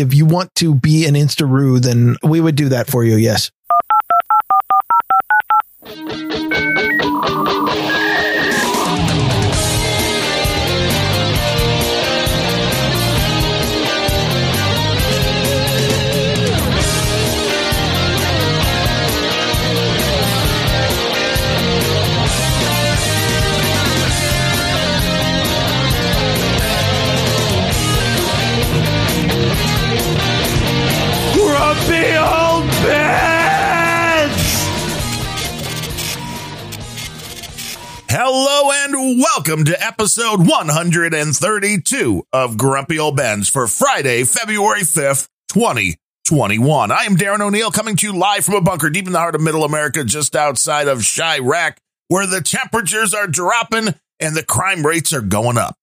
if you want to be an Instaroo, then we would do that for you. Yes. Hello and welcome to episode 132 of Grumpy Old Bens for Friday, February 5th, 2021. I am Darren O'Neill coming to you live from a bunker deep in the heart of middle America, just outside of Chiraq, where the temperatures are dropping and the crime rates are going up.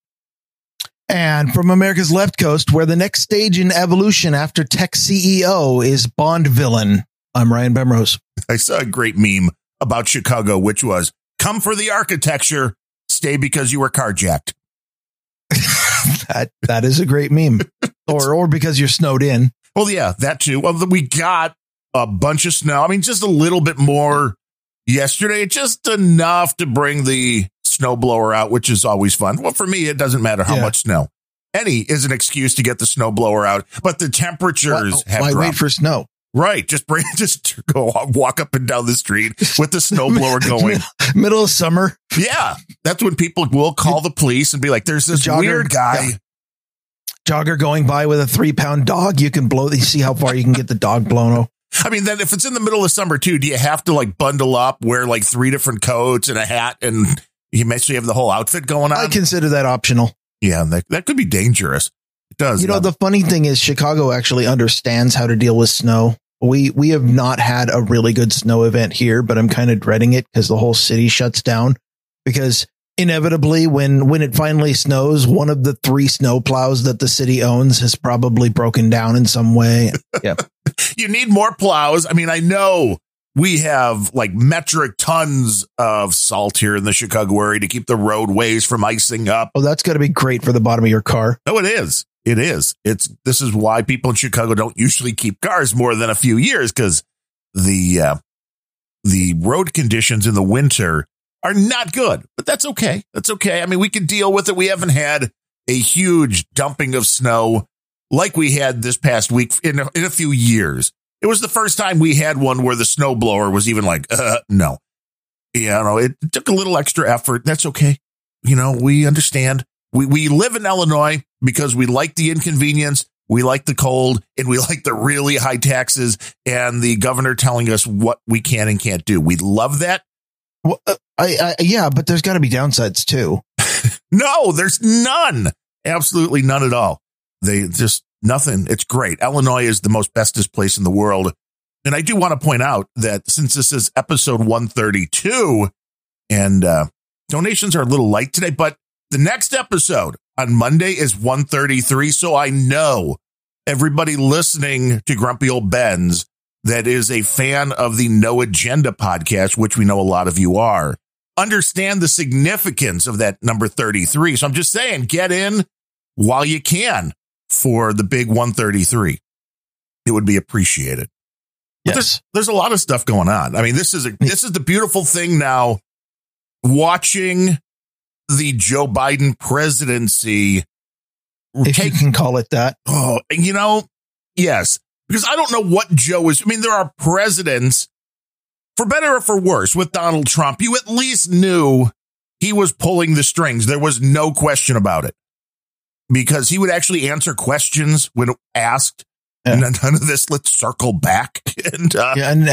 And from America's left coast, where the next stage in evolution after tech CEO is Bond villain. I'm Ryan Bemrose. I saw a great meme about Chicago, which was come for the architecture, stay because you were carjacked. That that is a great meme. or or because you're snowed in. Well, yeah, that too. Well, we got a bunch of snow. I mean, just a little bit more yesterday, just enough to bring the snowblower out, which is always fun. Well, for me, it doesn't matter how Yeah. much snow. Any is an excuse to get the snowblower out, but the temperatures Why, oh, have why dropped. wait for snow? Right. Just bring, just go walk up and down the street with the snowblower going. Middle of summer. Yeah. That's when people will call the police and be like, there's this Jogger weird guy. guy. Jogger going by with a three pound dog. You can blow. You see how far you can get the dog blown. I mean, then if it's in the middle of summer too, do you have to like bundle up, wear like three different coats and a hat, and you basically have the whole outfit going on? I consider that optional. yeah, that, that could be dangerous. It does. You know, the funny thing is Chicago actually understands how to deal with snow. We we have not had a really good snow event here, but I'm kind of dreading it because the whole city shuts down because inevitably when when it finally snows, one of the three snow plows that the city owns has probably broken down in some way. Yeah. you need more plows. I mean, I know we have like metric tons of salt here in the Chicago area to keep the roadways from icing up. Oh, that's got to be great for the bottom of your car. No, it is. It is. It's this is why people in Chicago don't usually keep cars more than a few years because the uh, the road conditions in the winter are not good. But that's okay. That's okay. I mean, we can deal with it. We haven't had a huge dumping of snow like we had this past week in a, in a few years. It was the first time we had one where the snowblower was even like, uh, no. You know, it took a little extra effort. That's okay. You know, we understand. We we live in Illinois because we like the inconvenience, we like the cold, and we like the really high taxes and the governor telling us what we can and can't do. We love that. Well, uh, I, I yeah, but there's got to be downsides too. No, there's none. Absolutely none at all. They just nothing. It's great. Illinois is the most bestest place in the world. And I do want to point out that since this is episode 132 and uh, donations are a little light today, but the next episode on Monday is 133. So I know everybody listening to Grumpy Old Ben's that is a fan of the No Agenda podcast, which we know a lot of you are, understand the significance of that number 33. So I'm just saying, get in while you can for the big 133. It would be appreciated. Yes. There's a lot of stuff going on. I mean, this is a, this is the beautiful thing now watching the Joe Biden presidency If take you can call it that. Oh, you know, yes, because I don't know what Joe is. I mean, there are presidents, for better or for worse, with Donald Trump. You at least knew he was pulling the strings. There was no question about it because he would actually answer questions when asked. Yeah. none of this, let's circle back. And uh, Yeah, and,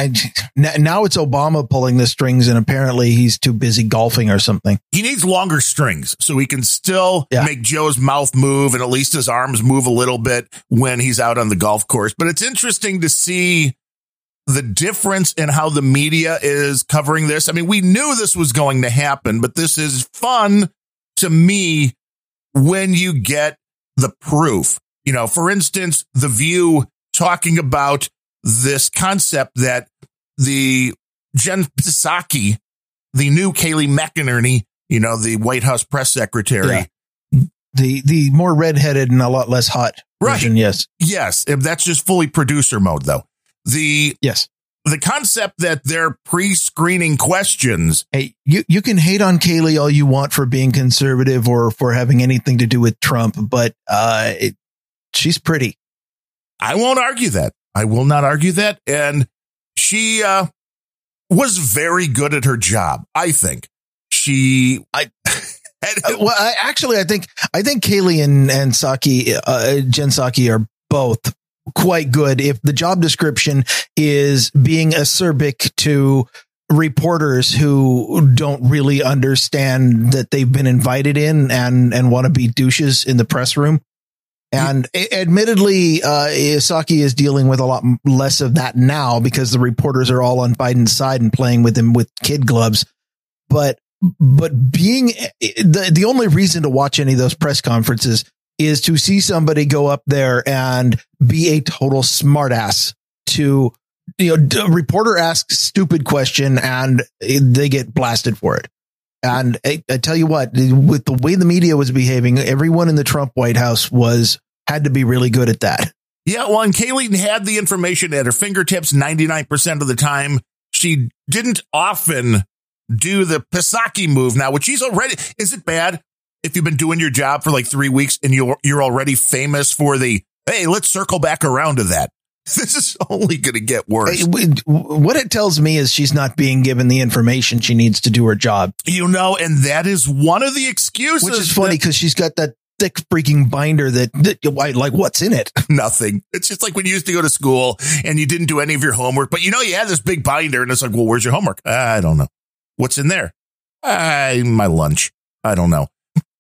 and now it's Obama pulling the strings, and apparently he's too busy golfing or something. he needs longer strings so he can still Yeah. make Joe's mouth move and at least his arms move a little bit when he's out on the golf course. But it's interesting to see the difference in how the media is covering this. I mean, we knew this was going to happen, but this is fun to me when you get the proof. You know, for instance, The View talking about this concept that the Jen Psaki, the new Kayleigh McEnany, you know, the White House press secretary, The the more redheaded and a lot less hot Right. version. Yes. Yes, if that's just fully producer mode though. The Yes. the concept that they're pre-screening questions. Hey, you, you can hate on Kaylee all you want for being conservative or for having anything to do with Trump, but uh, it, she's pretty. I won't argue that. I will not argue that. And she uh, was very good at her job. I think she. I. Uh, well, I, actually, I think I think Kayleigh and and Psaki, uh, Jen Psaki, are both quite good. If the job description is being acerbic to reporters who don't really understand that they've been invited in and and want to be douches in the press room. And admittedly, uh, Psaki is dealing with a lot less of that now because the reporters are all on Biden's side and playing with him with kid gloves. But but being eh, the the only reason to watch any of those press conferences is to see somebody go up there and be a total smartass to you know a reporter asks stupid question and eh, they get blasted for it and I, I tell you what with the way the media was behaving everyone in the Trump White House was had to be really good at that Yeah, well, and Kayleigh had the information at her fingertips 99% of the time. She didn't often do the Psaki move now, which she's already, is it bad if you've been doing your job for like three weeks and you're, you're already famous for the, hey, let's circle back around to that. This is only going to get worse. what it tells me is she's not being given the information she needs to do her job You know, and that is one of the excuses. which is funny because she's got that thick freaking binder that, that like what's in it nothing. It's just like when you used to go to school and you didn't do any of your homework, but you know, you had this big binder and it's like, well, where's your homework? I don't know. What's in there? I, my lunch. I don't know.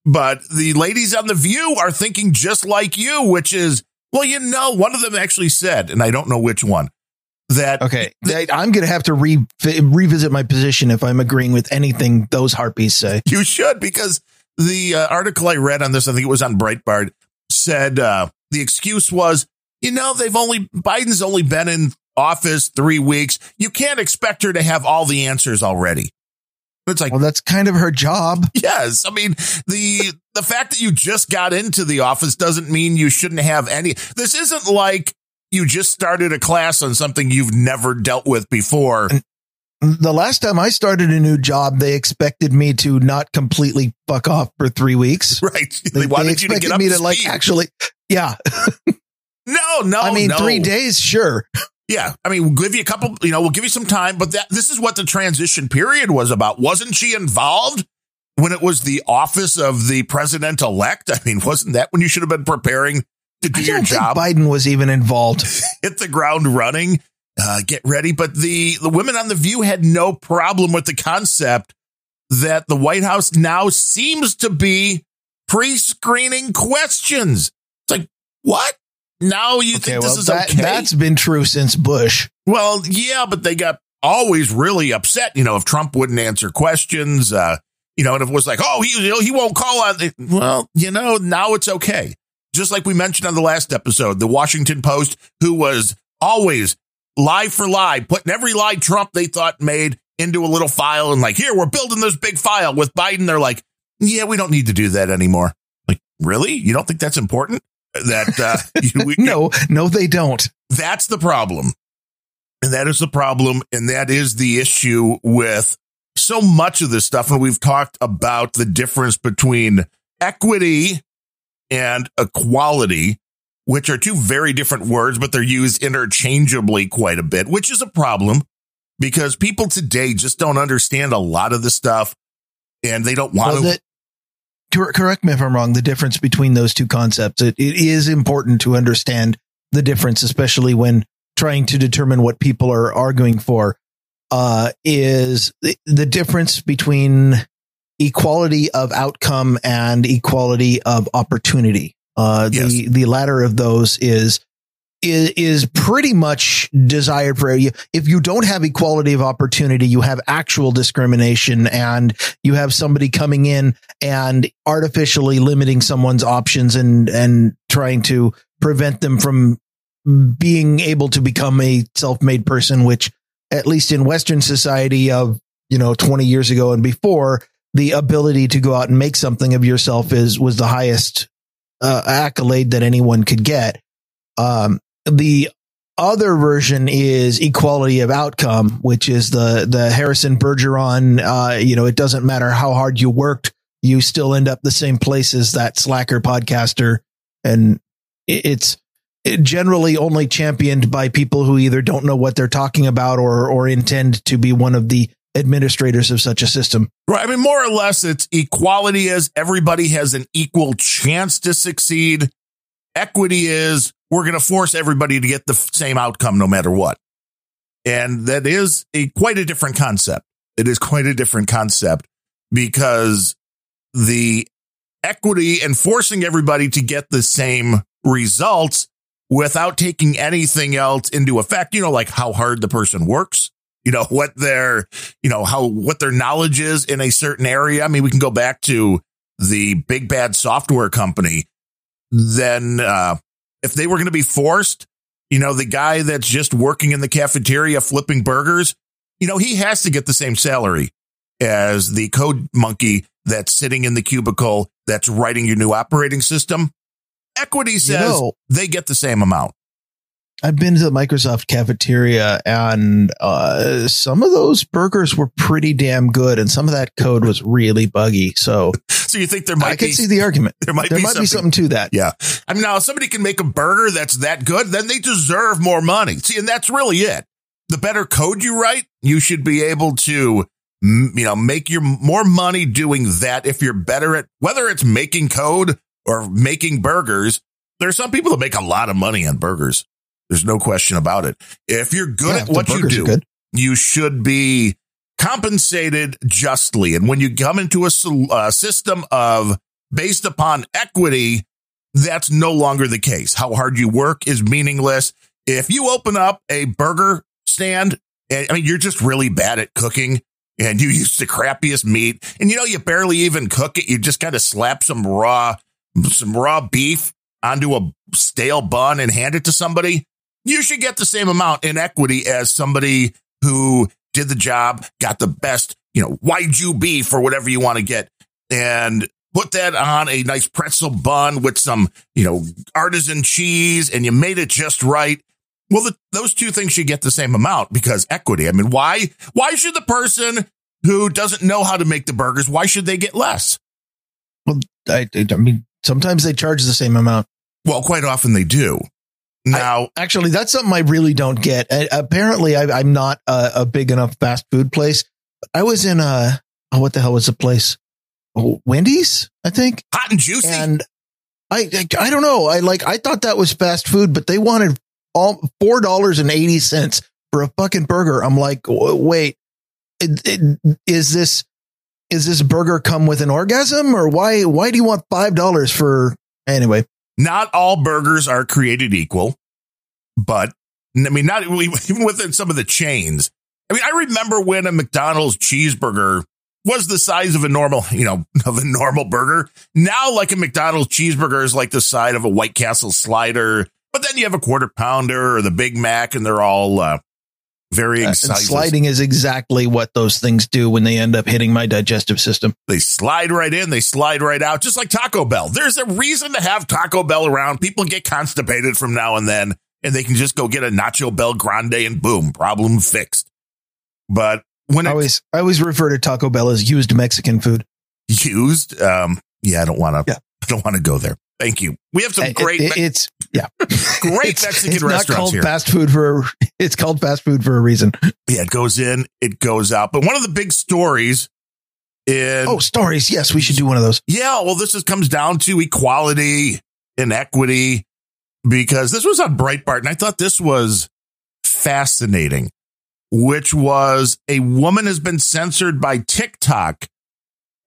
But the ladies on the view are thinking just like you, which is, well, you know, one of them actually said, and I don't know which one, that Okay. I- I'm going to have to re- revisit my position if I'm agreeing with anything those harpies say. You should because the uh, article I read on this, I think it was on Breitbart, said uh, the excuse was, you know, they've only Biden's only been in office three weeks. You can't expect her to have all the answers already. It's like, Well, that's kind of her job. yes, I mean the the fact that you just got into the office doesn't mean you shouldn't have any. This isn't like you just started a class on something you've never dealt with before. The last time I started a new job, they expected me to not completely fuck off for three weeks. Right? They, They, wanted they you to get up me to to like actually, yeah. no, no, I mean, no. three days, sure. Yeah, I mean, we'll give you a couple, you know, we'll give you some time, but that this is what the transition period was about. Wasn't she involved when it was the office of the president elect? I mean, wasn't that when you should have been preparing to do I your job, Biden was even involved. hit the ground running, uh, get ready? But the the women on the View had no problem with the concept that the White House now seems to be pre-screening questions. It's like what? Now you Okay, think well, this is that, okay? that's been true since Bush. Well, yeah, but they got always really upset, you know, if Trump wouldn't answer questions, uh, you know, and if it was like, oh, he, you know, he won't call on the, well, you know, now it's okay. Just like we mentioned on the last episode, the Washington Post, who was always lie for lie, putting every lie Trump they thought made into a little file and like, here, we're building this big file with Biden. They're like, yeah, we don't need to do that anymore. Like, really? You don't think that's important? That, uh, you, we, No, no, they don't. that's the problem. And that is the problem. And that is the issue with so much of this stuff. And we've talked about the difference between equity and equality, which are two very different words, but they're used interchangeably quite a bit, which is a problem because people today just don't understand a lot of the stuff and they don't want Well, to. that- correct me if I'm wrong. The difference between those two concepts, it, it is important to understand the difference, especially when trying to determine what people are arguing for. Uh, is the, the difference between equality of outcome and equality of opportunity. Uh, Yes. the the latter of those is is is pretty much desired for you. If you don't have equality of opportunity, you have actual discrimination and you have somebody coming in and artificially limiting someone's options and and trying to prevent them from being able to become a self-made person which at least in western society of you know 20 years ago and before the ability to go out and make something of yourself is was the highest uh, accolade that anyone could get. Um, the other version is equality of outcome, which is the the Harrison Bergeron. Uh, you know, it doesn't matter how hard you worked, you still end up the same place as that slacker podcaster, and it's generally only championed by people who either don't know what they're talking about or or intend to be one of the administrators of such a system. Right. I mean, more or less, it's equality is everybody has an equal chance to succeed. Equity is we're going to force everybody to get the same outcome no matter what. And that is a quite a different concept. It is quite a different concept because the equity and forcing everybody to get the same results without taking anything else into effect, you know, like how hard the person works, you know, what their, you know, how, what their knowledge is in a certain area. I mean, we can go back to the big bad software company. Then, uh, if they were going to be forced, you know, the guy that's just working in the cafeteria flipping burgers, you know, he has to get the same salary as the code monkey that's sitting in the cubicle that's writing your new operating system. Equity says you know, they get the same amount. I've been to the Microsoft cafeteria and uh, some of those burgers were pretty damn good, and some of that code was really buggy. So, so you think there might? I can see the argument. There might, there be, might something, be something to that. Yeah, I mean, now if somebody can make a burger that's that good, then they deserve more money. See, and that's really it. The better code you write, you should be able to, you know, make your more money doing that. If you're better at whether it's making code or making burgers, there are some people that make a lot of money on burgers. There's no question about it. If you're good yeah, at what you do, you should be compensated justly. And when you come into a, a uh, system of based upon equity, that's no longer the case. How hard you work is meaningless. If you open up a burger stand, eh, I mean, you're just really bad at cooking and you use the crappiest meat and you know, you barely even cook it. You just kind of slap some raw, some raw beef onto a stale bun and hand it to somebody you should get the same amount in equity as somebody who did the job, got the best, you know, Wagyu beef or whatever you want to get and put that on a nice pretzel bun with some, you know, artisan cheese and you made it just right. Well, the, those two things should get the same amount because equity. I mean, why, why should the person who doesn't know how to make the burgers, why should they get less? Well, I, I mean, sometimes they charge the same amount. Well, quite often they do. Now, I, actually, that's something I really don't get. I, apparently, I, am not a, a, big enough fast food place. I was in a oh, what the hell was the place? Oh, Wendy's, I think. Hot and juicy. And I, I, I don't know. I like I thought that was fast food, but they wanted all four dollars and eighty cents for a fucking burger. I'm like, wait, it, it, is this is this burger come with an orgasm or why why do you want five dollars for anyway? Not all burgers are created equal, but I mean, not even within some of the chains. I mean, I remember when a McDonald's cheeseburger was the size of a normal, you know, of a normal burger. Now, like a McDonald's cheeseburger is like the size of a White Castle slider, but then you have a quarter pounder or the Big Mac, and they're all uh, varying uh, sizes. Sliding is exactly what those things do when they end up hitting my digestive system. They slide right in, they slide right out, just like Taco Bell. There's a reason to have Taco Bell around. People get constipated from now and then, and they can just go get a Nacho Bell Grande and boom, problem fixed. But when I always, I always refer to Taco Bell as used Mexican food. Used, um, yeah, I don't want to. Yeah. I don't want to go there. Thank you. We have some great. It, it's yeah, great it's, Mexican it's restaurants not called here. Fast food for it's called fast food for a reason. Yeah, it goes in, it goes out. But one of the big stories in oh stories, yes, we should do one of those. Yeah, well, this is, comes down to equality and equity because this was on Breitbart, and I thought this was fascinating. Which was a woman has been censored by TikTok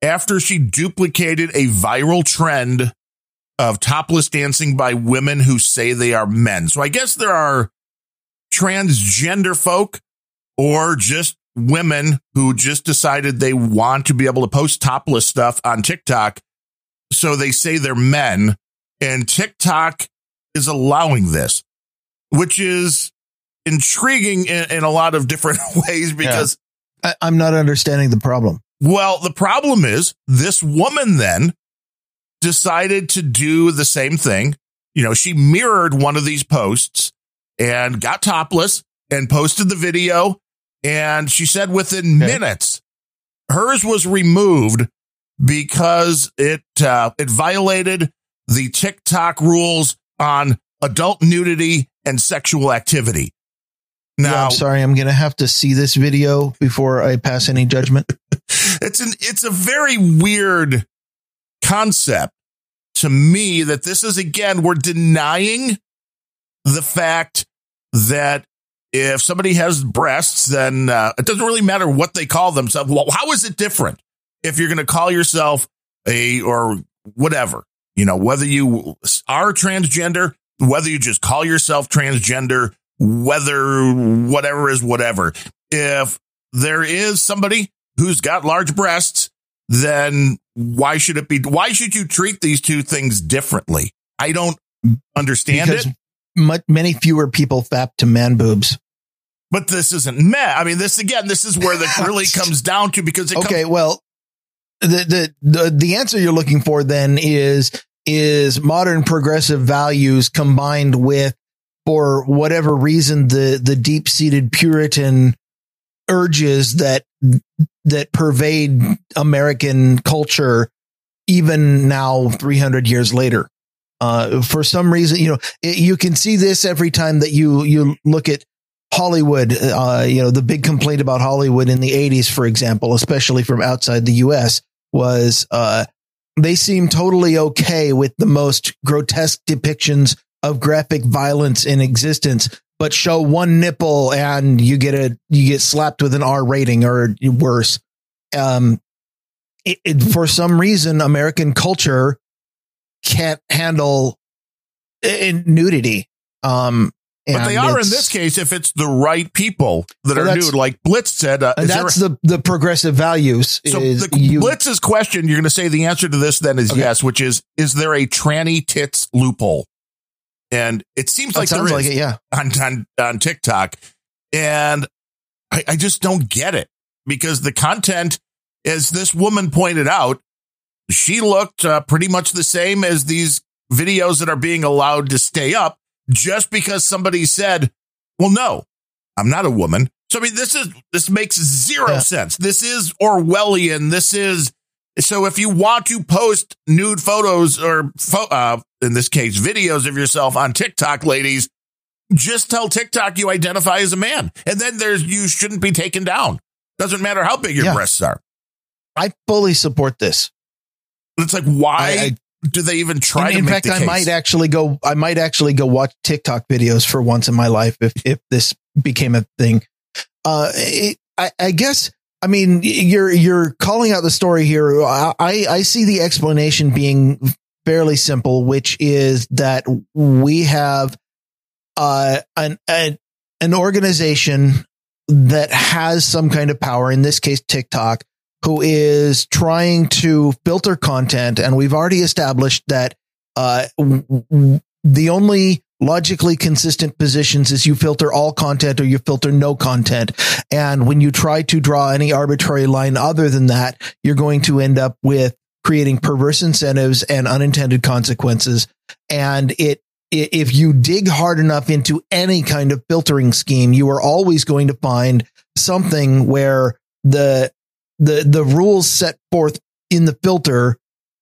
after she duplicated a viral trend of topless dancing by women who say they are men. So I guess there are transgender folk or just women who just decided they want to be able to post topless stuff on TikTok. So they say they're men and TikTok is allowing this, which is intriguing in, in a lot of different ways because yeah. I, am not understanding the problem. Well, the problem is this woman then decided to do the same thing. You know, she mirrored one of these posts and got topless and posted the video. And she said within Okay. minutes, hers was removed because it, uh, it violated the TikTok rules on adult nudity and sexual activity. Yeah, Now, I'm sorry. I'm going to have to see this video before I pass any judgment. it's an it's a very weird concept to me that this is again we're denying the fact that if somebody has breasts then uh, it doesn't really matter what they call themselves. Well how is it different if you're going to call yourself a or whatever? You know whether you are transgender whether you just call yourself transgender whether whatever is whatever. If there is somebody who's got large breasts, then why should it be? Why should you treat these two things differently? I don't understand because it, mu- many fewer people fap to man boobs. but this isn't meh. I mean, this again, this is where the really comes down to because it Okay, comes, well, the, the the the answer you're looking for then is is modern progressive values combined with for whatever reason the the deep seated Puritan urges that that pervade American culture even now 300 years later. Uh, for some reason, you know, it, you can see this every time that you you look at Hollywood, uh, you know, the big complaint about Hollywood in the 80s, for example, especially from outside the US, was uh, they seem totally okay with the most grotesque depictions of graphic violence in existence, but show one nipple and you get a you get slapped with an R rating or worse. Um, it, it, for some reason, American culture can't handle uh, nudity. Um, but they are in this case if it's the right people that Well, are nude. Like Blitz said, uh, And is there that's the the progressive values. So is the you, Blitz's question, you're going to say the answer to this then is Okay. yes, which is, is there a tranny tits loophole? And it seems that like sounds like it. Yeah. on, on, on TikTok. And I, I just don't get it because the content, as this woman pointed out, she looked uh, pretty much the same as these videos that are being allowed to stay up just because somebody said, well, no, I'm not a woman. So I mean, this is this makes zero Yeah. sense. This is Orwellian. This is so. If you want to post nude photos or uh, in this case videos of yourself on TikTok, ladies, just tell TikTok you identify as a man, and then there's you shouldn't be taken down. Doesn't matter how big your Yeah. breasts are. I fully support this. It's like why I- I- do they even try in, to in make fact, I case? might actually go. I might actually go watch TikTok videos for once in my life if if this became a thing. Uh, it, I, I guess. I mean, you're you're calling out the story here. I I see the explanation being fairly simple, which is that we have uh an an, an organization that has some kind of power. In this case, TikTok, who is trying to filter content, and we've already established that uh, the only logically consistent positions is you filter all content or you filter no content. And when you try to draw any arbitrary line other than that, you're going to end up with creating perverse incentives and unintended consequences. And it, if you dig hard enough into any kind of filtering scheme, you are always going to find something where the, the, the rules set forth in the filter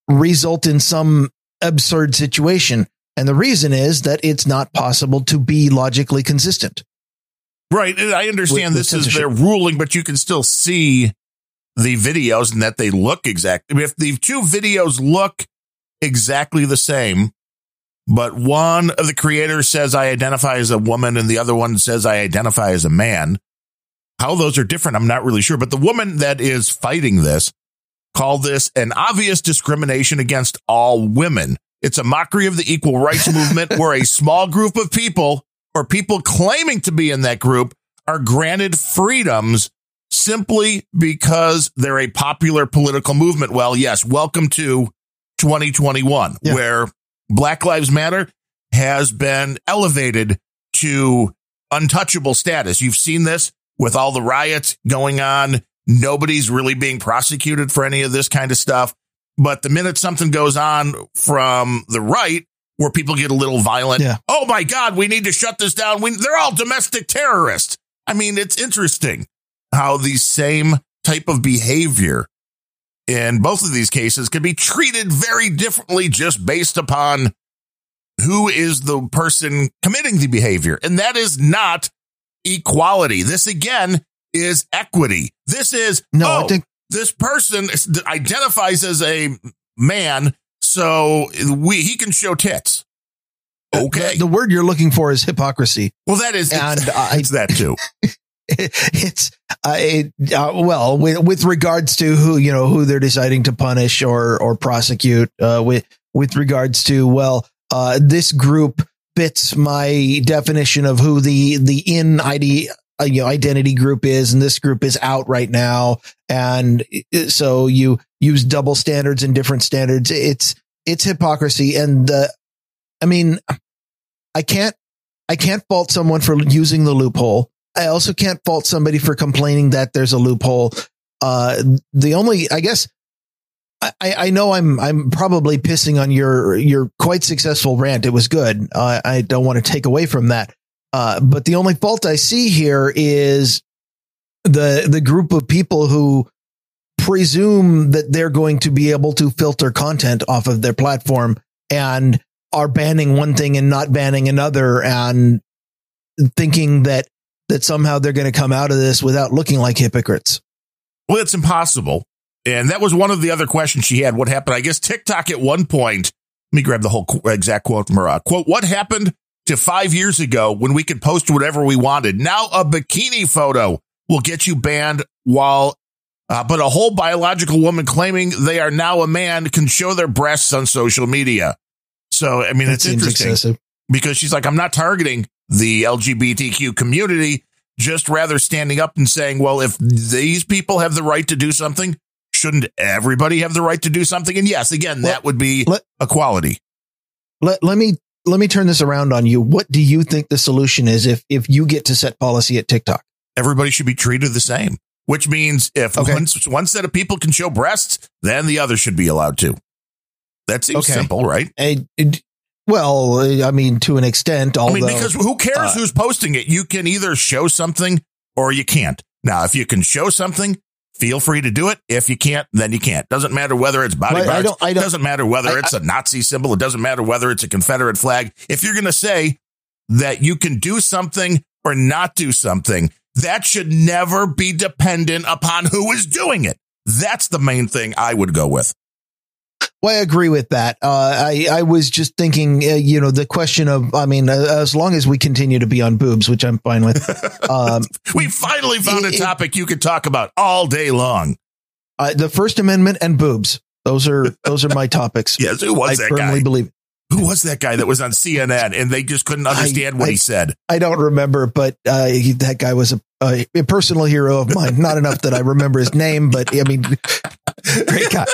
result in some absurd situation. And the reason is that it's not possible to be logically consistent. Right. I understand With- with this is their ruling, but you can still see the videos and that they look exact. I mean, if the two videos look exactly the same, but one of the creators says I identify as a woman and the other one says I identify as a man, how those are different, I'm not really sure. But the woman that is fighting this called this an obvious discrimination against all women. It's a mockery of the equal rights movement where a small group of people or people claiming to be in that group are granted freedoms simply because they're a popular political movement. Well, yes, welcome to 2021, Yeah. where Black Lives Matter has been elevated to untouchable status. You've seen this with all the riots going on nobody's really being prosecuted for any of this kind of stuff. But the minute something goes on from the right, where people get a little violent, Yeah. oh my God, we need to shut this down. We, they're all domestic terrorists. I mean, it's interesting how the same type of behavior in both of these cases can be treated very differently just based upon who is the person committing the behavior. And that is not equality. This again is equity. This is, No, oh, I think this person identifies as a man, so we, he can show tits. Okay. the, the word you're looking for is hypocrisy. well, that is, and it's, I- it's that too. it's uh, it, uh, well with, with regards to who you know who they're deciding to punish or or prosecute uh, with with regards to well uh, this group fits my definition of who the the in ID uh, you know identity group is and this group is out right now and uh, so you use double standards and different standards it's it's hypocrisy and the I mean I can't I can't fault someone for using the loophole I also can't fault somebody for complaining that there's a loophole. Uh, the only, I guess, I, I know I'm I'm probably pissing on your your quite successful rant. It was good. Uh, I don't want to take away from that. Uh, but the only fault I see here is the the group of people who presume that they're going to be able to filter content off of their platform and are banning one thing and not banning another and thinking that that somehow they're going to come out of this without looking like hypocrites. Well, it's impossible. And that was one of the other questions she had. What happened? I guess TikTok at one point, let me grab the whole exact quote from her. Uh, quote, what happened to five years ago when we could post whatever we wanted? Now a bikini photo will get you banned while, uh, but a whole biological woman claiming they are now a man can show their breasts on social media. So, I mean, That it's interesting excessive. because she's like, I'm not targeting the LGBTQ community, just rather standing up and saying, well, if these people have the right to do something, shouldn't everybody have the right to do something? And yes, again, Well, that would be let- equality. Let let me let me turn this around on you. What do you think the solution is if if you get to set policy at TikTok? Everybody should be treated the same, which means if Okay. one, one set of people can show breasts, then the other should be allowed to. That seems Okay. simple, right? I- it- well, I mean, to an extent. Although, I mean, because who cares uh, who's posting it? You can either show something or you can't. Now, if you can show something, feel free to do it. If you can't, then you can't. Doesn't matter whether it's body Right, parts. don't- I don't- doesn't matter whether I- it's a Nazi symbol. It doesn't matter whether it's a Confederate flag. If you're going to say that you can do something or not do something, that should never be dependent upon who is doing it. That's the main thing I would go with. Well, I agree with that. Uh, I I was just thinking, uh, you know, the question of, I mean, uh, as long as we continue to be on boobs, which I'm fine with. Um, We finally found a It- it- topic you could talk about all day long. uh, the First Amendment and boobs. Those are those are my topics. Yes, who was I that firmly guy? believe. Who was that guy that was on CNN and they just couldn't understand what I- he said? I don't remember, but uh, he, that guy was a, a, a personal hero of mine. Not enough that I remember his name, but I mean, great guy.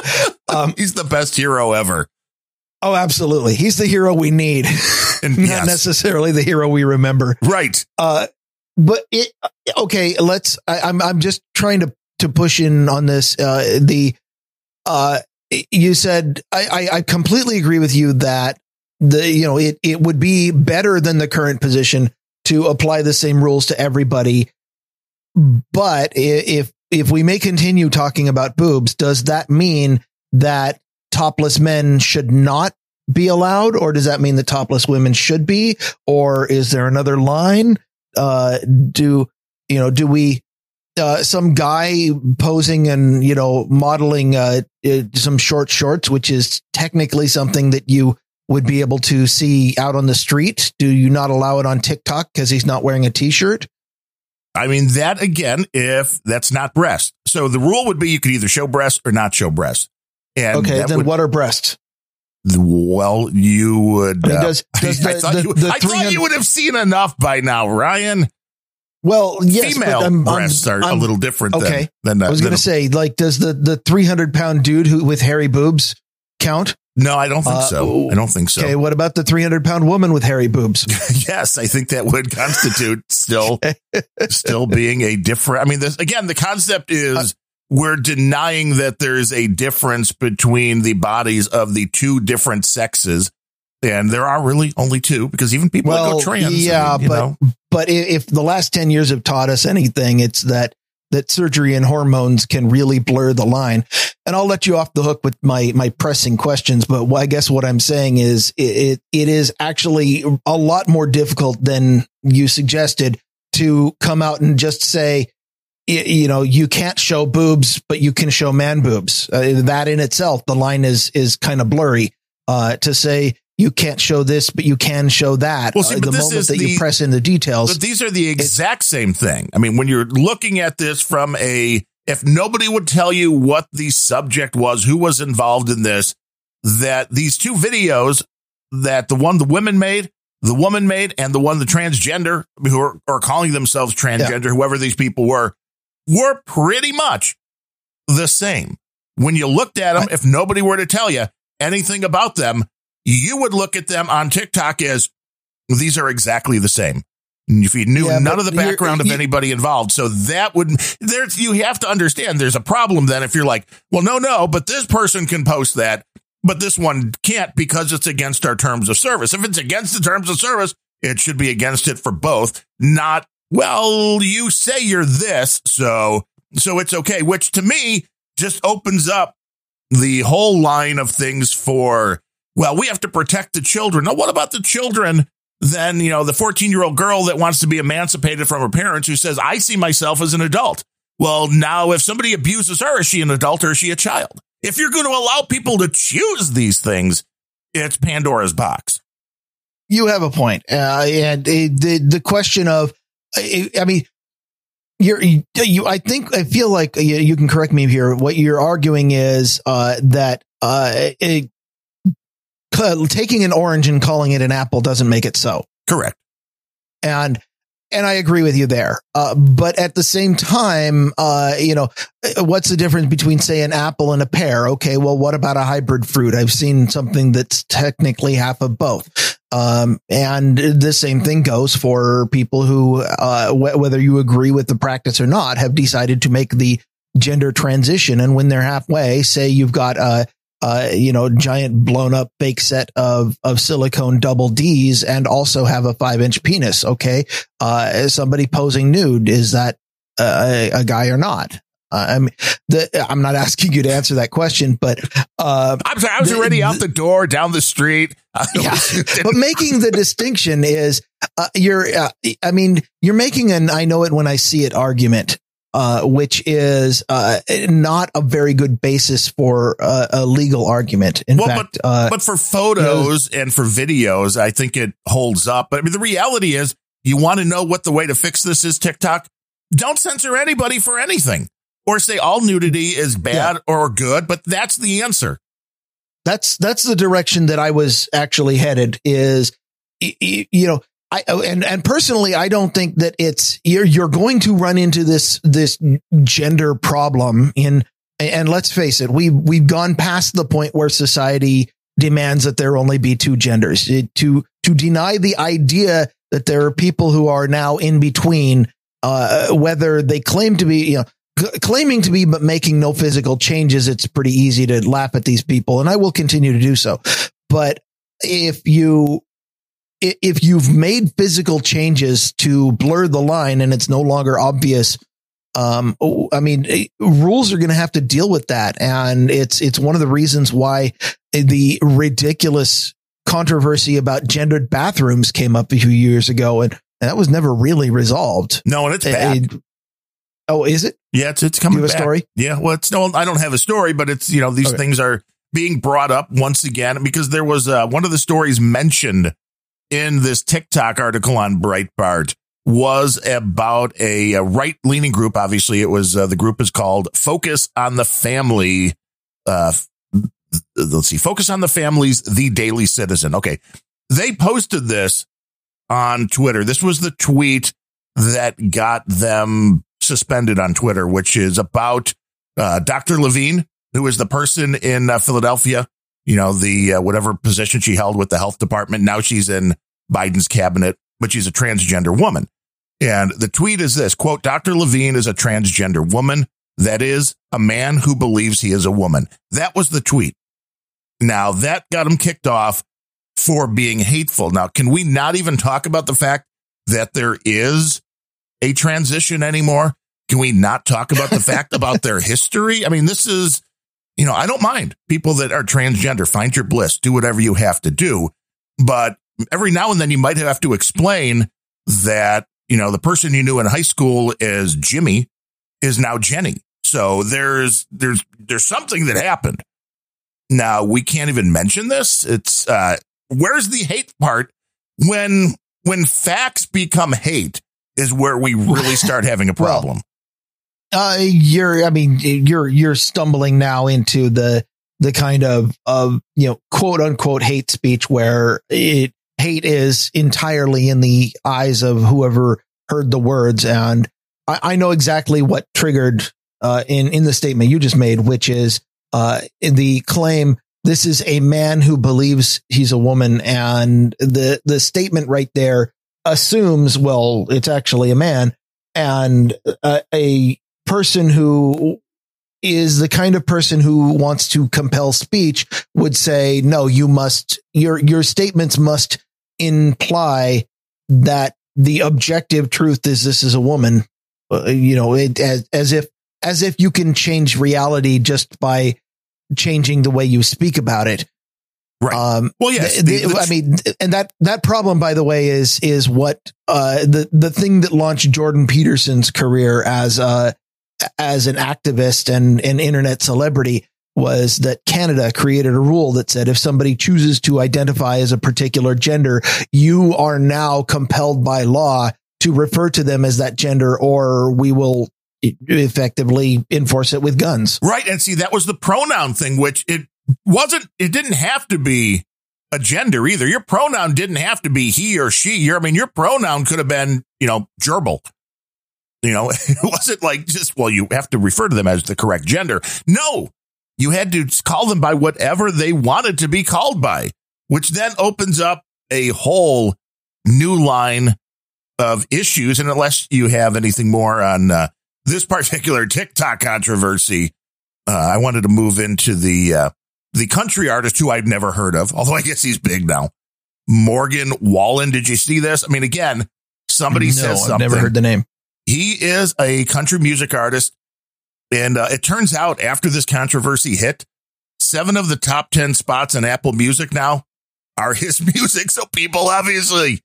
Um, He's the best hero ever. oh, absolutely, he's the hero we need, And not yes, necessarily the hero we remember. right. Uh, but it okay. Let's. I, I'm I'm just trying to to push in on this. Uh, the uh, you said I, I I completely agree with you that the you know it it would be better than the current position to apply the same rules to everybody. But if if we may continue talking about boobs, does that mean that topless men should not be allowed, or does that mean that topless women should be, or is there another line? Uh, do you know? Do we? Uh, some guy posing and you know modeling uh, uh, some short shorts, which is technically something that you would be able to see out on the street. Do you not allow it on TikTok because he's not wearing a t-shirt? I mean, that again, if that's not breast. So the rule would be you could either show breast or not show breast. And Okay, then would- what are breasts? Well, you would. I mean, does- does I, the- thought, the- you, the I thought you would have seen enough by now, Ryan. Well, yes, Female I'm- I'm- breasts are a I'm- little different okay. than, than, uh, I was going to say, like, does the the 300 pound dude who with hairy boobs count? No, I don't think Uh, so. I don't think so. Okay, what about the 300 pound woman with hairy boobs? yes, I think that would constitute still still being a different. I mean, this again, the concept is we're denying that there's a difference between the bodies of the two different sexes. And there are really only two because even people that go trans, I yeah, mean, you but know, But if the last 10 years have taught us anything, it's that that surgery and hormones can really blur the line. And I'll let you off the hook with my my pressing questions, but I guess what I'm saying is it it, it is actually a lot more difficult than you suggested to come out and just say you know you can't show boobs but you can show man boobs. Uh, that in itself the line is is kind of blurry. Uh to say you can't show this but you can show that Well, see, Uh, the moment that the- you press in the details But these are the exact same thing. I mean, when you're looking at this from a, if nobody would tell you what the subject was, who was involved in this, that these two videos, that the one the women made, the woman made, and the one the transgender who are, are calling themselves transgender, whoever these people were, were pretty much the same. When you looked at them, if nobody were to tell you anything about them, you would look at them on TikTok as these are exactly the same. If you knew Yeah, none of the background of you- anybody involved, so that would there's you have to understand there's a problem then if you're like, well, no, no, but this person can post that, but this one can't because it's against our terms of service. If it's against the terms of service, it should be against it for both, not well, you say you're this, so so it's okay, which to me just opens up the whole line of things for well, we have to protect the children. Now, what about the children? Then, you know, the 14 year old girl that wants to be emancipated from her parents who says, I see myself as an adult. Well, now if somebody abuses her, is she an adult or is she a child? If you're going to allow people to choose these things, it's Pandora's box. you have a point. Uh, and uh, the the question of, I, I mean, you're you. I think I feel like you, you can correct me here. What you're arguing is uh, that uh, it, uh, taking an orange and calling it an apple doesn't make it so. Correct. and and I agree with you there. Uh, but at the same time, uh, you know, uh, what's the difference between say an apple and a pear? Okay, well, what about a hybrid fruit? I've seen something that's technically half of both. Um, and the same thing goes for people who, uh, wh- whether you agree with the practice or not, have decided to make the gender transition. And when they're halfway, say you've got a, uh, you know, giant blown up fake set of, of silicone double D's and also have a five inch penis. Okay. Uh, somebody posing nude, is that a, a guy or not? Uh, I mean, the, I'm not asking you to answer that question, but, uh, I'm sorry, I was The- already out the- the door, down the street. yeah, but making the distinction is uh, you're uh, i mean you're making an i know it when i see it argument uh, which is uh, not a very good basis for uh, a legal argument in Well, fact uh, but for photos and for videos, I think it holds up. But I mean, the reality is, you want to know what the way to fix this is TikTok? Don't censor anybody for anything or say all nudity is bad or good, but that's the answer. that's that's the direction that I was actually headed. Is you know. I, and, and personally, I don't think that it's, you're, you're going to run into this, this gender problem in, and let's face it, we, we've gone past the point where society demands that there only be two genders It- to, to deny the idea that there are people who are now in between, uh, whether they claim to be, you know, claiming to be, but making no physical changes. It's pretty easy to laugh at these people and I will continue to do so. But if you, if you've made physical changes to blur the line and it's no longer obvious, um, oh, I mean, eh, rules are going to have to deal with that. And it's, it's one of the reasons why the ridiculous controversy about gendered bathrooms came up a few years ago. And that was never really resolved. No, and it's Eh, bad. eh, oh, is it? Yeah, it's it's Do coming you have a story? Yeah, well, it's no, I don't have a story, but it's you know these Okay. things are being brought up once again because there was uh, one of the stories mentioned in this TikTok article on Breitbart was about a, right leaning group. Obviously, it was uh, the group is called Focus on the Family. Uh, let's see, Focus on the Families, the Daily Citizen. Okay, they posted this on Twitter. This was the tweet that got them suspended on Twitter, which is about uh, Dr. Levine, who is the person in uh, Philadelphia you know, the uh, whatever position she held with the health department. Now she's in Biden's cabinet, but she's a transgender woman. And the tweet is this quote, Dr. Levine is a transgender woman. That is a man who believes he is a woman. That was the tweet. Now that got him kicked off for being hateful. Now, can we not even talk about the fact that there is a transition anymore? Can we not talk about the fact about their history? I mean, this is, you know, I don't mind people that are transgender. Find your bliss, do whatever you have to do. But every now and then you might have to explain that, you know, the person you knew in high school as Jimmy is now Jenny. So there's, there's, there's something that happened. Now we can't even mention this. It's, uh, where's the hate part when, when facts become hate is where we really start having a problem. Uh, you're, I mean, you're, you're stumbling now into the, the kind of, of, you know, quote unquote hate speech where it, hate is entirely in the eyes of whoever heard the words. And I, I know exactly what triggered, uh, in, in the statement you just made, which is, uh, the claim, this is a man who believes he's a woman. And the, the statement right there assumes, well, it's actually a man and uh, a person who is the kind of person who wants to compel speech would say, no, you must, your, your statements must imply that the objective truth is this is a woman, uh, you know, it, as, as if, as if you can change reality just by changing the way you speak about it. Right. Um, well, yes. The, the, I mean, and that, that problem, by the way, is, is what, uh, the, the thing that launched Jordan Peterson's career as, uh, as an activist and an internet celebrity was that Canada created a rule that said if somebody chooses to identify as a particular gender, you are now compelled by law to refer to them as that gender or we will effectively enforce it with guns. Right. And see, that was the pronoun thing, which it wasn't, it didn't have to be a gender either. Your pronoun didn't have to be he or she. Your, I mean, your pronoun could have been, you know, gerbil. You know, it wasn't like just, well, you have to refer to them as the correct gender. No, you had to call them by whatever they wanted to be called by, which then opens up a whole new line of issues. And unless you have anything more on uh, this particular TikTok controversy, uh, I wanted to move into the uh, the country artist who I've never heard of, although I guess he's big now. Morgan Wallen. Did you see this? I mean, again, somebody no, says something. I've never heard the name. He is a country music artist. And uh, it turns out after this controversy hit, seven of the top 10 spots on Apple Music now are his music. So people obviously,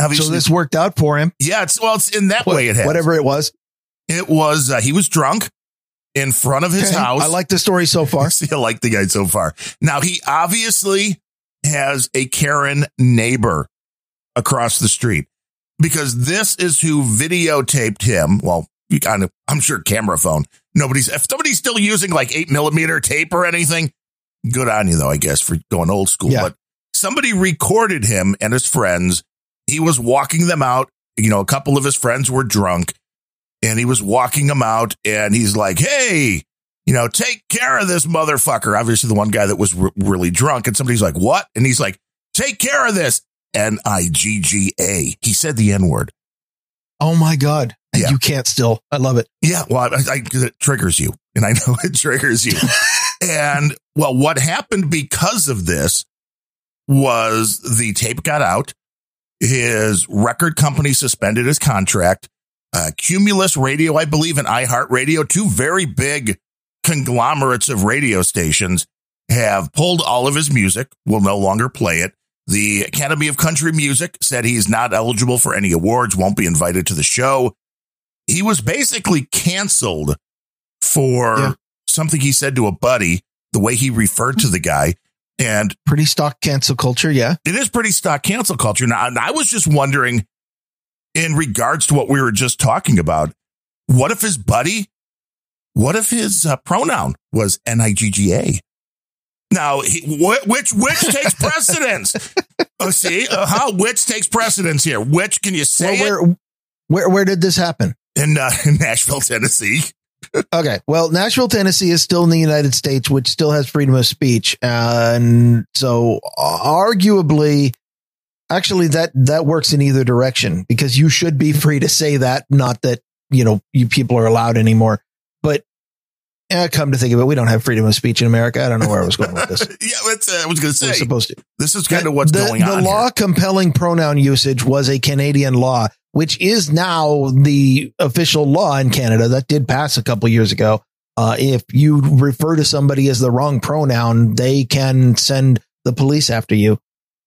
obviously. So this worked out for him. Yeah. It's, well, it's in that what, way it has. Whatever it was. It was, uh, he was drunk in front of his okay. house. I like the story so far. See, I like the guy so far. Now he obviously has a Karen neighbor across the street because this is who videotaped him. Well, you kind of, I'm sure camera phone. Nobody's, if somebody's still using like eight millimeter tape or anything, good on you though, I guess, for going old school. Yeah. But somebody recorded him and his friends. He was walking them out. You know, a couple of his friends were drunk and he was walking them out and he's like, Hey, you know, take care of this motherfucker. Obviously the one guy that was r- really drunk and somebody's like, what? And he's like, take care of this. N I G G A. He said the N word. Oh my God. Yeah. you can't still. I love it. Yeah. Well, I, I, it triggers you and I know it triggers you. and well, what happened because of this was the tape got out. His record company suspended his contract. Uh, Cumulus Radio, I believe, and iHeartRadio, two very big conglomerates of radio stations, have pulled all of his music, will no longer play it. The Academy of Country Music said he's not eligible for any awards, won't be invited to the show. He was basically canceled for yeah. something he said to a buddy, the way he referred to the guy. And pretty stock cancel culture. Yeah. It is pretty stock cancel culture. Now, I was just wondering in regards to what we were just talking about, what if his buddy, what if his uh, pronoun was N I G G A? Now, he, wh- which which takes precedence? oh, see uh, how which takes precedence here? Which can you say? Well, where, where where did this happen? In, uh, in Nashville, Tennessee. Okay. Well, Nashville, Tennessee is still in the United States, which still has freedom of speech. And so arguably, actually that, that works in either direction because you should be free to say that, not that, you know, you people are allowed anymore. Eh, come to think of it, we don't have freedom of speech in America. I don't know where I was going with this. yeah, uh, I was going to We're say supposed to. this is kind of what's the, going the on. The law here. compelling pronoun usage was a Canadian law, which is now the official law in Canada. That did pass a couple years ago. Uh, if you refer to somebody as the wrong pronoun, they can send the police after you.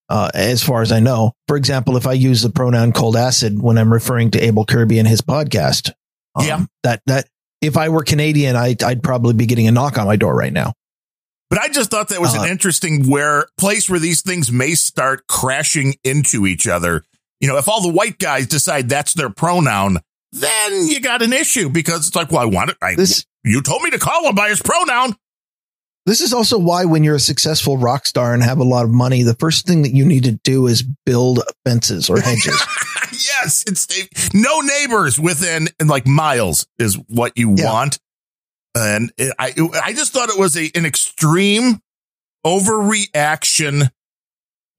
Uh, as far as I know, for example, if I use the pronoun cold acid when I'm referring to Abel Kirby and his podcast, um, Yeah. that, that if I were Canadian, I, I'd probably be getting a knock on my door right now. But I just thought that was Uh, an interesting where place where these things may start crashing into each other. You know, if all the white guys decide that's their pronoun, then you got an issue because it's like, well, I want it. I, This, you told me to call him by his pronoun. This is also why when you're a successful rock star and have a lot of money, the first thing that you need to do is build fences or hedges. yes, it's no neighbors within like miles is what you Yeah. want. And it, I, I just thought it was a, an extreme overreaction.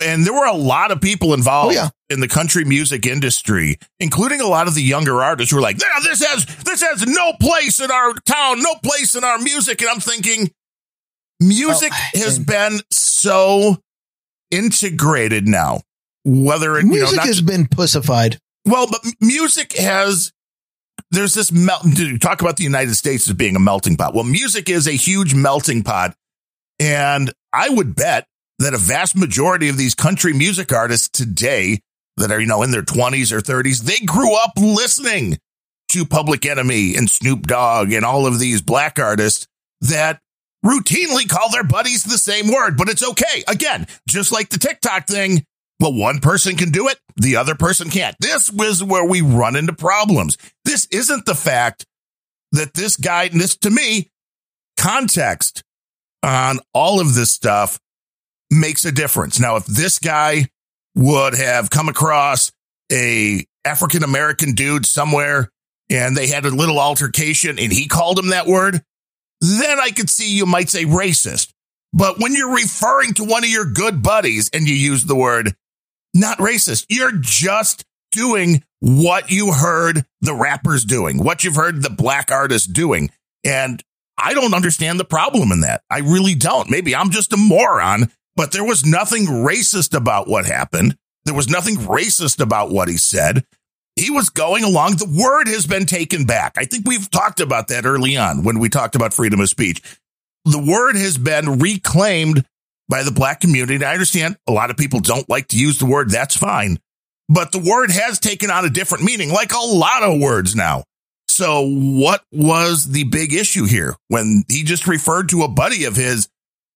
And there were a lot of people involved Oh, yeah. in the country music industry, including a lot of the younger artists who were like, "Yeah, this has, this has no place in our town, no place in our music. And I'm thinking, music Oh, has and- been so integrated now. Whether it, you know, Music has been pussified. well, but music has there's this melt. Talk about the United States as being a melting pot. Well, music is a huge melting pot, and I would bet that a vast majority of these country music artists today that are you know in their twenties or thirties, they grew up listening to Public Enemy and Snoop Dogg and all of these black artists that routinely call their buddies the same word, but it's okay. Again, just like the TikTok thing, well, one person can do it, the other person can't. This was where we run into problems. This isn't the fact that this guy, and this to me, context on all of this stuff makes a difference. Now, if this guy would have come across a African American dude somewhere and they had a little altercation and he called him that word, then I could see you might say racist. But when you're referring to one of your good buddies and you use the word not racist, you're just doing what you heard the rappers doing, what you've heard the black artists doing. And I don't understand the problem in that. I really don't. Maybe I'm just a moron, but there was nothing racist about what happened. There was nothing racist about what he said. He was going along. The word has been taken back. I think we've talked about that early on when we talked about freedom of speech. The word has been reclaimed by the black community. I understand a lot of people don't like to use the word. That's fine. But the word has taken on a different meaning, like a lot of words now. So what was the big issue here when he just referred to a buddy of his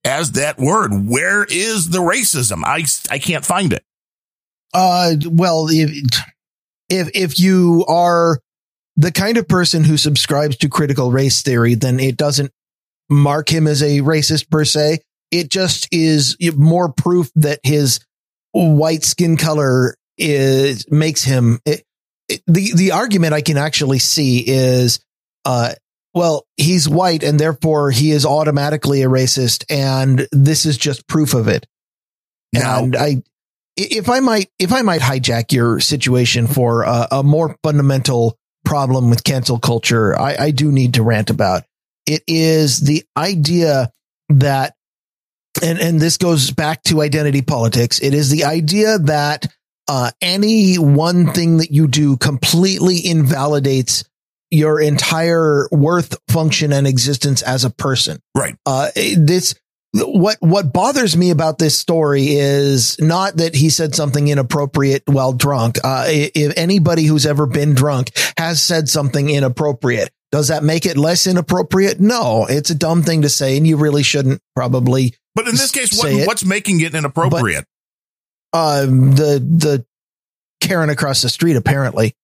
as that word? Where is the racism? I, I can't find it. Uh, well, if, if, if you are the kind of person who subscribes to critical race theory, then it doesn't mark him as a racist per se. It just is more proof that his white skin color is makes him it, it- the the argument I can actually see is uh well he's white and therefore he is automatically a racist and this is just proof of it Now, and I if I might if I might hijack your situation for a, a more fundamental problem with cancel culture I, I do need to rant about it is the idea that and and this goes back to identity politics it is the idea that uh, any one thing that you do completely invalidates your entire worth, function, and existence as a person. Right. Uh, this what what bothers me about this story is not that he said something inappropriate while drunk. Uh, if anybody who's ever been drunk has said something inappropriate, does that make it less inappropriate? No, it's a dumb thing to say, and you really shouldn't probably but in this case, what, it. what's making it inappropriate? um, the the Karen across the street. Apparently,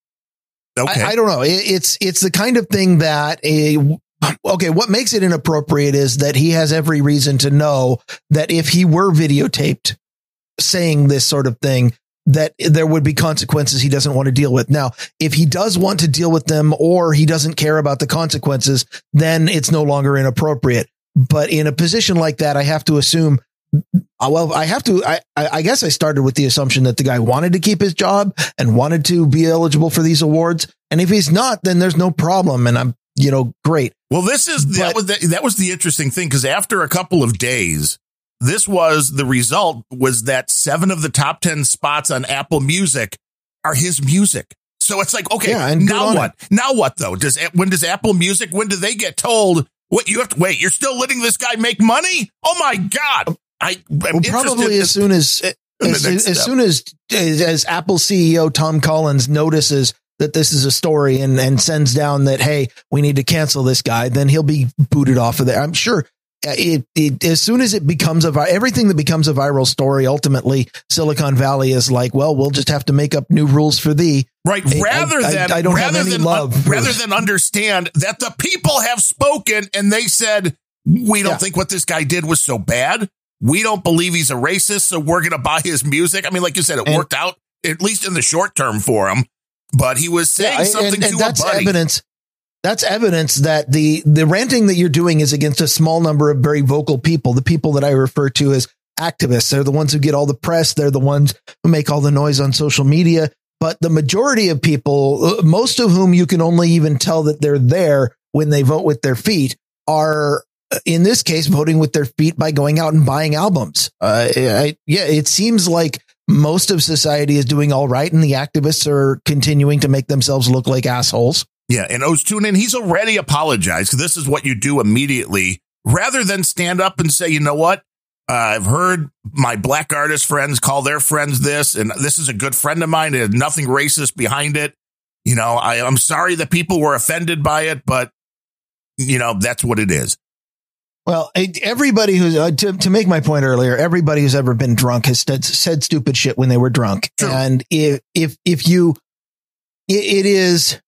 okay. I, I don't know. It, it's it's the kind of thing that a okay. What makes it inappropriate is that he has every reason to know that if he were videotaped saying this sort of thing, that there would be consequences he doesn't want to deal with. Now, if he does want to deal with them or he doesn't care about the consequences, then it's no longer inappropriate. But in a position like that, I have to assume well, I have to. I, I guess I started with the assumption that the guy wanted to keep his job and wanted to be eligible for these awards. And if he's not, then there's no problem. And I'm, you know, great. Well, this is but, that was the, that was the interesting thing because after a couple of days, this was the result was that seven of the top ten spots on Apple Music are his music. So it's like, okay, yeah, now what? It. Now what though? Does when does Apple Music? When do they get told? What you have to wait? You're still letting this guy make money? Oh my god! I well, probably as soon as as, as soon as as Apple CEO Tom Collins notices that this is a story and and sends down that hey we need to cancel this guy, then he'll be booted off of there. I'm sure. Uh, it, it as soon as it becomes a everything that becomes a viral story, ultimately Silicon Valley is like, well, we'll just have to make up new rules for thee. Right. Rather I, than I, I don't rather have any than, love. rather than understand that the people have spoken and they said we don't yeah. think what this guy did was so bad we don't believe he's a racist, so we're going to buy his music. I mean, like you said, it and, worked out at least in the short term for him, but he was saying yeah, something and, and to that's a buddy. evidence. That's evidence that the the ranting that you're doing is against a small number of very vocal people. The people that I refer to as activists. They're the ones who get all the press. They're the ones who make all the noise on social media. But the majority of people, most of whom you can only even tell that they're there when they vote with their feet, are in this case, voting with their feet by going out and buying albums. Uh, I, yeah, it seems like most of society is doing all right, and the activists are continuing to make themselves look like assholes. Yeah, and O's tune in. He's already apologized. This is what you do immediately, rather than stand up and say, you know what. Uh, I've heard my black artist friends call their friends this, and this is a good friend of mine. Had nothing racist behind it. You know, I, I'm sorry that people were offended by it, but you know, that's what it is. Well, everybody who's uh, to, to make my point earlier, everybody who's ever been drunk has said, said stupid shit when they were drunk. True. And if, if, if you, it, it is,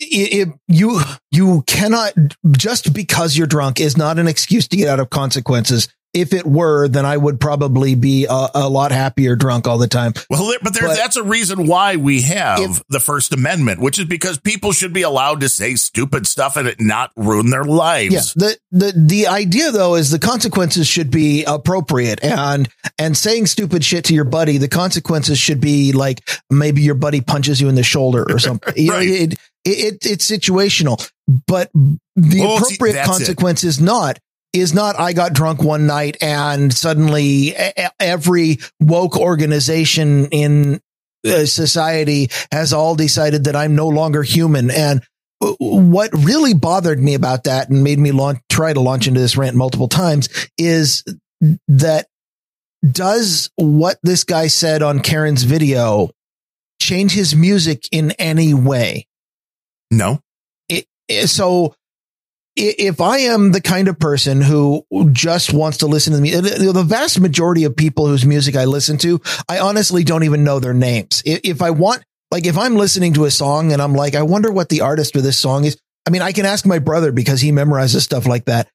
it, you, you cannot just because you're drunk is not an excuse to get out of consequences if it were, then I would probably be a, a, lot happier drunk all the time. Well, but, there, but that's a reason why we have if, the First Amendment, which is because people should be allowed to say stupid stuff and it not ruin their lives. Yeah. The, the, the idea though is the consequences should be appropriate and, and saying stupid shit to your buddy, the consequences should be like maybe your buddy punches you in the shoulder or something. right. You know, it, it, it's situational, but the well, appropriate see, consequence it. is not is not I got drunk one night and suddenly every woke organization in uh, society has all decided that I'm no longer human. And what really bothered me about that and made me launch, try to launch into this rant multiple times is that does what this guy said on Karen's video change his music in any way? No. It, so if I am the kind of person who just wants to listen to me, the vast majority of people whose music I listen to, I honestly don't even know their names. If I want, like, if I'm listening to a song and I'm like, I wonder what the artist of this song is. I mean, I can ask my brother because he memorizes stuff like that,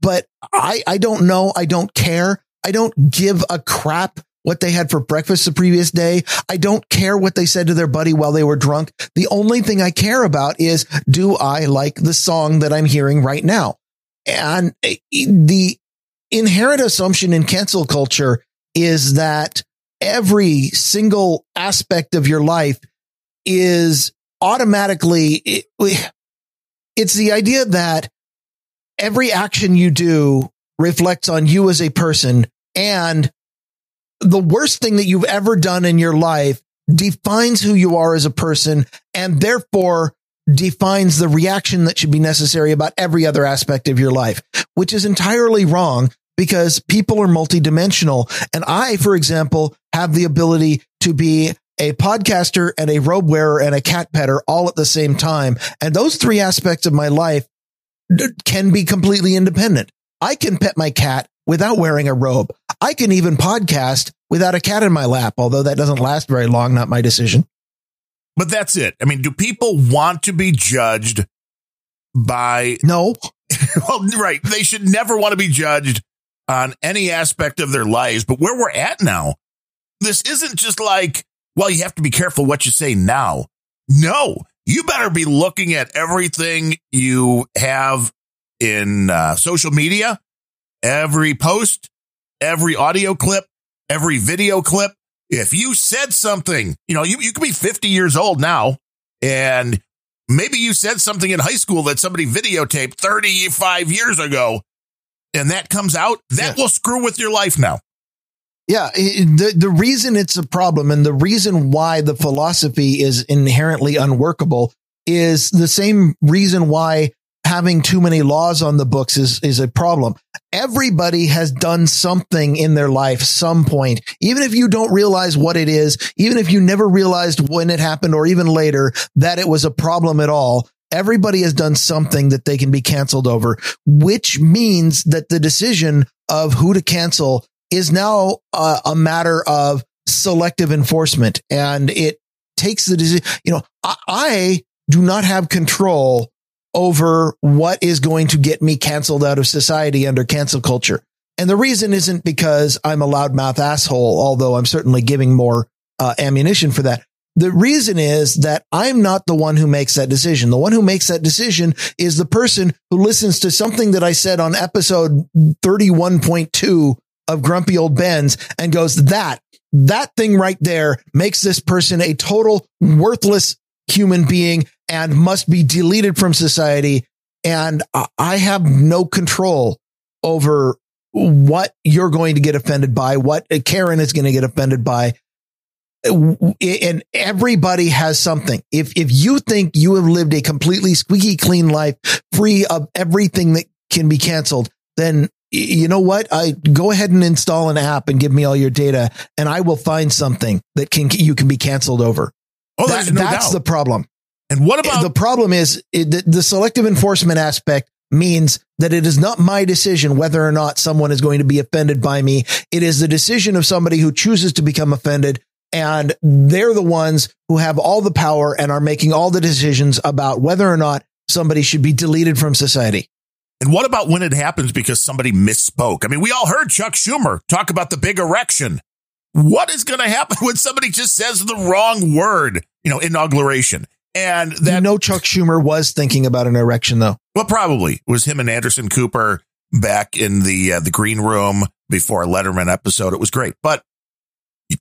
but I, I don't know. I don't care. I don't give a crap what they had for breakfast the previous day. I don't care what they said to their buddy while they were drunk. The only thing I care about is do I like the song that I'm hearing right now? And eh, the inherent assumption in cancel culture is that every single aspect of your life is automatically, it's the idea that every action you do reflects on you as a person and the worst thing that you've ever done in your life defines who you are as a person and therefore defines the reaction that should be necessary about every other aspect of your life, which is entirely wrong because people are multidimensional. And I, for example, have the ability to be a podcaster and a robe wearer and a cat petter all at the same time. And those three aspects of my life can be completely independent. I can pet my cat without wearing a robe. I can even podcast without a cat in my lap, although that doesn't last very long, not my decision. But that's it. I mean, do people want to be judged by No. well, right. They should never want to be judged on any aspect of their lives. But where we're at now, this isn't just like, well, you have to be careful what you say now. No, you better be looking at everything you have in uh, social media, every post, every audio clip, every video clip. If you said something, you know, you, you could be 50 years old now and maybe you said something in high school that somebody videotaped 35 years ago and that comes out, that Yeah. will screw with your life now. Yeah, the the reason it's a problem and the reason why the philosophy is inherently unworkable is the same reason why having too many laws on the books is is a problem. Everybody has done something in their life some point, even if you don't realize what it is, even if you never realized when it happened or even later that it was a problem at all. Everybody has done something that they can be canceled over, which means that the decision of who to cancel is now a matter of selective enforcement and it takes the decision. You know, I, I do not have control over what is going to get me canceled out of society under cancel culture. And the reason isn't because I'm a loudmouth asshole, although I'm certainly giving more uh, ammunition for that. The reason is that I'm not the one who makes that decision. The one who makes that decision is the person who listens to something that I said on episode 31.2 of Grumpy Old Bens and goes, that, that thing right there makes this person a total worthless human being and must be deleted from society. And I- have no control over what you're going to get offended by, what Karen is going to get offended by. And everybody has something. If, if you think you have lived a completely squeaky clean life free of everything that can be canceled, then you know what? I go ahead and install an app and give me all your data and I will find something that can, you can be canceled over. Oh, That- no that's doubt. the problem. And what about the problem is it, the, the selective enforcement aspect means that it is not my decision whether or not someone is going to be offended by me. It is the decision of somebody who chooses to become offended. And they're the ones who have all the power and are making all the decisions about whether or not somebody should be deleted from society. And what about when it happens because somebody misspoke? I mean, we all heard Chuck Schumer talk about the big erection. What is going to happen when somebody just says the wrong word, you know, inauguration? And you know, Chuck Schumer was thinking about an erection though. well, probably it was him and Anderson Cooper back in the, uh, the green room before a Letterman episode. It was great, but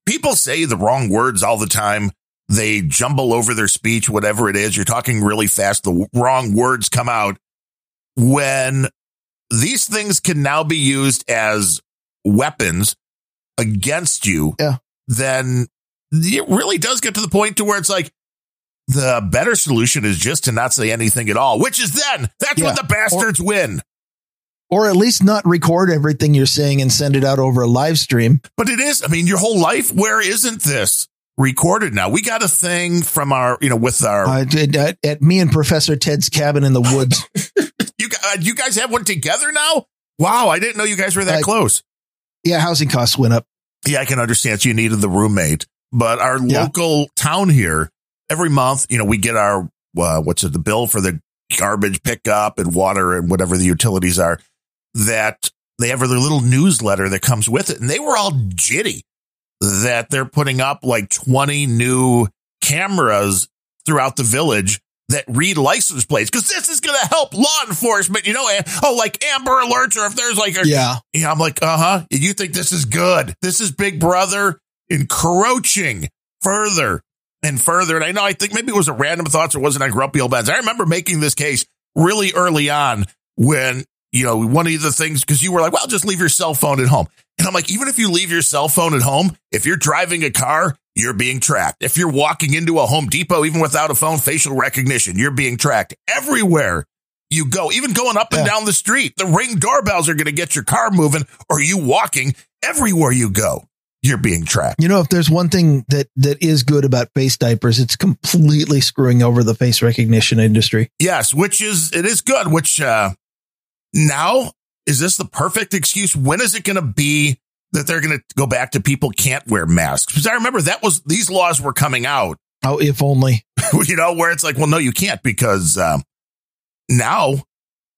people say the wrong words all the time. They jumble over their speech, whatever it is. You're talking really fast. The wrong words come out when these things can now be used as weapons against you. Yeah. Then it really does get to the point to where it's like the better solution is just to not say anything at all, which is then that's Yeah. when the bastards win. Or at least not record everything you're saying and send it out over a live stream. But it is, I mean, your whole life, where isn't this recorded now? We got a thing from our, you know, with our, Uh, at, at me and Professor Ted's cabin in the woods. you, uh, you guys have one together now? Wow. I didn't know you guys were that close. yeah, housing costs went up. Yeah, I can understand. So you needed the roommate, but our Yeah. local town here, every month, you know, we get our, uh, what's it, the bill for the garbage pickup and water and whatever the utilities are that they have their little newsletter that comes with it. And they were all jitty that they're putting up like 20 new cameras throughout the village that read license plates because this is going to help law enforcement, you know, and, oh, like Amber alerts or if there's like a, Yeah. yeah, I'm like, uh huh. You think this is good? This is Big Brother encroaching further and further. And I know, I think maybe it was a random thoughts or wasn't on Grumpy Old Bens. I remember making this case really early on when, you know, one of the things, because you were like, well, just leave your cell phone at home. And I'm like, even if you leave your cell phone at home, if you're driving a car, you're being tracked. If you're walking into a Home Depot, even without a phone, facial recognition, you're being tracked everywhere you go, even going up and Yeah. down the street. The ring doorbells are going to get your car moving or you walking everywhere you go. You're being tracked. You know, if there's one thing that that is good about face diapers, it's completely screwing over the face recognition industry. Yes, which is, it is good, which, uh, now is this the perfect excuse? When is it going to be that they're going to go back to people can't wear masks? Because I remember that was, these laws were coming out, Oh, if only. you know, where it's like, well, no, you can't because, um, now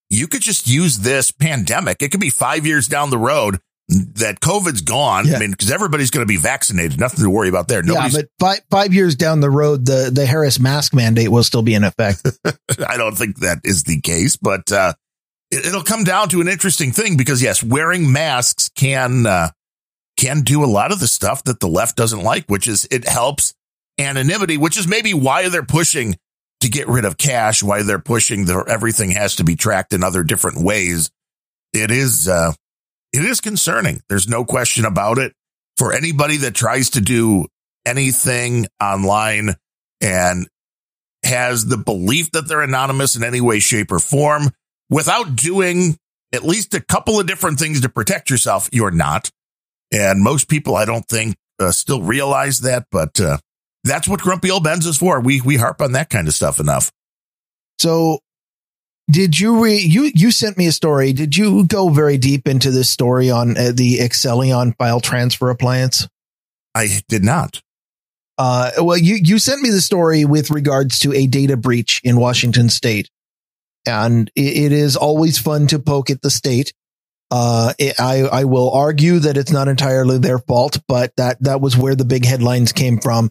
you could just use this pandemic. It could be five years down the road. That COVID's gone. Yeah. I mean, because everybody's going to be vaccinated. Nothing to worry about there. Nobody's, yeah, but five five years down the road, the the Harris mask mandate will still be in effect. I don't think that is the case, but uh, it, it'll come down to an interesting thing because yes, wearing masks can uh, can do a lot of the stuff that the left doesn't like, which is it helps anonymity, which is maybe why they're pushing to get rid of cash, why they're pushing the everything has to be tracked in other different ways. It is uh, it is concerning. There's no question about it. For anybody that tries to do anything online and has the belief that they're anonymous in any way, shape, or form without doing at least a couple of different things to protect yourself, you're not. And most people, I don't think, uh, still realize that, but uh, that's what Grumpy Old Bens is for. We we harp on that kind of stuff enough. So, did you re- you you sent me a story? Did you go very deep into this story on uh, the Accellion file transfer appliance? I did not. Uh, well, you you sent me the story with regards to a data breach in Washington State, and it, it is always fun to poke at the state. Uh, it, I I will argue that it's not entirely their fault, but that that was where the big headlines came from.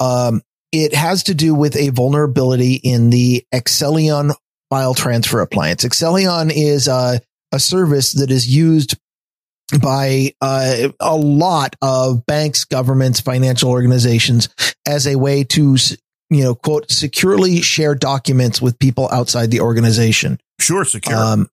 Um, it has to do with a vulnerability in the Accellion file transfer appliance. Accellion is a, a service that is used by uh, a lot of banks, governments, financial organizations as a way to, you know, quote, securely share documents with people outside the organization. Sure, secure. Um,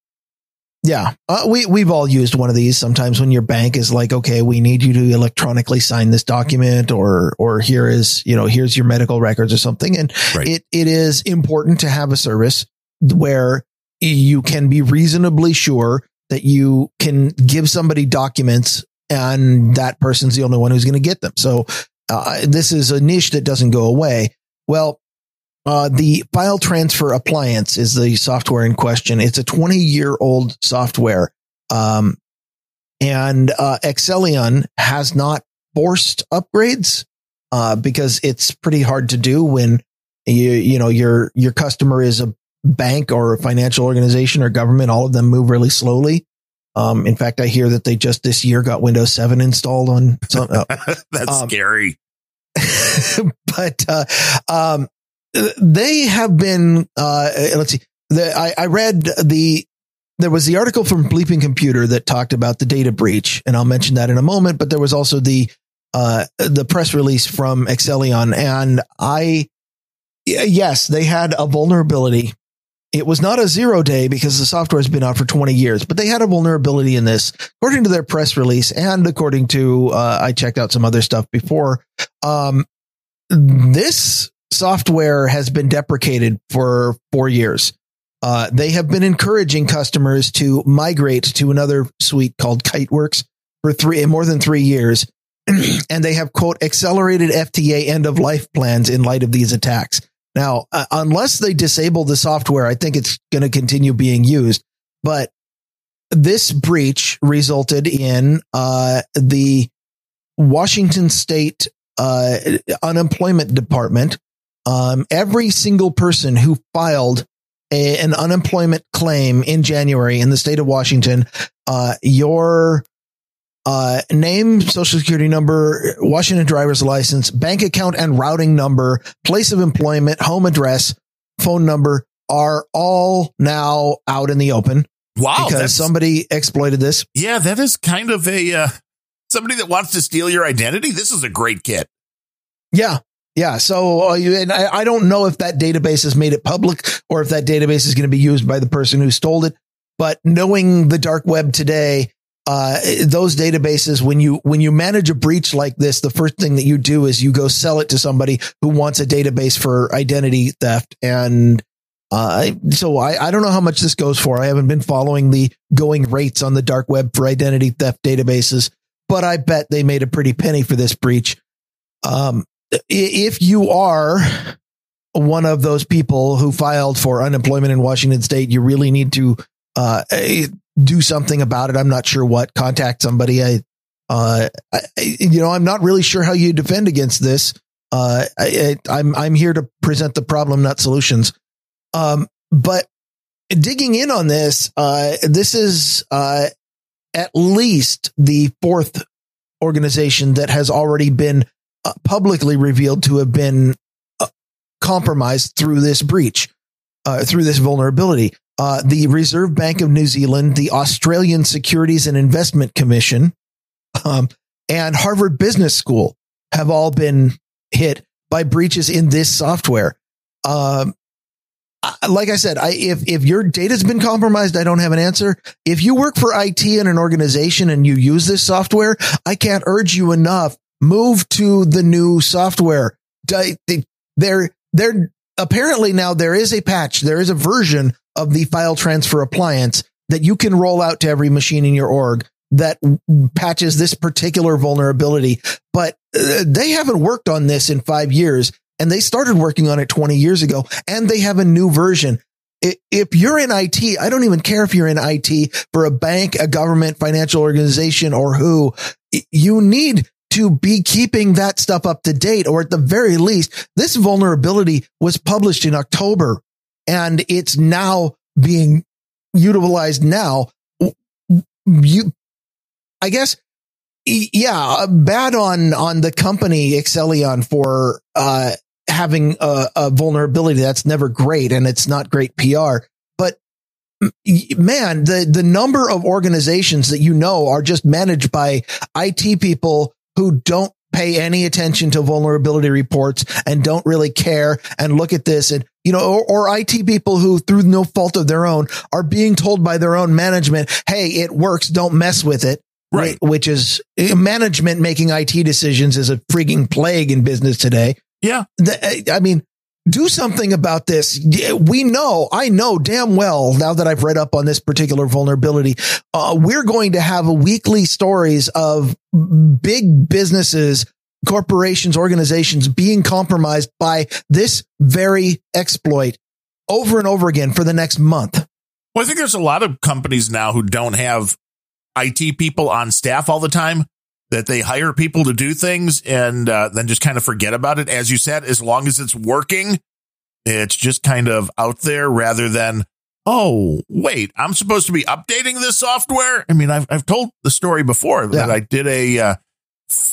yeah, uh, we we've all used one of these. Sometimes when your bank is like, okay, we need you to electronically sign this document, or or here is you know here's your medical records or something, and Right. it it is important to have a service where you can be reasonably sure that you can give somebody documents and that person's the only one who's going to get them. So uh, this is a niche that doesn't go away. Well, uh, the file transfer appliance is the software in question. It's a 20 year old software. Um, and, uh, Accellion has not forced upgrades, uh, because it's pretty hard to do when you, you know, your, your customer is a bank or financial organization or government. All of them move really slowly. Um, in fact, I hear that they just this year got Windows 7 installed on some, uh, That's um, scary. but uh, um, they have been. Uh, let's see. The, I, I read the. There was the article from Bleeping Computer that talked about the data breach, and I'll mention that in a moment. But there was also the uh, the press release from Accellion, and I. Yes, they had a vulnerability. It was not a zero day because the software has been out for 20 years, but they had a vulnerability in this, according to their press release, and according to uh, I checked out some other stuff before. Um, this software has been deprecated for four years. Uh, they have been encouraging customers to migrate to another suite called Kiteworks for three more than three years. and they have quote accelerated FTA end of life plans in light of these attacks. Now, uh, unless they disable the software, I think it's going to continue being used. But this breach resulted in uh, the Washington State uh, unemployment department. Um, every single person who filed a, an unemployment claim in January in the state of Washington, uh, your uh, name, social security number, Washington driver's license, bank account and routing number, place of employment, home address, phone number are all now out in the open Wow. because somebody exploited this. yeah, that is kind of a uh, somebody that wants to steal your identity. This is a great kit. Yeah. Yeah. So, uh, and I, I don't know if that database has made it public or if that database is going to be used by the person who stole it. But knowing the dark web today, uh, those databases, when you, when you manage a breach like this, the first thing that you do is you go sell it to somebody who wants a database for identity theft. And, uh, so I, I don't know how much this goes for. I haven't been following the going rates on the dark web for identity theft databases, but I bet they made a pretty penny for this breach. Um, if you are one of those people who filed for unemployment in Washington state, you really need to, uh, eh, do something about it. I'm not sure what, contact somebody. I, uh, I, you know, I'm not really sure how you defend against this. Uh, I, I, I'm, I'm here to present the problem, not solutions. Um, but digging in on this, uh, this is, uh, at least the fourth organization that has already been uh, publicly revealed to have been uh, compromised through this breach, uh, through this vulnerability. Uh, the Reserve Bank of New Zealand, the Australian Securities and Investment Commission, um, and Harvard Business School have all been hit by breaches in this software. Um, like I said, I, if if your data's been compromised, I don't have an answer. If you work for IT in an organization and you use this software, I can't urge you enough. Move to the new software. There, there. Apparently now there is a patch. There is a version of the file transfer appliance that you can roll out to every machine in your org that patches this particular vulnerability. But uh, they haven't worked on this in five years and they started working on it 20 years ago and they have a new version. If you're in IT, I don't even care if you're in IT for a bank, a government, financial organization or who you need to be keeping that stuff up to date, or at the very least, this vulnerability was published in October and it's now being utilized now. You, I guess yeah, bad on on the company Accellion for uh, having a, a, vulnerability. That's never great, and it's not great PR. But man, the the number of organizations that you know are just managed by IT people who don't pay any attention to vulnerability reports and don't really care and look at this and you know or, or IT people who through no fault of their own are being told by their own management, "Hey, it works, don't mess with it." Right. Which is management making IT decisions is a freaking plague in business today. Yeah. I mean, do something about this. We know, I know damn well now that I've read up on this particular vulnerability. Uh, we're going to have a weekly stories of big businesses, corporations, organizations being compromised by this very exploit over and over again for the next month. Well, I think there's a lot of companies now who don't have IT people on staff all the time that they hire people to do things and uh, then just kind of forget about it. As you said, as long as it's working, it's just kind of out there rather than, oh, wait, I'm supposed to be updating this software. I mean, I've, I've told the story before yeah. that I did a uh,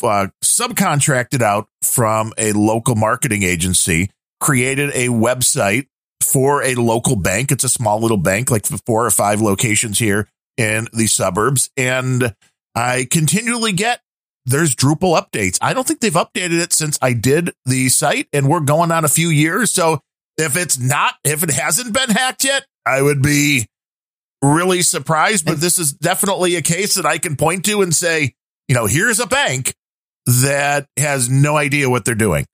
uh, subcontracted out from a local marketing agency, created a website for a local bank. It's a small little bank, like four or five locations here in the suburbs. And I continually get there's Drupal updates. I don't think they've updated it since I did the site and we're going on a few years. So if it's not, if it hasn't been hacked yet, I would be really surprised. But this is definitely a case that I can point to and say, you know, here's a bank that has no idea what they're doing.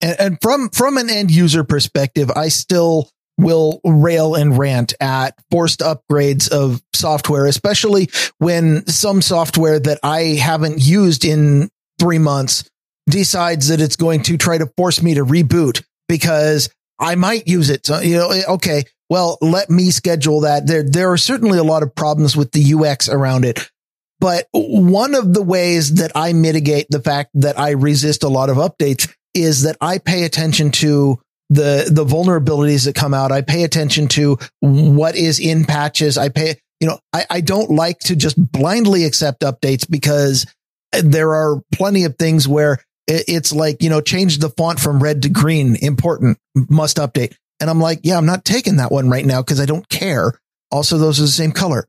And, and from, from an end user perspective, I still will rail and rant at forced upgrades of software, especially when some software that I haven't used in three months decides that it's going to try to force me to reboot because I might use it. So, you know, eh, okay, well, let me schedule that. There, there are certainly a lot of problems with the UX around it. But one of the ways that I mitigate the fact that I resist a lot of updates is that I pay attention to the the vulnerabilities that come out. I pay attention to what is in patches. I pay, you know, I, I don't like to just blindly accept updates because there are plenty of things where it's like, you know, change the font from red to green, important, must update. And I'm like, yeah, I'm not taking that one right now because I don't care. Also, those are the same color.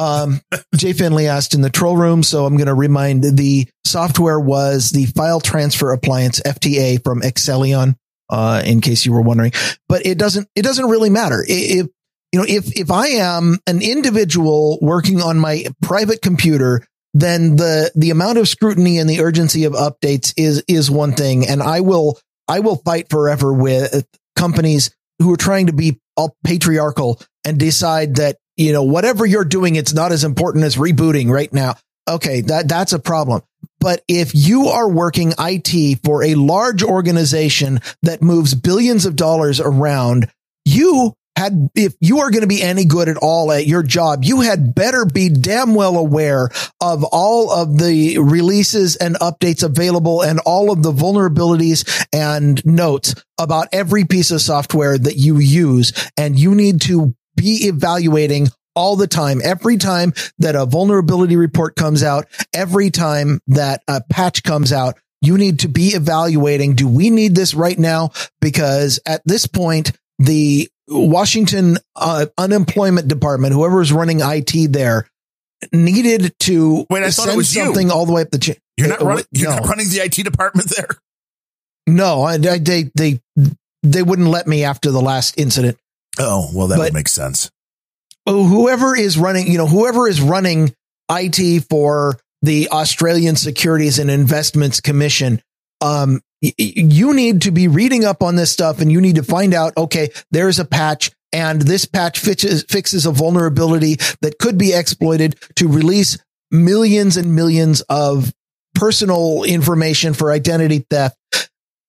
Um, Jay Finley asked in the troll room. So I'm going to remind the software was the file transfer appliance FTA from Accellion uh, in case you were wondering. But it doesn't it doesn't really matter if you know if if I am an individual working on my private computer. Then the the amount of scrutiny and the urgency of updates is is one thing, and I will I will fight forever with companies who are trying to be all patriarchal and decide that you know whatever you're doing it's not as important as rebooting right now okay that that's a problem but if you are working IT for a large organization that moves billions of dollars around, you had, if you are going to be any good at all at your job, you had better be damn well aware of all of the releases and updates available and all of the vulnerabilities and notes about every piece of software that you use. And you need to be evaluating all the time. Every time that a vulnerability report comes out, every time that a patch comes out, you need to be evaluating, do we need this right now? Because at this point, the Washington uh, unemployment department, whoever is running IT there, needed to Wait, I thought it send was you. something all the way up the chain. You're not Uh, running. You're no. not running the IT department there. No, I, I, they they they wouldn't let me after the last incident. Oh well, that But- would make sense. Oh, whoever is running, you know, whoever is running IT for the Australian Securities and Investments Commission, um, y- y- you need to be reading up on this stuff and you need to find out, okay, there's a patch and this patch fixes, fixes a vulnerability that could be exploited to release millions and millions of personal information for identity theft.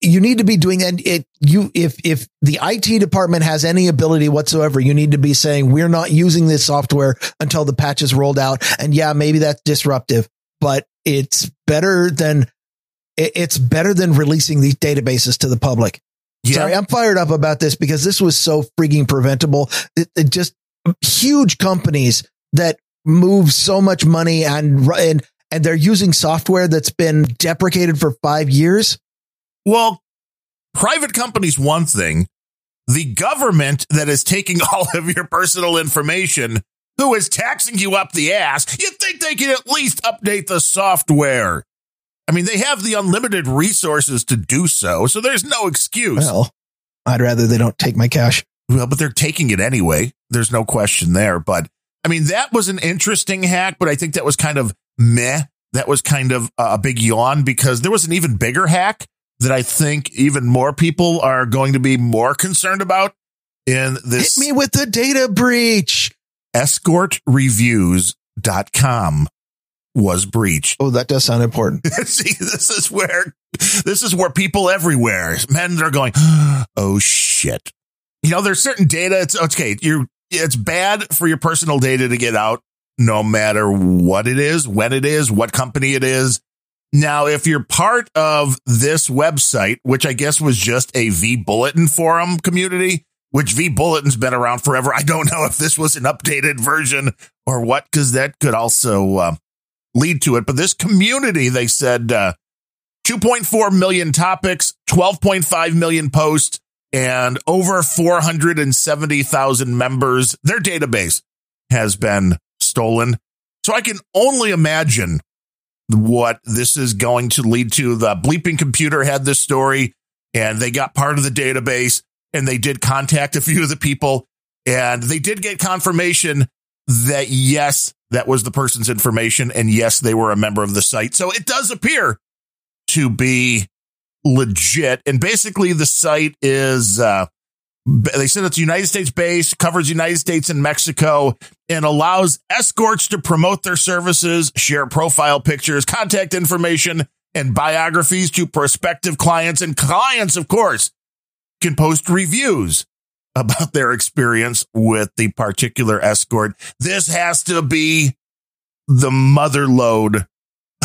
You need to be doing and it you if if the IT department has any ability whatsoever, you need to be saying we're not using this software until the patch is rolled out. And yeah, maybe that's disruptive, but it's better than it- it's better than releasing these databases to the public. Yeah, Sorry, I'm fired up about this because this was so freaking preventable. It, it just huge companies that move so much money and and and they're using software that's been deprecated for five years. Well, private companies, one thing. The government that is taking all of your personal information, who is taxing you up the ass, you think they can at least update the software. I mean, they have the unlimited resources to do so, so there's no excuse. Well, I'd rather they don't take my cash. Well, but they're taking it anyway. There's no question there. But I mean, that was an interesting hack, but I think that was kind of meh. That was kind of a big yawn because there was an even bigger hack that I think even more people are going to be more concerned about in this Hit me with the data breach. escortreviews.com was breached. Oh, that does sound important. See, this is where this is where people everywhere, men, they're going, oh shit. You know, there's certain data. It's okay. You're it's bad for your personal data to get out, no matter what it is, when it is, what company it is. Now, if you're part of this website, which I guess was just a vBulletin forum community, which vBulletin's been around forever. I don't know if this was an updated version or what, because that could also uh, lead to it. But this community, they said, uh, 2.4 million topics, 12.5 million posts, and over 470,000 members. Their database has been stolen. So I can only imagine what this is going to lead to. The bleeping computer had this story and they got part of the database and they did contact a few of the people and they did get confirmation that yes, that was the person's information. And yes, they were a member of the site. So it does appear to be legit. And basically the site is, uh, they said it's United States based, covers United States and Mexico, and allows escorts to promote their services, share profile pictures, contact information, and biographies to prospective clients. And clients, of course, can post reviews about their experience with the particular escort. This has to be the mother lode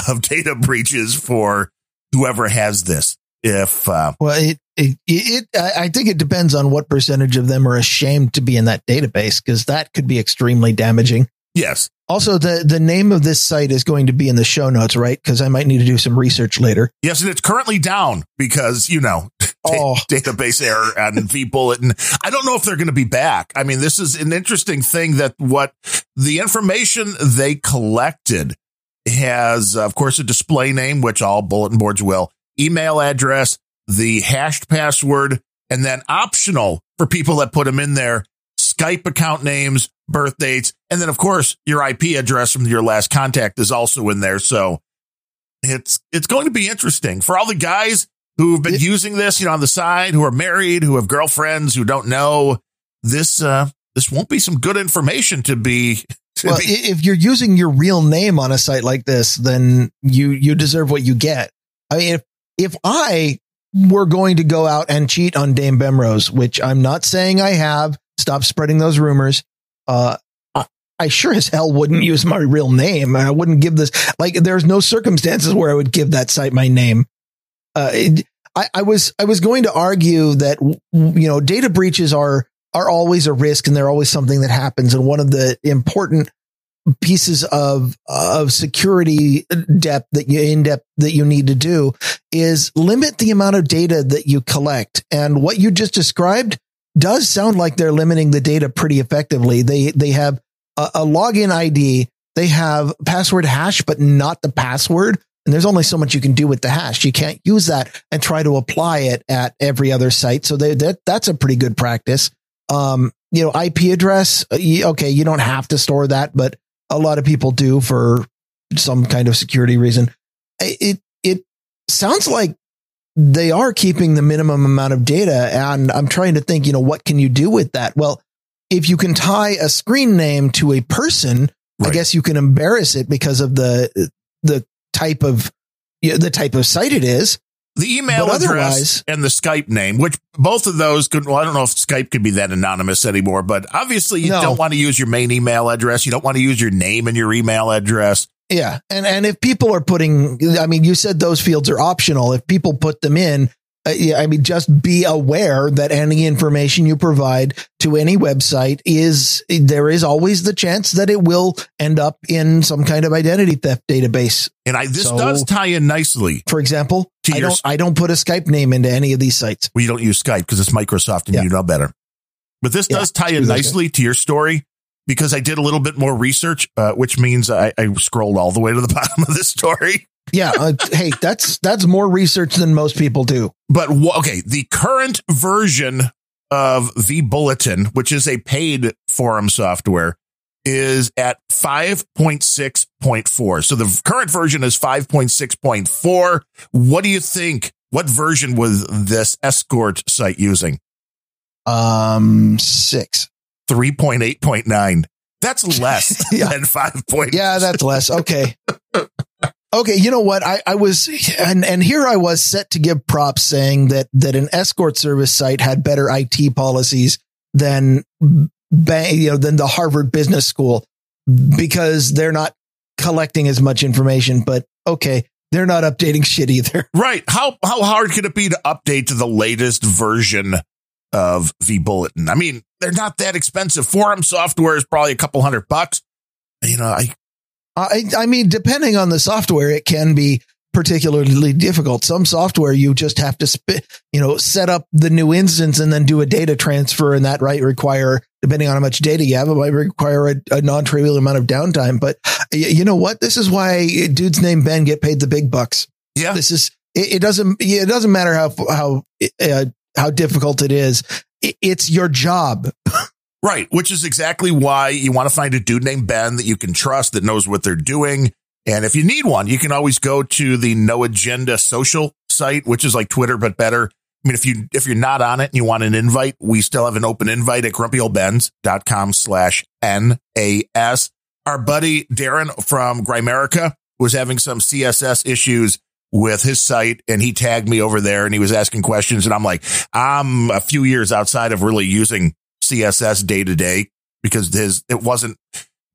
of data breaches for whoever has this. If, uh, Well, it, it, it, I think it depends on what percentage of them are ashamed to be in that database because that could be extremely damaging. yes, Also, the, the name of this site is going to be in the show notes, right? Because I might need to do some research later. yes, and it's currently down because, you know, Oh. database error and vBulletin. I don't know if they're going to be back. I mean, this is an interesting thing that what the information they collected has, of course, a display name, which all bulletin boards will, email address, the hashed password, and then optional for people that put them in there, Skype account names, birth dates, and then of course your IP address from your last contact is also in there. So it's it's going to be interesting for all the guys who've been It- using this, you know, on the side, who are married, who have girlfriends, who don't know this. Uh, this won't be some good information to be. To Well, be if you're using your real name on a site like this, then you, you deserve what you get. I mean, if, if I were going to go out and cheat on Dame Bemrose, which I'm not saying I have, stop spreading those rumors. Uh, I, I sure as hell wouldn't use my real name. I wouldn't give this, like, there's no circumstances where I would give that site my name. Uh, it, I, I was, I was going to argue that, you know, data breaches are, are always a risk and they're always something that happens. And one of the important pieces of of security depth that you in depth that you need to do is limit the amount of data that you collect. And what you just described does sound like they're limiting the data pretty effectively. They they have a, a login ID, they have password hash, but not the password. And there's only so much you can do with the hash. You can't use that and try to apply it at every other site. So they, that that's a pretty good practice. Um, you know, IP address. Okay, you don't have to store that, but a lot of people do for some kind of security reason. It it sounds like they are keeping the minimum amount of data, and I'm trying to think, you know, what can you do with that? Well, if you can tie a screen name to a person, right. I guess you can embarrass it because of the the type of you know, the type of site it is. The email but address and the Skype name, which both of those could, well, I don't know if Skype could be that anonymous anymore, but obviously you no. don't want to use your main email address. You don't want to use your name and your email address. Yeah. And, and if people are putting, I mean, you said those fields are optional. If people put them in, yeah, I mean, just be aware that any information you provide to any website is there is always the chance that it will end up in some kind of identity theft database. And I this so, does tie in nicely. For example, I don't I don't put a Skype name into any of these sites. Well, you don't use Skype because it's Microsoft and yeah. you know better. But this yeah, does tie in nicely to your story because I did a little bit more research, uh, which means I, I scrolled all the way to the bottom of this story yeah. Uh, hey, that's that's more research than most people do. But okay, the current version of the bulletin, which is a paid forum software, is at 5.6.4. So the current version is 5.6.4. What do you think? What version was this escort site using? Um, six. 3.8.9. That's less yeah. than 5. Yeah, that's less. Okay. Okay, you know what? I, I was and and here I was set to give props saying that that an escort service site had better IT policies than you know than the Harvard Business School because they're not collecting as much information. But okay, they're not updating shit either. Right. How how hard could it be to update to the latest version of the bulletin? I mean, they're not that expensive. Forum software is probably a couple hundred bucks. You know, I I, I mean, depending on the software, it can be particularly difficult. Some software you just have to spit, you know, set up the new instance and then do a data transfer, and that right require, depending on how much data you have, it might require a, a non-trivial amount of downtime. But you know what? This is why dudes named Ben get paid the big bucks. Yeah, this is it. it doesn't it doesn't matter how how uh, how difficult it is. It, it's your job. Right, which is exactly why you want to find a dude named Ben that you can trust that knows what they're doing. And if you need one, you can always go to the No Agenda social site, which is like Twitter but better. I mean, if you if you're not on it and you want an invite, we still have an open invite at grumpyoldbens.com slash NAS. Our buddy Darren from Grimerica was having some CSS issues with his site and he tagged me over there and he was asking questions and I'm like, I'm a few years outside of really using CSS day to day because his it wasn't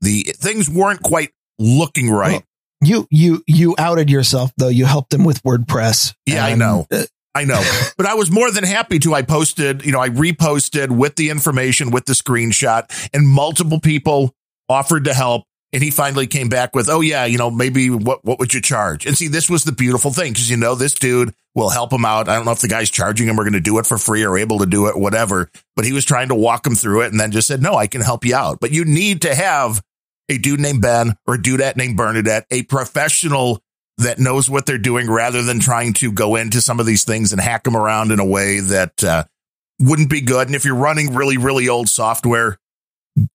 the things weren't quite looking right. Well, you you you outed yourself though. You helped him with WordPress. Yeah, I know. Uh, I know. But I was more than happy to. I posted, you know, I reposted with the information, with the screenshot, and multiple people offered to help. And he finally came back with, oh yeah, you know, maybe what, what would you charge? And see, this was the beautiful thing. Cause you know, this dude will help him out. I don't know if the guy's charging him or going to do it for free or able to do it, whatever, but he was trying to walk him through it and then just said, no, I can help you out. But you need to have a dude named Ben or a dudette named Bernadette, a professional that knows what they're doing rather than trying to go into some of these things and hack them around in a way that, uh, wouldn't be good. And if you're running really, really old software,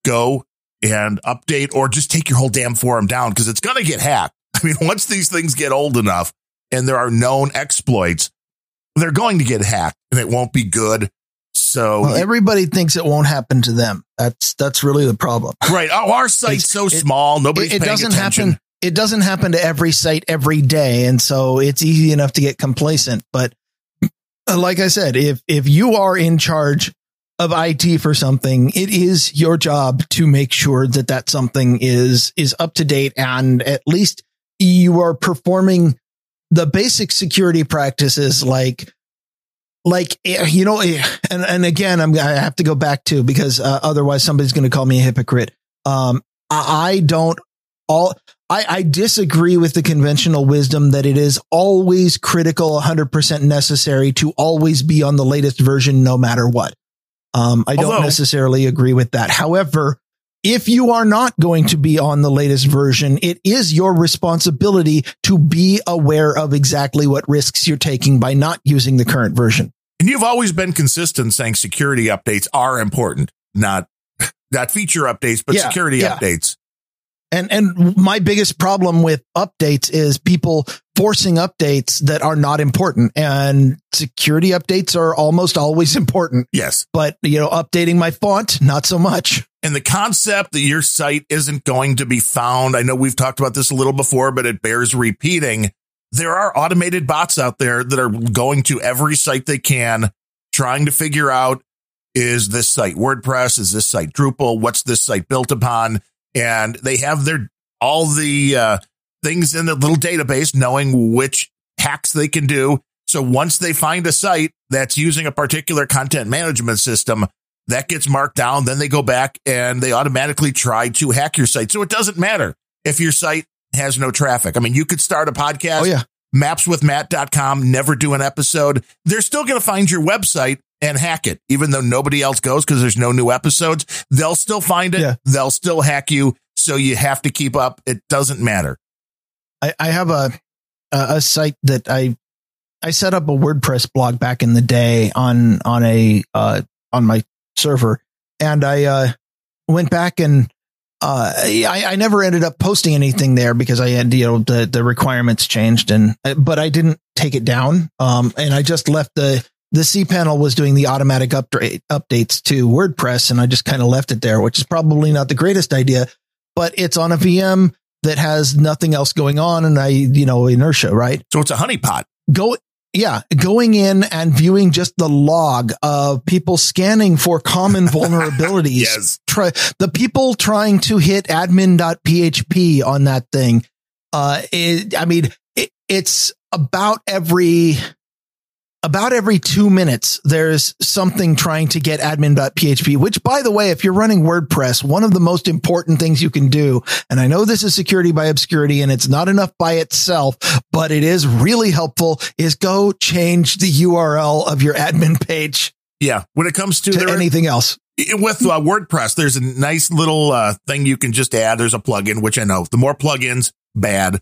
go and update or just take your whole damn forum down because it's going to get hacked. I mean, once these things get old enough and there are known exploits, they're going to get hacked and it won't be good. So well, everybody thinks it won't happen to them. That's that's really the problem. Right. Oh, our site's it's, so it, small. Nobody. It, it doesn't attention. happen. It doesn't happen to every site every day, and so it's easy enough to get complacent. But like I said, if if you are in charge of IT for something, it is your job to make sure that that something is, is up to date and at least you are performing the basic security practices like like eh, you know, eh, and and again, I'm I have to go back to because uh, otherwise somebody's going to call me a hypocrite. Um, I, don't all. I, I disagree with the conventional wisdom that it is always critical, 100% necessary to always be on the latest version, no matter what. Um, I don't necessarily agree with that. However, if you are not going to be on the latest version, it is your responsibility to be aware of exactly what risks you're taking by not using the current version. And you've always been consistent saying security updates are important, not not feature updates, but Yeah, security yeah. updates. And and my biggest problem with updates is people forcing updates that are not important. And security updates are almost always important. Yes. But you know, updating my font, not so much. And the concept that your site isn't going to be found. I know we've talked about this a little before, but it bears repeating. There are automated bots out there that are going to every site they can, trying to figure out is this site WordPress? Is this site Drupal? What's this site built upon? And they have their all the uh, things in the little database, knowing which hacks they can do. So once they find a site that's using a particular content management system, that gets marked down. Then they go back and they automatically try to hack your site. So it doesn't matter if your site has no traffic. I mean, you could start a podcast, Oh yeah. mapswithmatt.com, never do an episode. They're still going to find your website and hack it, even though nobody else goes because there's no new episodes. They'll still find it. Yeah. They'll still hack you. So you have to keep up. It doesn't matter. I, I have a, a site that I I set up a WordPress blog back in the day on on a uh, on my server, and I uh, went back and uh, I, I never ended up posting anything there because I had you know the the requirements changed, and but I didn't take it down, um, and I just left the the cPanel was doing the automatic update updates to WordPress, and I just kind of left it there, which is probably not the greatest idea, but it's on a VM that has nothing else going on and I, you know, inertia, right? So it's a honeypot. Go, yeah, going in and viewing just the log of people scanning for common vulnerabilities. Yes. Try, the people trying to hit admin.php on that thing. Uh, it, I mean, it, it's about every, about every two minutes, there's something trying to get admin.php, which by the way, if you're running WordPress, one of the most important things you can do, and I know this is security by obscurity and it's not enough by itself, but it is really helpful is go change the URL of your admin page Yeah. When it comes to, to there- anything else. with uh, WordPress, there's a nice little uh, thing you can just add. There's a plugin, which I know the more plugins, bad.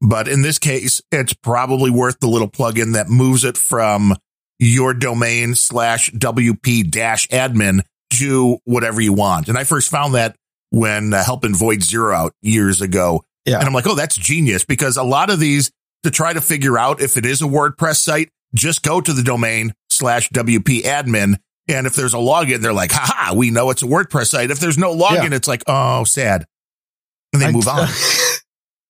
But in this case, it's probably worth the little plugin that moves it from your domain slash WP dash admin to whatever you want. And I first found that when uh, helping Void Zero out years ago. Yeah. And I'm like, oh, that's genius because a lot of these to try to figure out if it is a WordPress site, just go to the domain slash WP admin. And if there's a login, they're like, haha, we know it's a WordPress site. If there's no login, it's like, oh, sad. And they I- move on.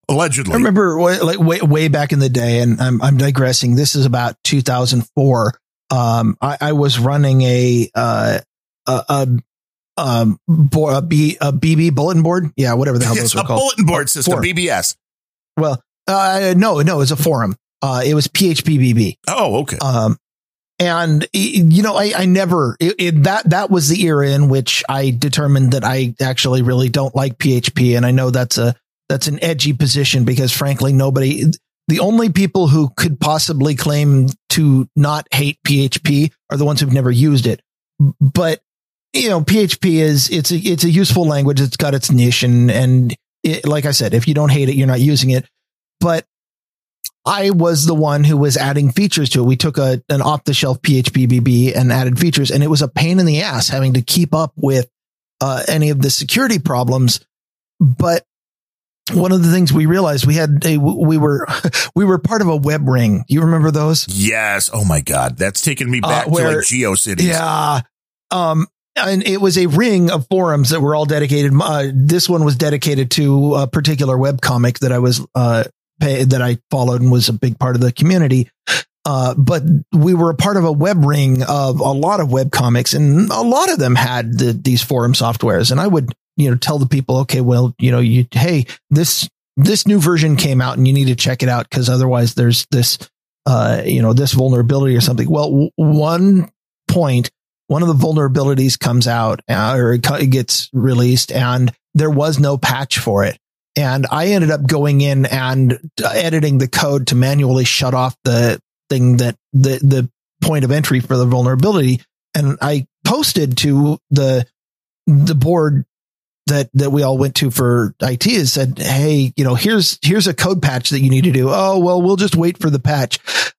Allegedly. I remember way, like way, way back in the day, and I'm, I'm digressing. This is about 2004. Um, I, I was running a, uh, a, a, um, bo- a, B, a BB bulletin board. Yeah, whatever the hell It's those a are called. bulletin board system, Forum. BBS. Well, uh, no, no, it's a forum. Uh, it was PHPBB. Oh, okay. Um, and you know, I, I never, it, it, that, that was the era in which I determined that I actually really don't like PHP. And I know that's a, that's an edgy position because frankly, nobody, the only people who could possibly claim to not hate PHP are the ones who've never used it. But, you know, PHP is, it's a, it's a useful language. It's got its niche and, and it, like I said, if you don't hate it, you're not using it. But I was the one who was adding features to it. We took a, an off the shelf PHP BB and added features and it was a pain in the ass having to keep up with, uh, any of the security problems. But one of the things we realized we had a, we were, we were part of a web ring. You remember those? yes. Oh my God. That's taking me Uh, back to where- like GeoCities. Yeah. Um, and it was a ring of forums that were all dedicated. Uh, this one was dedicated to a particular web comic that I was, uh, pay, that I followed and was a big part of the community. Uh, but we were a part of a web ring of a lot of web comics and a lot of them had the, these forum softwares. And I would, you know, tell the people, okay, well, you know, you, Hey, this, this new version came out and you need to check it out because otherwise there's this, uh, you know, this vulnerability or something. Well, w- one point, one of the vulnerabilities comes out uh, or it it gets released and there was no patch for it. And I ended up going in and editing the code to manually shut off the thing that the, the point of entry for the vulnerability. And I posted to the, the board that, that we all went to for IT and said, Hey, you know, here's, here's a code patch that you need to do. Oh, well, we'll just wait for the patch.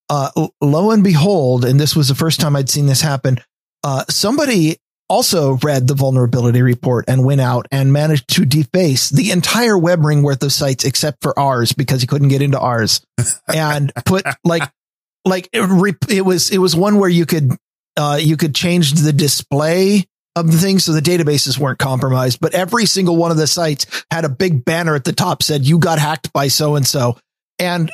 Uh, lo and behold, and this was the first time I'd seen this happen. Uh, somebody also read the vulnerability report and went out and managed to deface the entire web ring worth of sites except for ours because he couldn't get into ours and put like like it, re- it was it was one where you could uh you could change the display of the things. so the databases weren't compromised but every single one of the sites had a big banner at the top said you got hacked by so and so and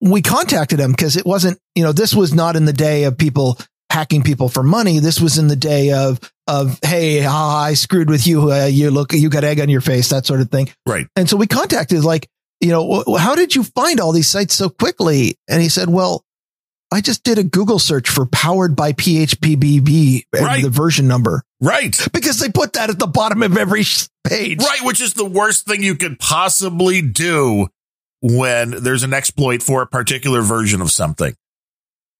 we contacted him because it wasn't you know this was not in the day of people hacking people for money. This was in the day of of hey, ah, I screwed with you. Uh, you look, you got egg on your face, that sort of thing. Right. And so we contacted like, you know, how did you find all these sites so quickly? And he said, well, I just did a Google search for powered by PHPBB and Right. the version number Right. because they put that at the bottom of every page. Right, which is the worst thing you could possibly do when there's an exploit for a particular version of something.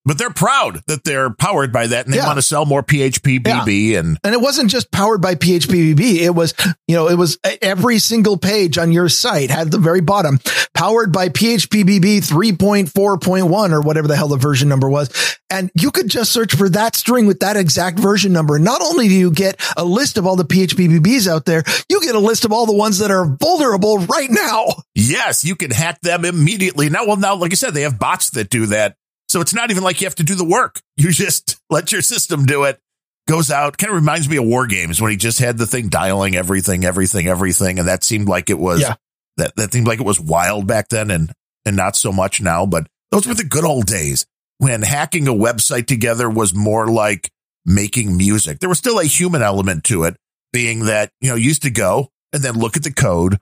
But they're proud that they're powered by that and they Yeah. want to sell more PHPBB and And it wasn't just powered by PHPBB. It was, you know, it was every single page on your site had the very bottom powered by PHPBB 3.4.1 or whatever the hell the version number was. And you could just search for that string with that exact version number. And not only do you get a list of all the PHP PHPBBs out there, you get a list of all the ones that are vulnerable right now. yes, you can hack them immediately. Now, well, now, like I said, they have bots that do that. So it's not even like you have to do the work. You just let your system do it. Goes out. Kind of reminds me of war games when he just had the thing dialing everything, everything, everything. And that seemed like it was, Yeah. that, that seemed like it was wild back then and, and not so much now. But those were the good old days when hacking a website together was more like making music. There was still a human element to it, being that, you know, you used to go and then look at the code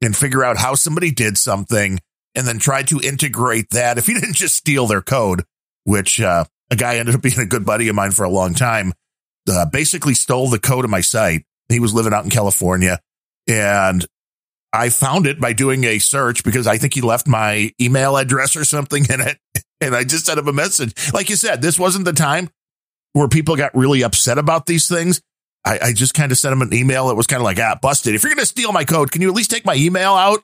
and figure out how somebody did something and then try to integrate that. If you didn't just steal their code, which uh, a guy ended up being a good buddy of mine for a long time, uh, basically stole the code of my site. He was living out in California and I found it by doing a search because I think he left my email address or something in it. And I just sent him a message. Like you said, this wasn't the time where people got really upset about these things. I, I just kind of sent him an email. It was kind of like, ah, busted. If you're going to steal my code, can you at least take my email out?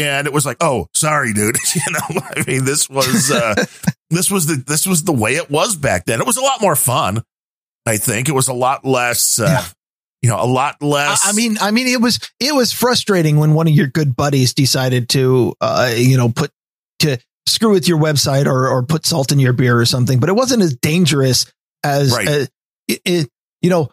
And it was like, oh, sorry, dude. you know, I mean, this was, uh, this was the, this was the way it was back then. It was a lot more fun. I think it was a lot less, uh, Yeah. you know, a lot less. I I mean, I mean, it was it was frustrating when one of your good buddies decided to, uh, you know, put to screw with your website or or put salt in your beer or something. But it wasn't as dangerous as, Right. uh, it, it, you know,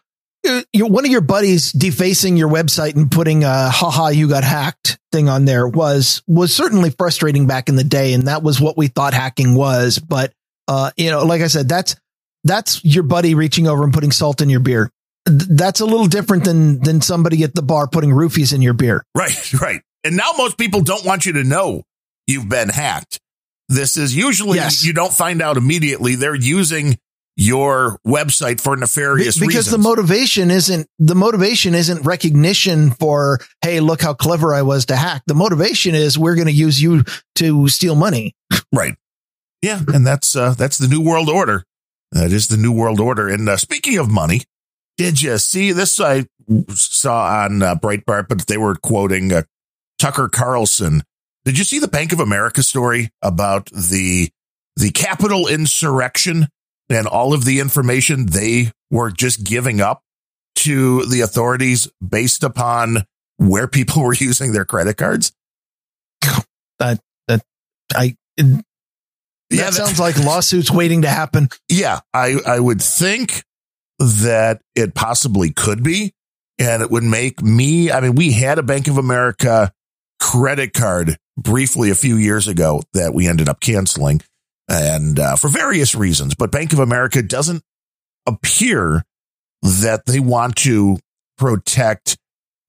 one of your buddies defacing your website and putting a "haha you got hacked" thing on there was was certainly frustrating back in the day, and that was what we thought hacking was. But uh, you know, like I said, that's that's your buddy reaching over and putting salt in your beer that's a little different than than somebody at the bar putting roofies in your beer. Right, right. And now most people don't want you to know you've been hacked. This is usually Yes. you don't find out immediately. They're using your website for nefarious reasons. because reasons. the motivation isn't the motivation isn't recognition for hey look how clever I was to hack. The motivation is we're going to use you to steal money. right. Yeah, and that's uh, that's the new world order. That is the new world order. And uh, speaking of money, did you see this? I saw on uh, Breitbart, but they were quoting uh, Tucker Carlson. Did you see the Bank of America story about the the Capitol insurrection and all of the information they were just giving up to the authorities based upon where people were using their credit cards? That that I that sounds like lawsuits waiting to happen. Yeah, I, I would think that it possibly could be. And it would make me, I mean, we had a Bank of America credit card briefly a few years ago that we ended up canceling and uh, for various reasons. But Bank of America doesn't appear that they want to protect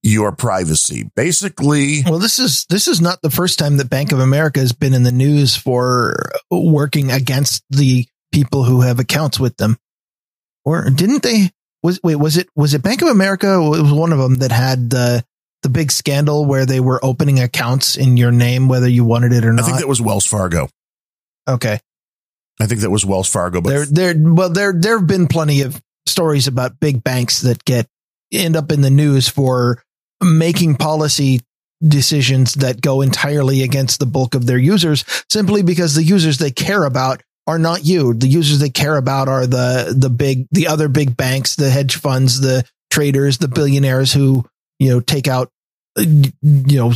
your privacy. Basically, Well, this is this is not the first time that Bank of America has been in the news for working against the people who have accounts with them. Or didn't they? Was wait was it was it Bank of America? It was one of them that had the the big scandal where they were opening accounts in your name whether you wanted it or not. I think that was Wells Fargo. okay, I think that was Wells Fargo, but there there well there there have been plenty of stories about big banks that get end up in the news for making policy decisions that go entirely against the bulk of their users simply because the users they care about are not you. The users they care about are the the big the other big banks the hedge funds the traders the billionaires who you know take out uh, you know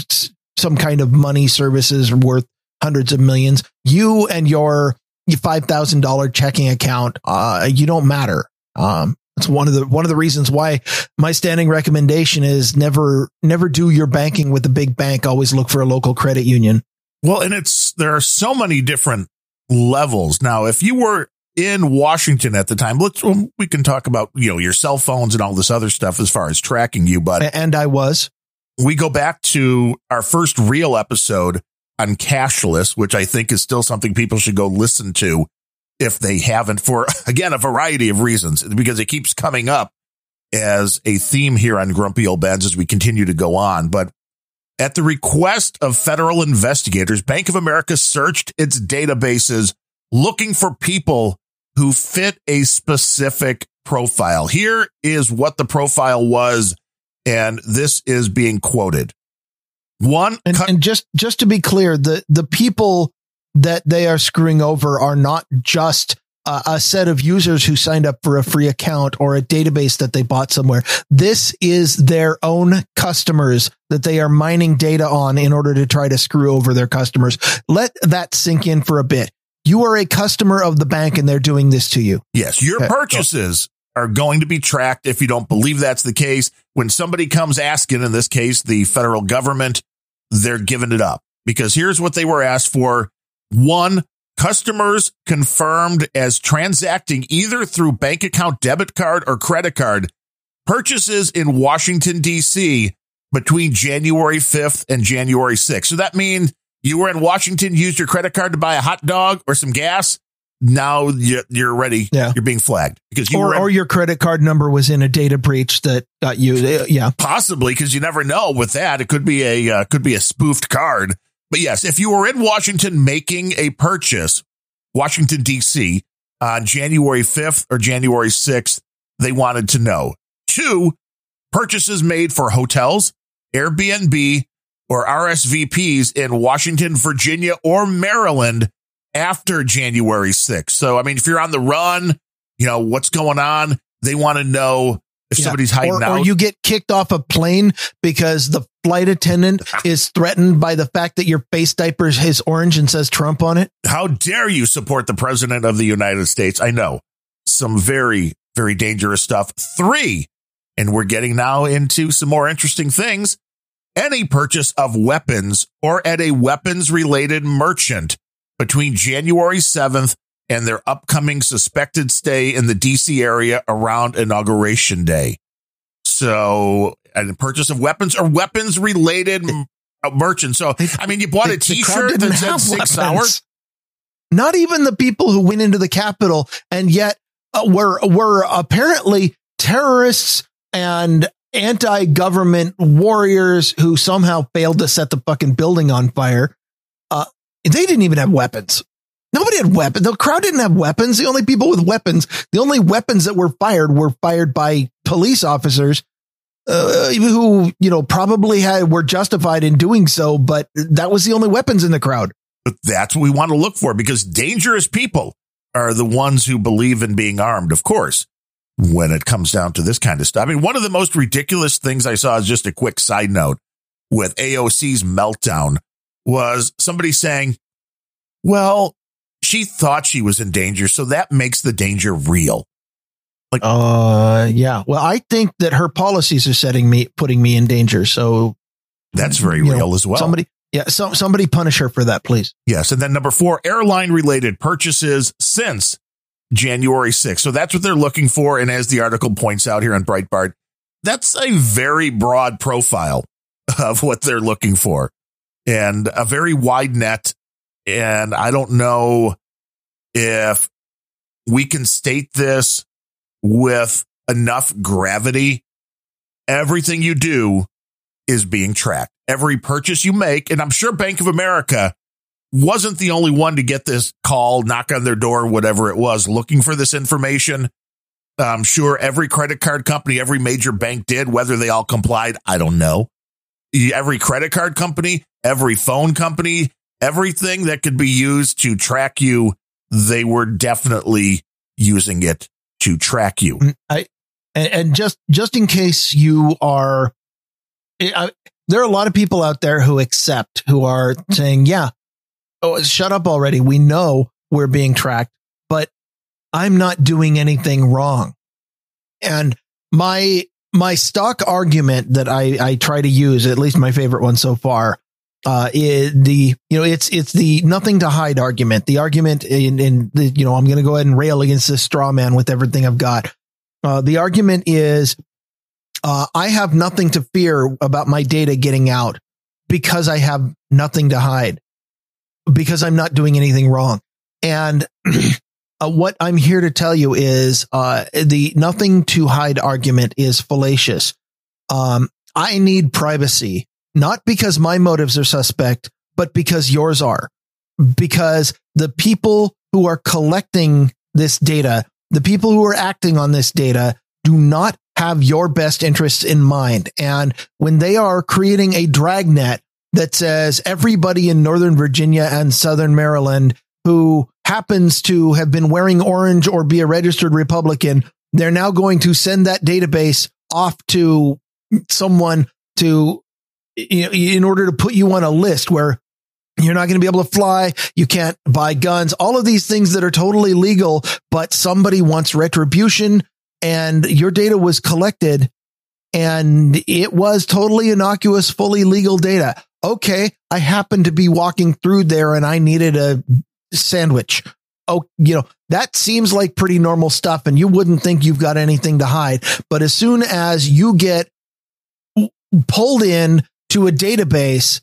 some kind of money services worth hundreds of millions. You and your $5000 checking account uh you don't matter. Um it's one of the one of the reasons why my standing recommendation is never never do your banking with a big bank. Always look for a local credit union. Well, and it's there are so many different levels. Now, if you were in Washington at the time, let's we can talk about, you know, your cell phones and all this other stuff as far as tracking you, but and I was. we go back to our first real episode on cashless, which I think is still something people should go listen to if they haven't for again a variety of reasons because it keeps coming up as a theme here on Grumpy Old Bens as we continue to go on. But at the request of federal investigators, Bank of America searched its databases looking for people who fit a specific profile. Here is what the profile was, and this is being quoted. One, and, and just just to be clear the the people that they are screwing over are not just a, a set of users who signed up for a free account or a database that they bought somewhere. This is their own customers that they are mining data on in order to try to screw over their customers. Let that sink in for a bit. You are a customer of the bank and they're doing this to you. Yes, your Okay, purchases are going to be tracked if you don't believe that's the case. When somebody comes asking, in this case, the federal government, they're giving it up because here's what they were asked for. One, customers confirmed as transacting either through bank account, debit card, or credit card purchases in Washington, D.C. between January 5th and January 6th. So that means you were in Washington, used your credit card to buy a hot dog or some gas. Now you- you're ready. Yeah. You're being flagged because you or, or your credit card number was in a data breach that got you yeah possibly because you never know with that. It could be a uh, could be a spoofed card. But yes, if you were in Washington making a purchase, Washington D.C. on January fifth or January sixth, they wanted to know. Two purchases made for hotels, Airbnb, or RSVPs in Washington, Virginia, or Maryland after January 6th. So, I mean, if you're on the run, you know, what's going on? They want to know if Yeah. somebody's hiding or, out. or you get kicked off a plane because the flight attendant is threatened by the fact that your face diaper is orange and says Trump on it. How dare you support the president of the United States? I know some very, very dangerous stuff. Three, and we're getting now into some more interesting things. Any purchase of weapons or at a weapons related merchant between January 7th and their upcoming suspected stay in the DC area around inauguration day. So, and the purchase of weapons or weapons related merchant. So, I mean, you bought a crowd t-shirt that said six weapons. hours. Not even the people who went into the Capitol and yet uh, were were apparently terrorists and anti-government warriors who somehow failed to set the fucking building on fire. Uh, they didn't even have weapons. Nobody had weapons. The crowd didn't have weapons. The only people with weapons, the only weapons that were fired were fired by police officers uh, who, you know, probably had were justified in doing so, but that was the only weapons in the crowd. But that's what we want to look for because dangerous people are the ones who believe in being armed, of course, when it comes down to this kind of stuff. I mean, one of the most ridiculous things I saw is just a quick side note with AOC's meltdown was somebody saying, well, she thought she was in danger, so that makes the danger real. Like, uh, yeah. Well, I think that her policies are setting me, putting me in danger. So That's very you know, real as well. Somebody, yeah, so, somebody punish her for that, please. Yes. And then number four, airline related purchases since January 6th. So that's what they're looking for. And as the article points out here on Breitbart, that's a very broad profile of what they're looking for and a very wide net. And I don't know if we can state this with enough gravity. Everything you do is being tracked. Every purchase you make, and I'm sure Bank of America wasn't the only one to get this call, knock on their door, whatever it was, looking for this information. I'm sure every credit card company, every major bank did, whether they all complied, I don't know. Every credit card company, every phone company, everything that could be used to track you, they were definitely using it to track you. Mm, I, and, just, just in case you are, eh, I, there are a lot of people out there who accept, who are saying, yeah, oh, shut up already. We know we're being tracked, but I'm not doing anything wrong. And my, my stock argument that I, I try to use, at least my favorite one so far, uh, is the, you know, it's, it's the nothing to hide argument. The argument in, in the, you know, I'm going to go ahead and rail against this straw man with everything I've got. Uh, the argument is, uh, I have nothing to fear about my data getting out because I have nothing to hide because I'm not doing anything wrong. And uh, what I'm here to tell you is uh, the nothing to hide argument is fallacious. Um, I need privacy, not because my motives are suspect, but because yours are. Because the people who are collecting this data, the people who are acting on this data do not have your best interests in mind. And when they are creating a dragnet that says everybody in Northern Virginia and Southern Maryland who happens to have been wearing orange or be a registered Republican, they're now going to send that database off to someone to, in order to put you on a list where you're not going to be able to fly. You can't buy guns, all of these things that are totally legal, but somebody wants retribution and your data was collected and it was totally innocuous, fully legal data okay, I happened to be walking through there and I needed a sandwich. Oh, you know, that seems like pretty normal stuff and you wouldn't think you've got anything to hide. But as soon as you get pulled in to a database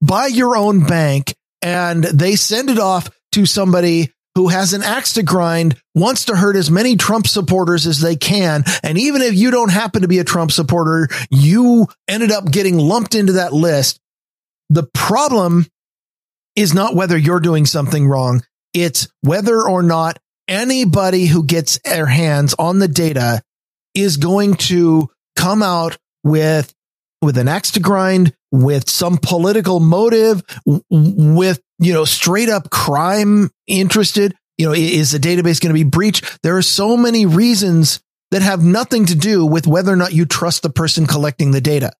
by your own bank and they send it off to somebody who has an axe to grind, wants to hurt as many Trump supporters as they can. And even if you don't happen to be a Trump supporter, you ended up getting lumped into that list. The problem is not whether you're doing something wrong. It's whether or not anybody who gets their hands on the data is going to come out with, with an axe to grind, with some political motive, with, you know, straight up crime interested. You know, is the database going to be breached? There are so many reasons that have nothing to do with whether or not you trust the person collecting the data.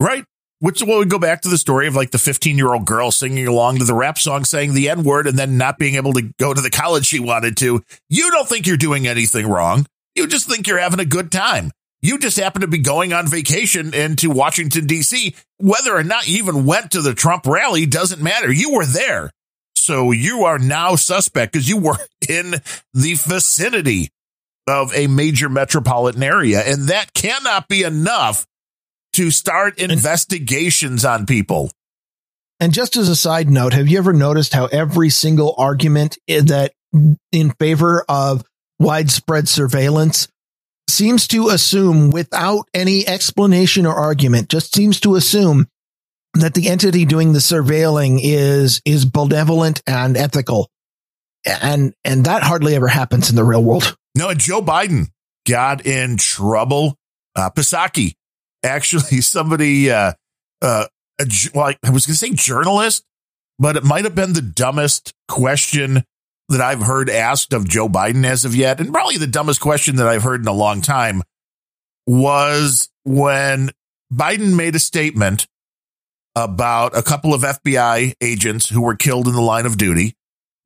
Right. Which will go back to the story of like the 15 year old girl singing along to the rap song saying the N word and then not being able to go to the college she wanted to. You don't think you're doing anything wrong. You just think you're having a good time. You just happen to be going on vacation into Washington, D.C. Whether or not you even went to the Trump rally doesn't matter. You were there. So you are now suspect because you were in the vicinity of a major metropolitan area. And that cannot be enough to start investigations on people. And just as a side note, have you ever noticed how every single argument that in favor of widespread surveillance seems to assume without any explanation or argument, just seems to assume that the entity doing the surveilling is, is benevolent and ethical. And, and that hardly ever happens in the real world. No, Joe Biden got in trouble. Uh, Psaki actually somebody, uh, uh, a, well, I was going to say journalist, but it might have been the dumbest question that I've heard asked of Joe Biden as of yet. And probably the dumbest question that I've heard in a long time was when Biden made a statement about a couple of FBI agents who were killed in the line of duty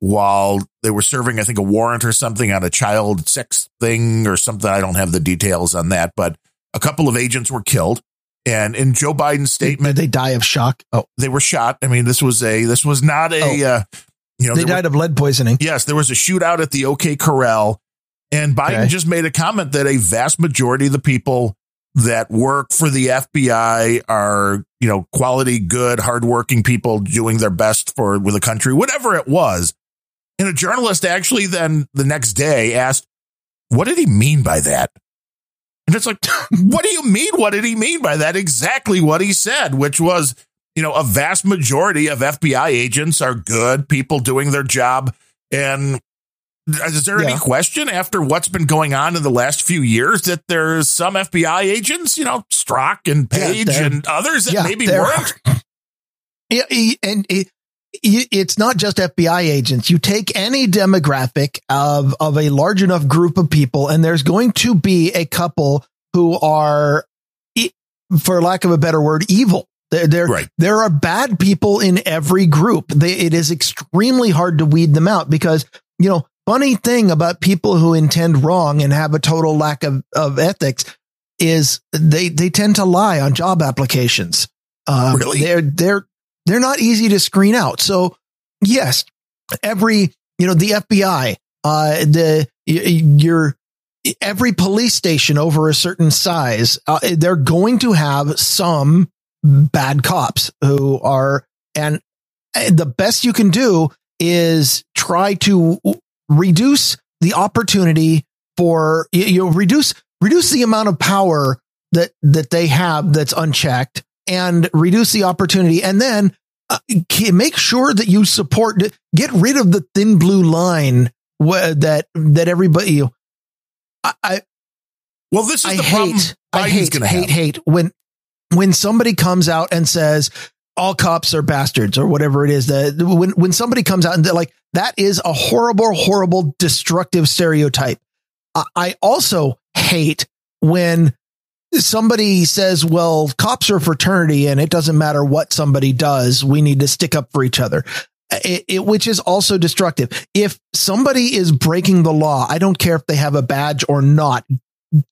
while they were serving, I think, a warrant or something on a child sex thing or something. I don't have the details on that, but a couple of agents were killed. And in Joe Biden's statement, Did they die of shock. Oh, they were shot. I mean, this was a, this was not a, oh. uh, you know, they died of lead poisoning. Yes. There was a shootout at the OK Corral and Biden okay. just made a comment that a vast majority of the people that work for the FBI are, you know, quality, good, hardworking people doing their best for with the country, whatever it was. And a journalist actually then the next day asked, what did he mean by that? And it's like, what do you mean? What did he mean by that? Exactly what he said, which was, you know, a vast majority of FBI agents are good people doing their job. And is there yeah. any question after what's been going on in the last few years that there's some FBI agents, you know, Strzok and Page yeah, and others that yeah, maybe weren't? Yeah, and it's not just FBI agents. You take any demographic of of a large enough group of people, and there's going to be a couple who are, for lack of a better word, evil. There, there, right. there are bad people in every group. They, it is extremely hard to weed them out because, you know, funny thing about people who intend wrong and have a total lack of, of ethics is they, they tend to lie on job applications. Um, really? They're, they're, they're not easy to screen out. So yes, every, you know, the FBI, uh, the, your, every police station over a certain size, uh, they're going to have some bad cops who are, and the best you can do is try to reduce the opportunity for you know reduce reduce the amount of power that that they have that's unchecked and reduce the opportunity. And then uh, make sure that you support get rid of the thin blue line wh- that that everybody you I, I well this is I the hate, problem I hate hate hate when when somebody comes out and says all cops are bastards or whatever it is that when when somebody comes out and they're like that is a horrible horrible destructive stereotype. I also hate when somebody says well cops are fraternity and it doesn't matter what somebody does we need to stick up for each other. It, it, which is also destructive. If somebody is breaking the law i don't care if they have a badge or not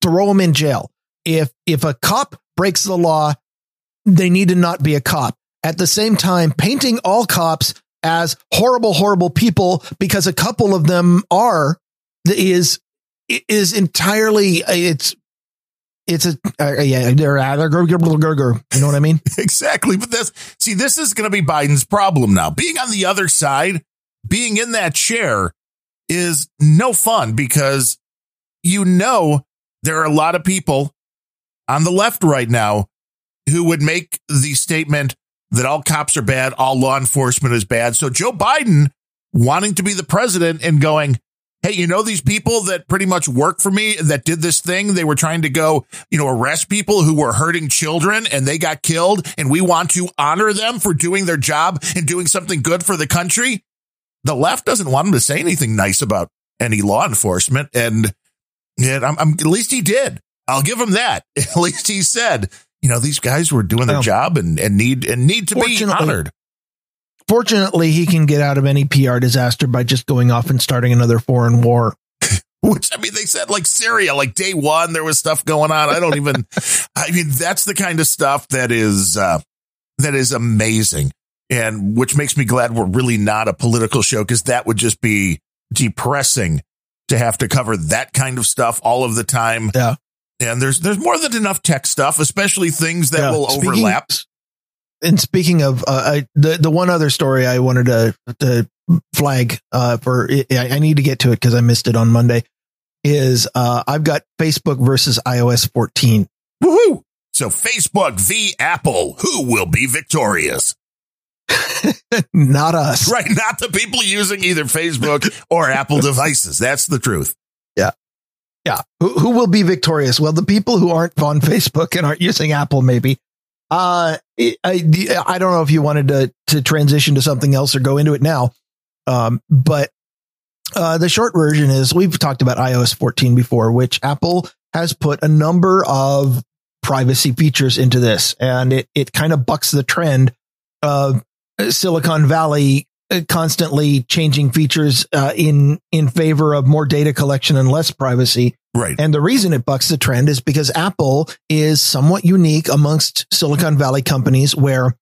throw them in jail if if a cop breaks the law they need to not be a cop. At the same time painting all cops as horrible, horrible people because a couple of them are is is entirely it's it's a uh, yeah they're uh, they're you know what I mean? Exactly. But this see this is going to be Biden's problem now. Being on the other side being in that chair is no fun because you know there are a lot of people on the left right now who would make the statement that all cops are bad, all law enforcement is bad. So Joe Biden wanting to be the president and going, Hey, you know, these people that pretty much work for me that did this thing, they were trying to go, you know, arrest people who were hurting children and they got killed. And we want to honor them for doing their job and doing something good for the country. The left doesn't want him to say anything nice about any law enforcement. And, and I'm, I'm, at least he did. I'll give him that. At least he said, you know, these guys were doing their well, job and, and need and need to be honored. Fortunately, he can get out of any PR disaster by just going off and starting another foreign war. Which I mean, they said like Syria, like day one, there was stuff going on. I don't even. I mean, that's the kind of stuff that is uh, that is amazing, and which makes me glad we're really not a political show because that would just be depressing to have to cover that kind of stuff all of the time. Yeah. And there's there's more than enough tech stuff, especially things that yeah, will speaking, overlap. And speaking of uh, I, the the one other story I wanted to to flag uh, for I, I need to get to it because I missed it on Monday is uh, I've got Facebook versus iOS 14. Woohoo! So Facebook v Apple, who will be victorious? not us. Right, not the people using either Facebook or Apple devices. That's the truth. Yeah. Who, who will be victorious? Well, the people who aren't on Facebook and aren't using Apple, maybe. Uh, I, I don't know if you wanted to, to transition to something else or go into it now. Um, but, uh, the short version is we've talked about iOS 14 before, which Apple has put a number of privacy features into this and it, it kind of bucks the trend of Silicon Valley constantly changing features uh, in in favor of more data collection and less privacy. Right. And the reason it bucks the trend is because Apple is somewhat unique amongst Silicon Valley companies where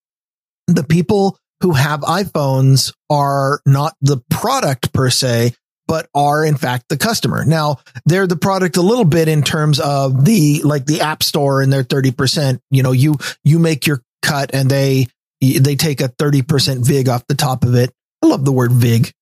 the people who have iPhones are not the product per se, but are in fact the customer. Now they're the product a little bit in terms of the, like the app store and their 30%, you know, you, you make your cut and they, they take a 30% VIG off the top of it. I love the word VIG.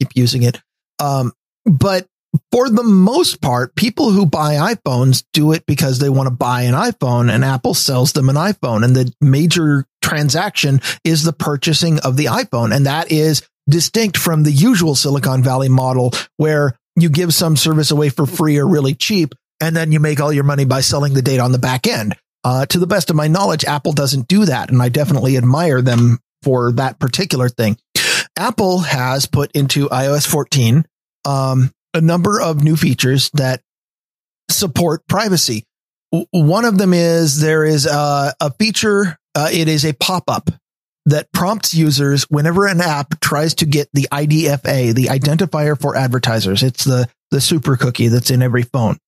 Keep using it. Um, but for the most part, people who buy iPhones do it because they want to buy an iPhone and Apple sells them an iPhone. And the major transaction is the purchasing of the iPhone. And that is distinct from the usual Silicon Valley model where you give some service away for free or really cheap. And then you make all your money by selling the data on the back end. Uh, to the best of my knowledge, Apple doesn't do that. And I definitely admire them for that particular thing. Apple has put into iOS 14 um, a number of new features that support privacy. One of them is there is a, a feature, uh, it is a pop up that prompts users whenever an app tries to get the IDFA, the identifier for advertisers. It's the, the super cookie that's in every phone.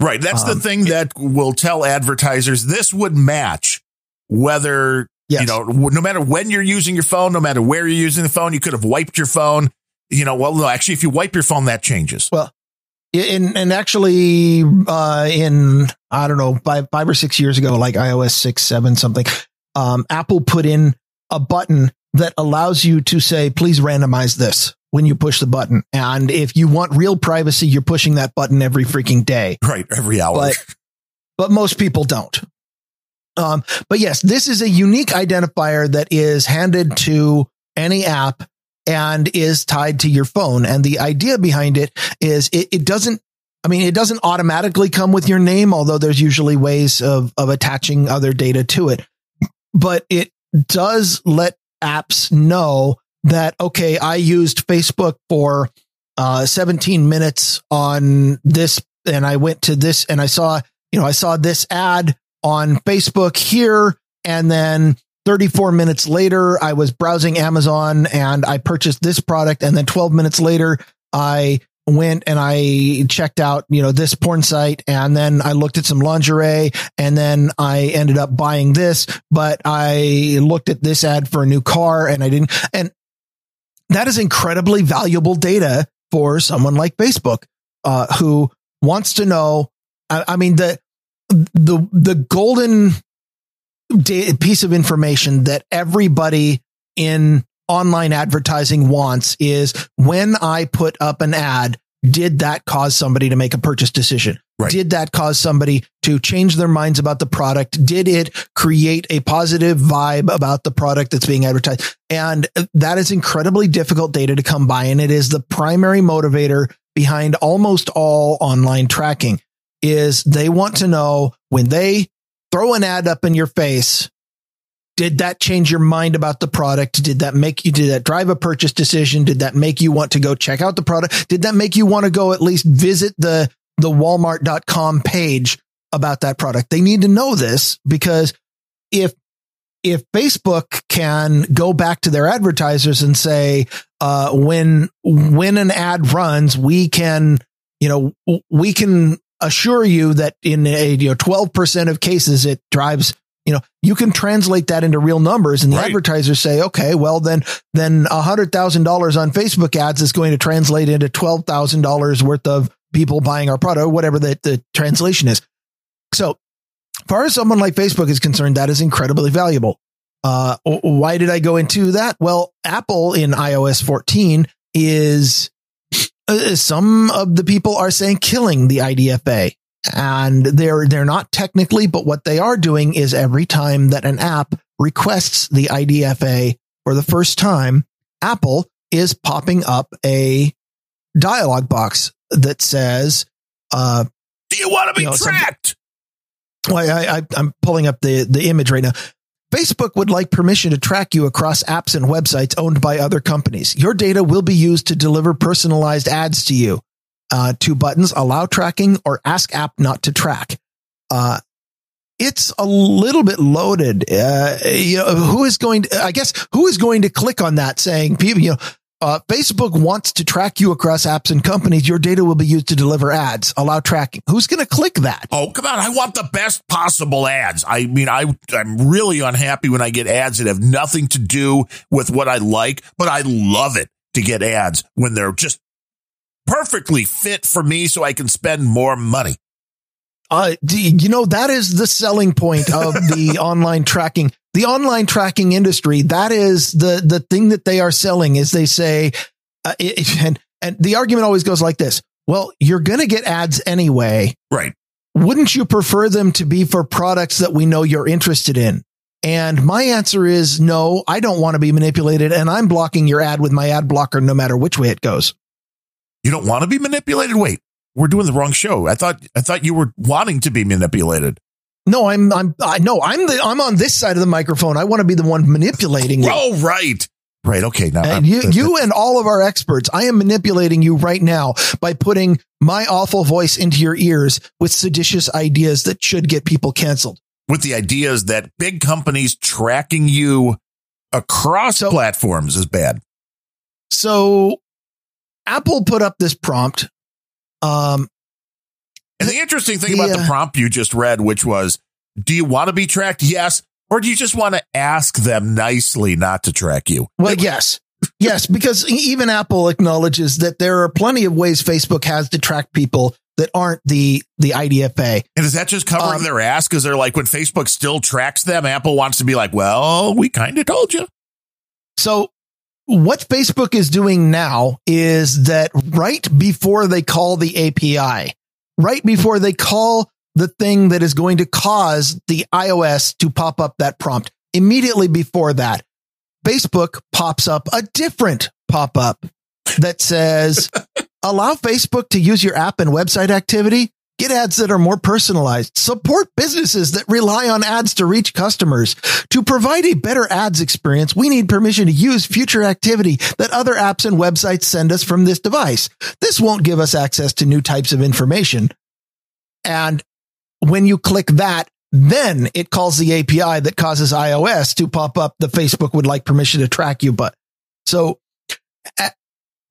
Right. That's um, the thing it, that will tell advertisers this would match whether, yes. you know, no matter when you're using your phone, no matter where you're using the phone, you could have wiped your phone you know, well, no, actually, if you wipe your phone, that changes. Well, in and actually, uh, in I don't know, five five or six years ago, like iOS six, seven, something, um, Apple put in a button that allows you to say, "Please randomize this." When you push the button, and if you want real privacy, you're pushing that button every freaking day, right? Every hour, but, but most people don't. Um, but yes, this is a unique identifier that is handed to any app and is tied to your phone. And the idea behind it is it, it doesn't I mean, it doesn't automatically come with your name, although there's usually ways of, of attaching other data to it. But it does let apps know that, okay, I used Facebook for uh, 17 minutes on this and I went to this and I saw, you know, I saw this ad on Facebook here. And then 34 minutes later, I was browsing Amazon and I purchased this product. And then 12 minutes later, I went and I checked out, you know, this porn site and then I looked at some lingerie and then I ended up buying this, but I looked at this ad for a new car and I didn't. And that is incredibly valuable data for someone like Facebook, uh, who wants to know. I, I mean, the, the, the golden piece of information that everybody in online advertising wants is when I put up an ad, did that cause somebody to make a purchase decision? Right. Did that cause somebody to change their minds about the product? Did it create a positive vibe about the product that's being advertised? And that is incredibly difficult data to come by. And it is the primary motivator behind almost all online tracking is they want to know when they throw an ad up in your face. Did that change your mind about the product? Did that make you, did that drive a purchase decision? Did that make you want to go check out the product? Did that make you want to go at least visit the, the walmart.com page about that product? They need to know this because if, if Facebook can go back to their advertisers and say, uh, when, when an ad runs, we can, you know, we can assure you that in a you know 12% of cases it drives you know you can translate that into real numbers and the right. advertisers say okay well then then a $100,000 on Facebook ads is going to translate into $12,000 worth of people buying our product or whatever the, the translation is. So far as someone like Facebook is concerned that is incredibly valuable. Uh, why did I go into that? Well Apple in iOS 14 is uh, some of the people are saying killing the IDFA and they're they're not technically but what they are doing is every time that an app requests the IDFA for the first time Apple is popping up a dialog box that says uh do you want to be you know, tracked well, I, I, I'm pulling up the, the image right now. Facebook would like permission to track you across apps and websites owned by other companies. Your data will be used to deliver personalized ads to you. Uh, two buttons, allow tracking or ask app not to track. Uh, it's a little bit loaded. Uh, you know, who is going to, I guess, who is going to click on that saying people, you know, uh, Facebook wants to track you across apps and companies. Your data will be used to deliver ads. Allow tracking. Who's going to click that? Oh, come on. I want the best possible ads. I mean, I, I'm really unhappy when I get ads that have nothing to do with what I like, but I love it to get ads when they're just perfectly fit for me so I can spend more money. Uh, you know, that is the selling point of the online tracking, the online tracking industry. That is the, the thing that they are selling is they say, uh, it, and, and the argument always goes like this. Well, you're going to get ads anyway. Right. Wouldn't you prefer them to be for products that we know you're interested in? And my answer is no, I don't want to be manipulated and I'm blocking your ad with my ad blocker no matter which way it goes. You don't want to be manipulated? Wait, we're doing the wrong show. I thought I thought you were wanting to be manipulated. No, I'm I'm I know I'm the I'm on this side of the microphone. I want to be the one manipulating you. Oh, right. Right. Okay. Now and you, you and all of our experts, I am manipulating you right now by putting my awful voice into your ears with seditious ideas that should get people canceled. With the ideas that big companies tracking you across so, platforms is bad. So Apple put up this prompt. Um, and the interesting thing the, about the prompt you just read, which was, do you want to be tracked? Yes. Or do you just want to ask them nicely not to track you? Well, yes. yes, because even Apple acknowledges that there are plenty of ways Facebook has to track people that aren't the the IDFA. And is that just covering um, their ass? Because they're like, when Facebook still tracks them, Apple wants to be like, well, we kind of told you. So what Facebook is doing now is that right before they call the API, right before they call the thing that is going to cause the iOS to pop up that prompt, immediately before that, Facebook pops up a different pop up that says, allow Facebook to use your app and website activity Get ads that are more personalized. Support businesses that rely on ads to reach customers. To provide a better ads experience, we need permission to use future activity that other apps and websites send us from this device. This won't give us access to new types of information. And when you click that, then it calls the API that causes iOS to pop up the Facebook would like permission to track you. But so a-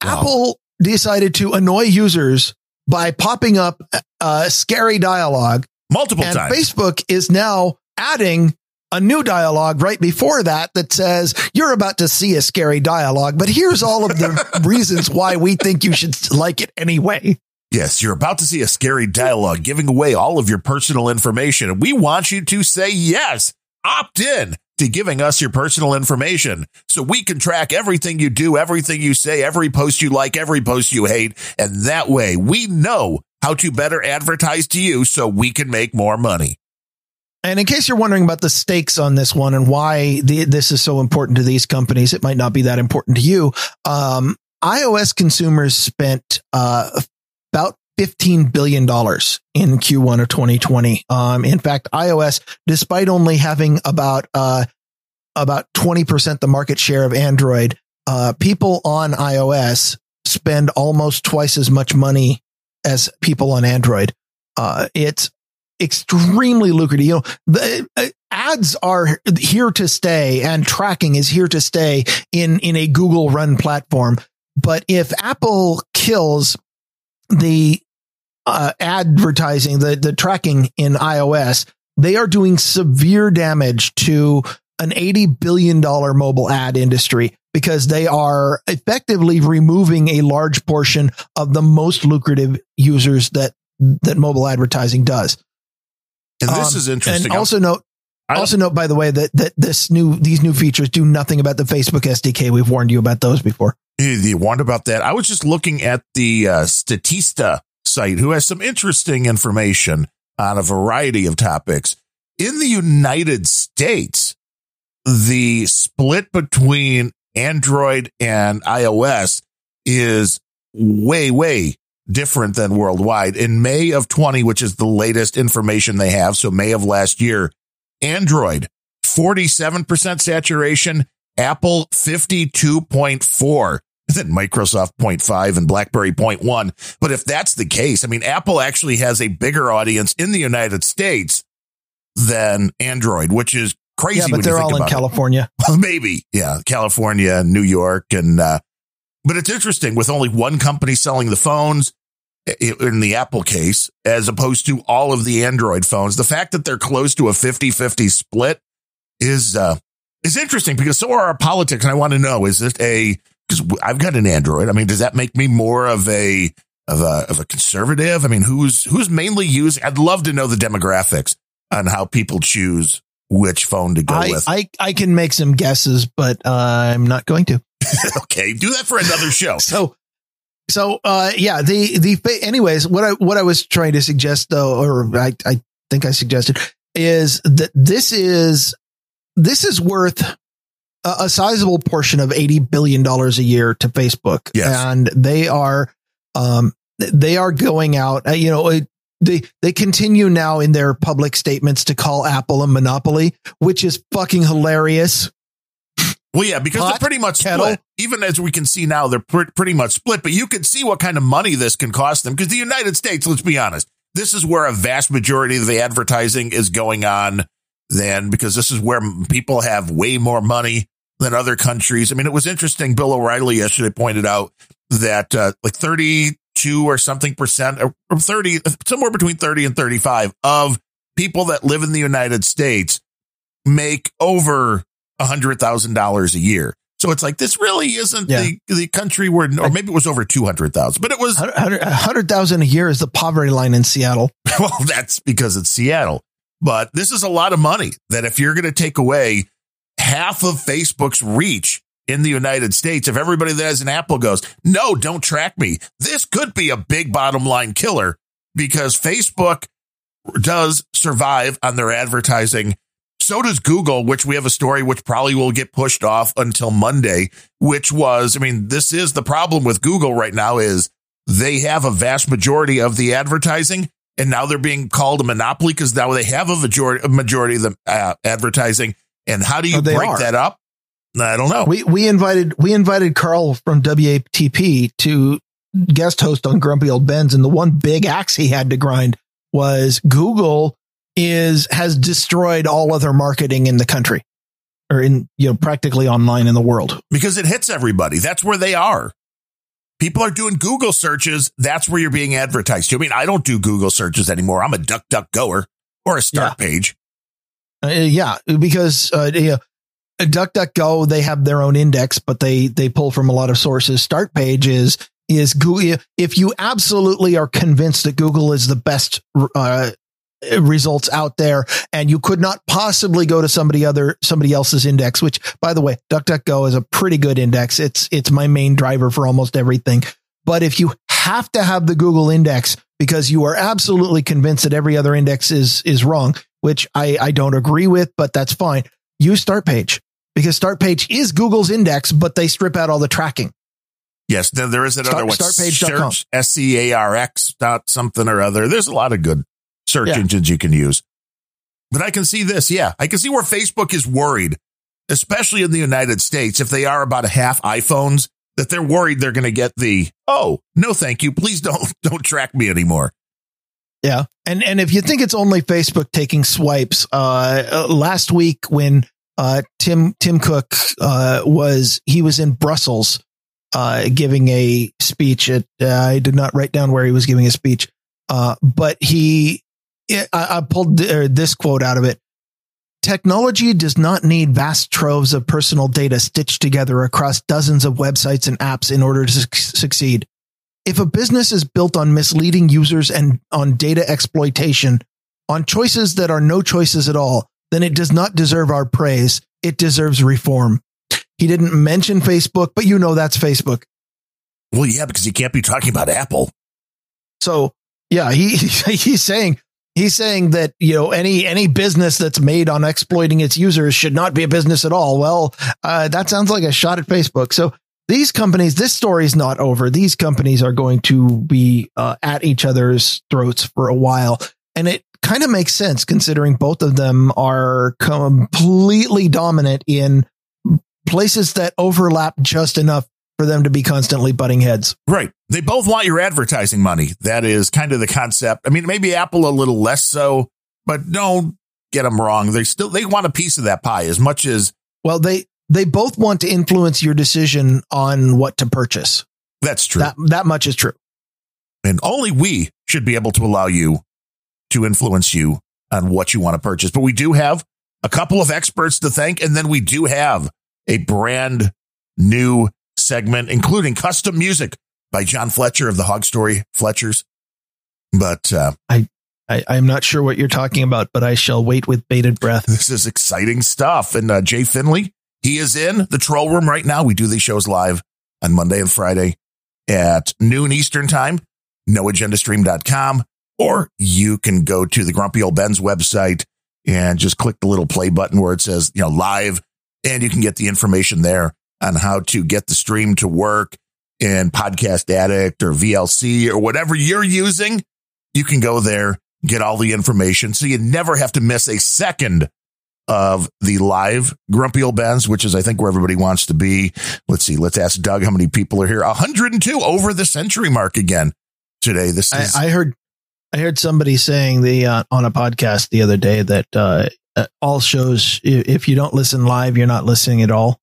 wow. Apple decided to annoy users by popping up uh, scary dialogue multiple and times. Facebook is now adding a new dialogue right before that that says you're about to see a scary dialogue, but here's all of the reasons why we think you should like it anyway. Yes, you're about to see a scary dialogue giving away all of your personal information. and We want you to say yes, opt in to giving us your personal information so we can track everything you do, everything you say, every post you like, every post you hate. And that way we know how to better advertise to you so we can make more money. And in case you're wondering about the stakes on this one and why the, this is so important to these companies, it might not be that important to you. Um, iOS consumers spent uh, about $15 billion in Q1 of 2020. Um, in fact, iOS, despite only having about, uh, about 20% the market share of Android, uh, people on iOS spend almost twice as much money as people on Android. Uh, it's extremely lucrative. You know, the uh, ads are here to stay and tracking is here to stay in, in a Google run platform. But if Apple kills the uh, advertising, the, the tracking in iOS, they are doing severe damage to an $80 billion mobile ad industry because they are effectively removing a large portion of the most lucrative users that, that mobile advertising does. And this um, is interesting. And also note, also note, by the way, that, that this new, these new features do nothing about the Facebook SDK. We've warned you about those before. You warned about that. I was just looking at the uh, Statista site, who has some interesting information on a variety of topics. In the United States, the split between Android and iOS is way, way different than worldwide. In May of 20, which is the latest information they have, so May of last year, Android 47% saturation, Apple 52.4 then Microsoft 0.5 and BlackBerry 0.1. But if that's the case, I mean, Apple actually has a bigger audience in the United States than Android, which is crazy. Yeah, but they're all in California. It. Maybe. Yeah. California, New York. And, uh, but it's interesting with only one company selling the phones in the Apple case, as opposed to all of the Android phones. The fact that they're close to a 50 50 split is, uh, is interesting because so are our politics. And I want to know, is it a because I've got an Android. I mean, does that make me more of a of a of a conservative? I mean, who's who's mainly using? I'd love to know the demographics on how people choose which phone to go I, with. I I can make some guesses, but uh, I'm not going to. okay, do that for another show. So, so uh, yeah, the the anyways, what I what I was trying to suggest though, or I I think I suggested is that this is this is worth a, a sizable portion of eighty billion dollars a year to Facebook, Yes. and they are um they are going out. Uh, you know, it, they they continue now in their public statements to call Apple a monopoly, which is fucking hilarious. Well, yeah, because Pot, they're pretty much kettle. split. Even as we can see now, they're pr- pretty much split. But you can see what kind of money this can cost them. Because the United States, let's be honest, this is where a vast majority of the advertising is going on. Then, because this is where people have way more money than other countries. I mean, it was interesting. Bill O'Reilly yesterday pointed out that uh, like thirty-two or something percent, or or thirty, somewhere between thirty and thirty-five of people that live in the United States make over a hundred thousand dollars a year. So it's like this really isn't Yeah. the the country where, or maybe it was over two hundred thousand, but it was Hundred hundred thousand a year is the poverty line in Seattle. well, that's because it's Seattle. But this is a lot of money that if you're going to take away half of Facebook's reach in the United States, if everybody that has an Apple goes, no, don't track me, this could be a big bottom line killer because Facebook does survive on their advertising. So does Google, which we have a story which probably will get pushed off until Monday, which was, I mean, this is the problem with Google right now is they have a vast majority of the advertising and now they're being called a monopoly because now they have a majority, a majority of the uh, advertising. And how do you Oh, break are. that up? I don't know. We we invited we invited Carl from WATP to guest host on Grumpy Old Bens, and the one big axe he had to grind was Google is has destroyed all other marketing in the country, or in you know practically online in the world. because it hits everybody. That's where they are. People are doing Google searches. That's where you're being advertised to. I mean, I don't do Google searches anymore. I'm a duck duck goer or a start page. Uh, yeah, because uh, you know, DuckDuckGo they have their own index, but they they pull from a lot of sources. Start page is is Google. If you absolutely are convinced that Google is the best uh, results out there, and you could not possibly go to somebody other somebody else's index. Which, by the way, DuckDuckGo is a pretty good index. It's it's my main driver for almost everything. But if you have to have the Google index because you are absolutely convinced that every other index is is wrong, which I, I don't agree with, but that's fine. Use Start Page because Start Page is Google's index, but they strip out all the tracking. Yes, then there is another Start- one. startpage.com. Search S C A R X dot something or other. There's a lot of good search Yeah. engines you can use. But I can see this. Yeah, I can see where Facebook is worried, especially in the United States, if they are about a half iPhones, that they're worried they're going to get the oh no, thank you, please don't don't track me anymore. Yeah. And and if you think it's only Facebook taking swipes, uh, uh, last week when uh, Tim Tim Cook uh, was he was in Brussels uh, giving a speech at uh, I did not write down where he was giving a speech, but he I, I pulled uh, this quote out of it. Technology does not need vast troves of personal data stitched together across dozens of websites and apps in order to suc succeed. If a business is built on misleading users and on data exploitation, on choices that are no choices at all, then it does not deserve our praise. It deserves reform. He didn't mention Facebook, but you know that's Facebook. Well, yeah, because you can't be talking about Apple. So yeah, he he's saying he's saying that you know any any business that's made on exploiting its users should not be a business at all. Well, uh, that sounds like a shot at Facebook. So these companies, this story is not over. These companies are going to be uh, at each other's throats for a while, and it kind of makes sense considering both of them are completely dominant in places that overlap just enough for them to be constantly butting heads. Right. They both want your advertising money. That is kind of the concept. I mean, maybe Apple a little less so, but don't get them wrong. They still, they want a piece of that pie as much as Well, they they both want to influence your decision on what to purchase. that's true. That that much is true. and only we should be able to allow you to influence you on what you want to purchase. But we do have a couple of experts to thank. And then we do have a brand new segment, including custom music by John Fletcher of the Hog Story Fletchers. But uh, I, I'm not sure what you're talking about, but I shall wait with bated breath. this is exciting stuff. And uh, Jay Finley, he is in the troll room right now. We do these shows live on Monday and Friday at noon Eastern time, noagendastream.com, or you can go to the Grumpy Old Bens website and just click the little play button where it says, you know, live, and you can get the information there on how to get the stream to work in Podcast Addict or VLC or whatever you're using. You can go there, get all the information so you never have to miss a second of the live Grumpy Old Bens, which is, I think, where everybody wants to be. Let's see. Let's ask Doug how many people are here. 102 over the century mark again today. This is, I, I heard, I heard somebody saying the uh, on a podcast the other day that uh, uh, all shows, if you don't listen live, you're not listening at all.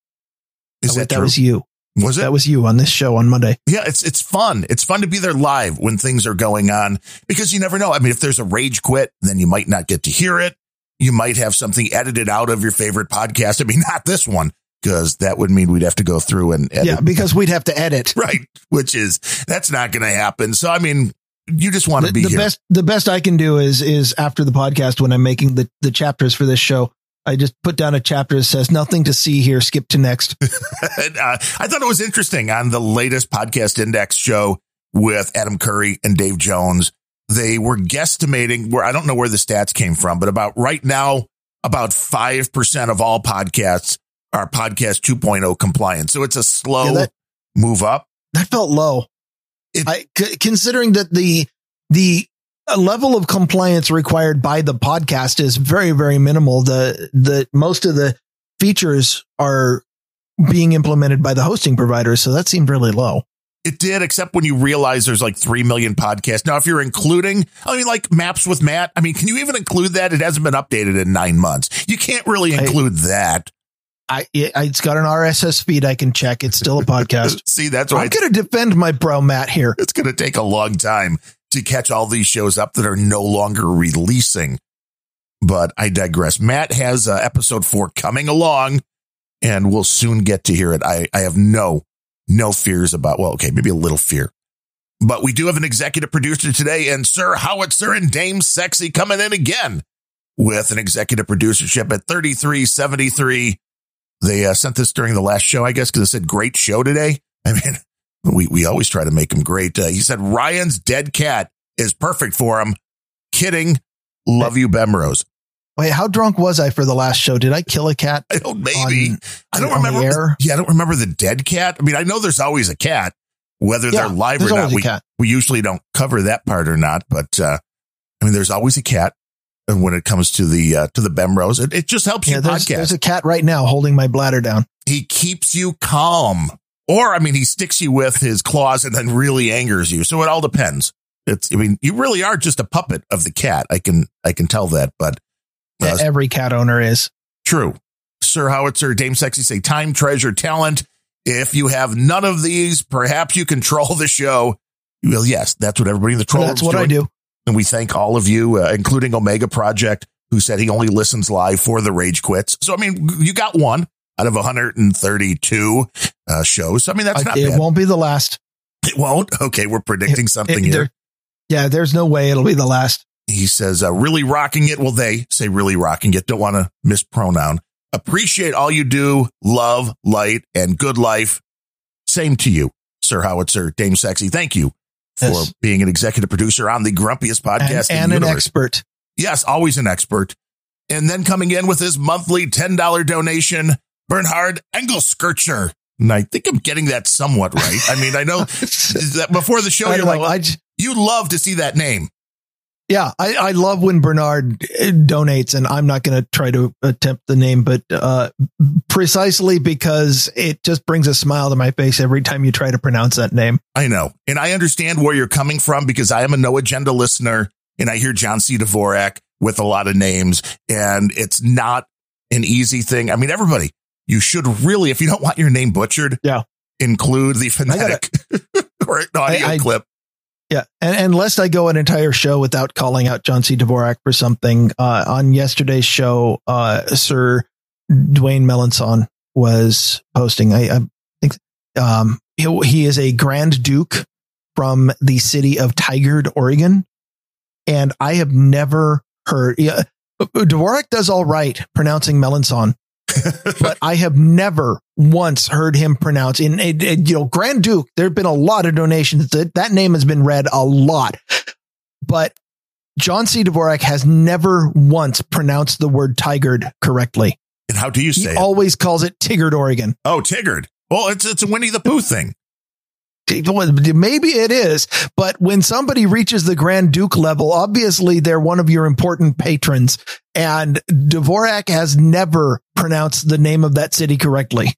is that, that was you. was it? That was you on this show on Monday. Yeah, it's it's fun. It's fun to be there live when things are going on because you never know. I mean, if there's a rage quit, then you might not get to hear it. You might have something edited out of your favorite podcast. I mean, not this one because that would mean we'd have to go through and edit. Yeah, because we'd have to edit. right. Which is that's not going to happen. So I mean, you just want to be the here. best, the best I can do is is after the podcast when I'm making the the chapters for this show. I just put down a chapter that says nothing to see here. Skip to next. And, uh, I thought it was interesting on the latest podcast index show with Adam Curry and Dave Jones. They were guesstimating where I don't know where the stats came from, but about right now, about 5% of all podcasts are podcast 2.0 compliant. So it's a slow Yeah, that- move up. That felt low. It- I, c- considering that the the uh, level of compliance required by the podcast is very very minimal. The the most of the features are being implemented by the hosting providers, so that seemed really low. It did, except when you realize there's like 3 million podcasts. Now, if you're including, I mean, like maps with Matt, I mean, can you even include that? It hasn't been updated in nine months. You can't really I- include that. I it, it's got an RSS feed I can check. It's still a podcast. See, that's why I'm going to defend my bro Matt here. it's going to take a long time to catch all these shows up that are no longer releasing. But I digress. Matt has uh, episode four coming along and we'll soon get to hear it. I, I have no, no fears about, well, okay, maybe a little fear, but we do have an executive producer today and Sir Howitzer and Dame Sexy coming in again with an executive producership at 3373. They uh, sent this during the last show, I guess, because it said great show today. I mean, we, we always try to make them great. Uh, he said Ryan's dead cat is perfect for him. Kidding. Love you, Bemrose. Wait, how drunk was I for the last show? Did I kill a cat? I don't maybe. On- I don't on the remember. air? yeah, I don't remember the dead cat. I mean, I know there's always a cat, whether Yeah, they're live or not. We, we usually don't cover that part or not, but, uh, I mean, there's always a cat. And when it comes to the, uh, to the Bemrose, it, it just helps Yeah, you there's, podcast. there's a cat right now holding my bladder down. he keeps you calm. Or, I mean, he sticks you with his claws and then really angers you. So it all depends. It's, I mean, you really are just a puppet of the cat. I can, I can tell that, but uh, Every cat owner is. true. Sir Howitzer, Dame Sexy say time, treasure, talent. If you have none of these, perhaps you control the show. Well, yes, that's what everybody in the troll That's what I do. And we thank all of you, uh, including Omega Project, who said he only listens live for the Rage Quits. So, I mean, you got one out of 132 uh, shows. I mean, that's I- not it bad. won't be the last. It won't. Okay, we're predicting something It- here. there- yeah, there's no way it'll be the last. He says, uh, really rocking it. Well, they say really rocking it. Don't want to mispronoun. Appreciate all you do. Love, light, and good life. Same to you, Sir Howitzer, Dame Sexy. Thank you for Yes. being an executive producer on the grumpiest And, podcast in and the an expert. Yes, always an expert. And then coming in with his monthly $10 donation, Bernhard Engelskircher. And I think I'm getting that somewhat right. I mean, I know that before the show, I you're know. like, I you love to see that name. Yeah, I, I love when Bernhard uh, donates, and I'm not going to try to attempt the name, but uh, precisely because it just brings a smile to my face every time you try to pronounce that name. I know. And I understand where you're coming from because I am a no agenda listener and I hear John C. Dvorak with a lot of names and it's not an easy thing. I mean, everybody, you should really, if you don't want your name butchered, Yeah. include the gotta- phonetic or an audio I- I- clip. Yeah, and, and lest I go an entire show without calling out John C. Dvorak for something, uh, on yesterday's show, uh, Sir Dwayne Melanson was posting. I, I think um, he, he is a Grand Duke from the city of Tigard, Oregon. And I have never heard, yeah, Dvorak does all right pronouncing Melanson, but I have never once heard him pronounce in, in, in, you know, Grand Duke. There have been a lot of donations that that name has been read a lot, but John C. Dvorak has never once pronounced the word Tigard correctly. And how do you He say it? always calls it Tigard, Oregon. Oh, Tigard. Well, it's it's a Winnie the Pooh thing. Maybe it is, but when somebody reaches the Grand Duke level, obviously they're one of your important patrons. And Dvorak has never pronounced the name of that city correctly.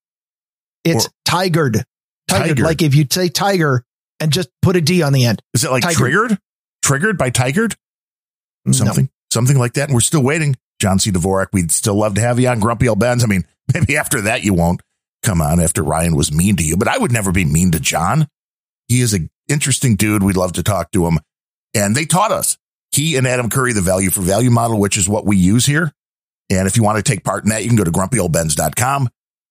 It's Or- Tigered. Tigard. Tigard. Like if you say tiger and just put a D on the end. Is it like Tigard. triggered? Triggered by Tigard? No. Something, something like that. And we're still waiting. John C. Dvorak, we'd still love to have you on Grumpy Old Bens. I mean, maybe after that you won't come on after Ryan was mean to you, but I would never be mean to John. He is an interesting dude. We'd love to talk to him. And they taught us. He and Adam Curry, the value for value model, which is what we use here. And if you want to take part in that, you can go to grumpyoldbens.com.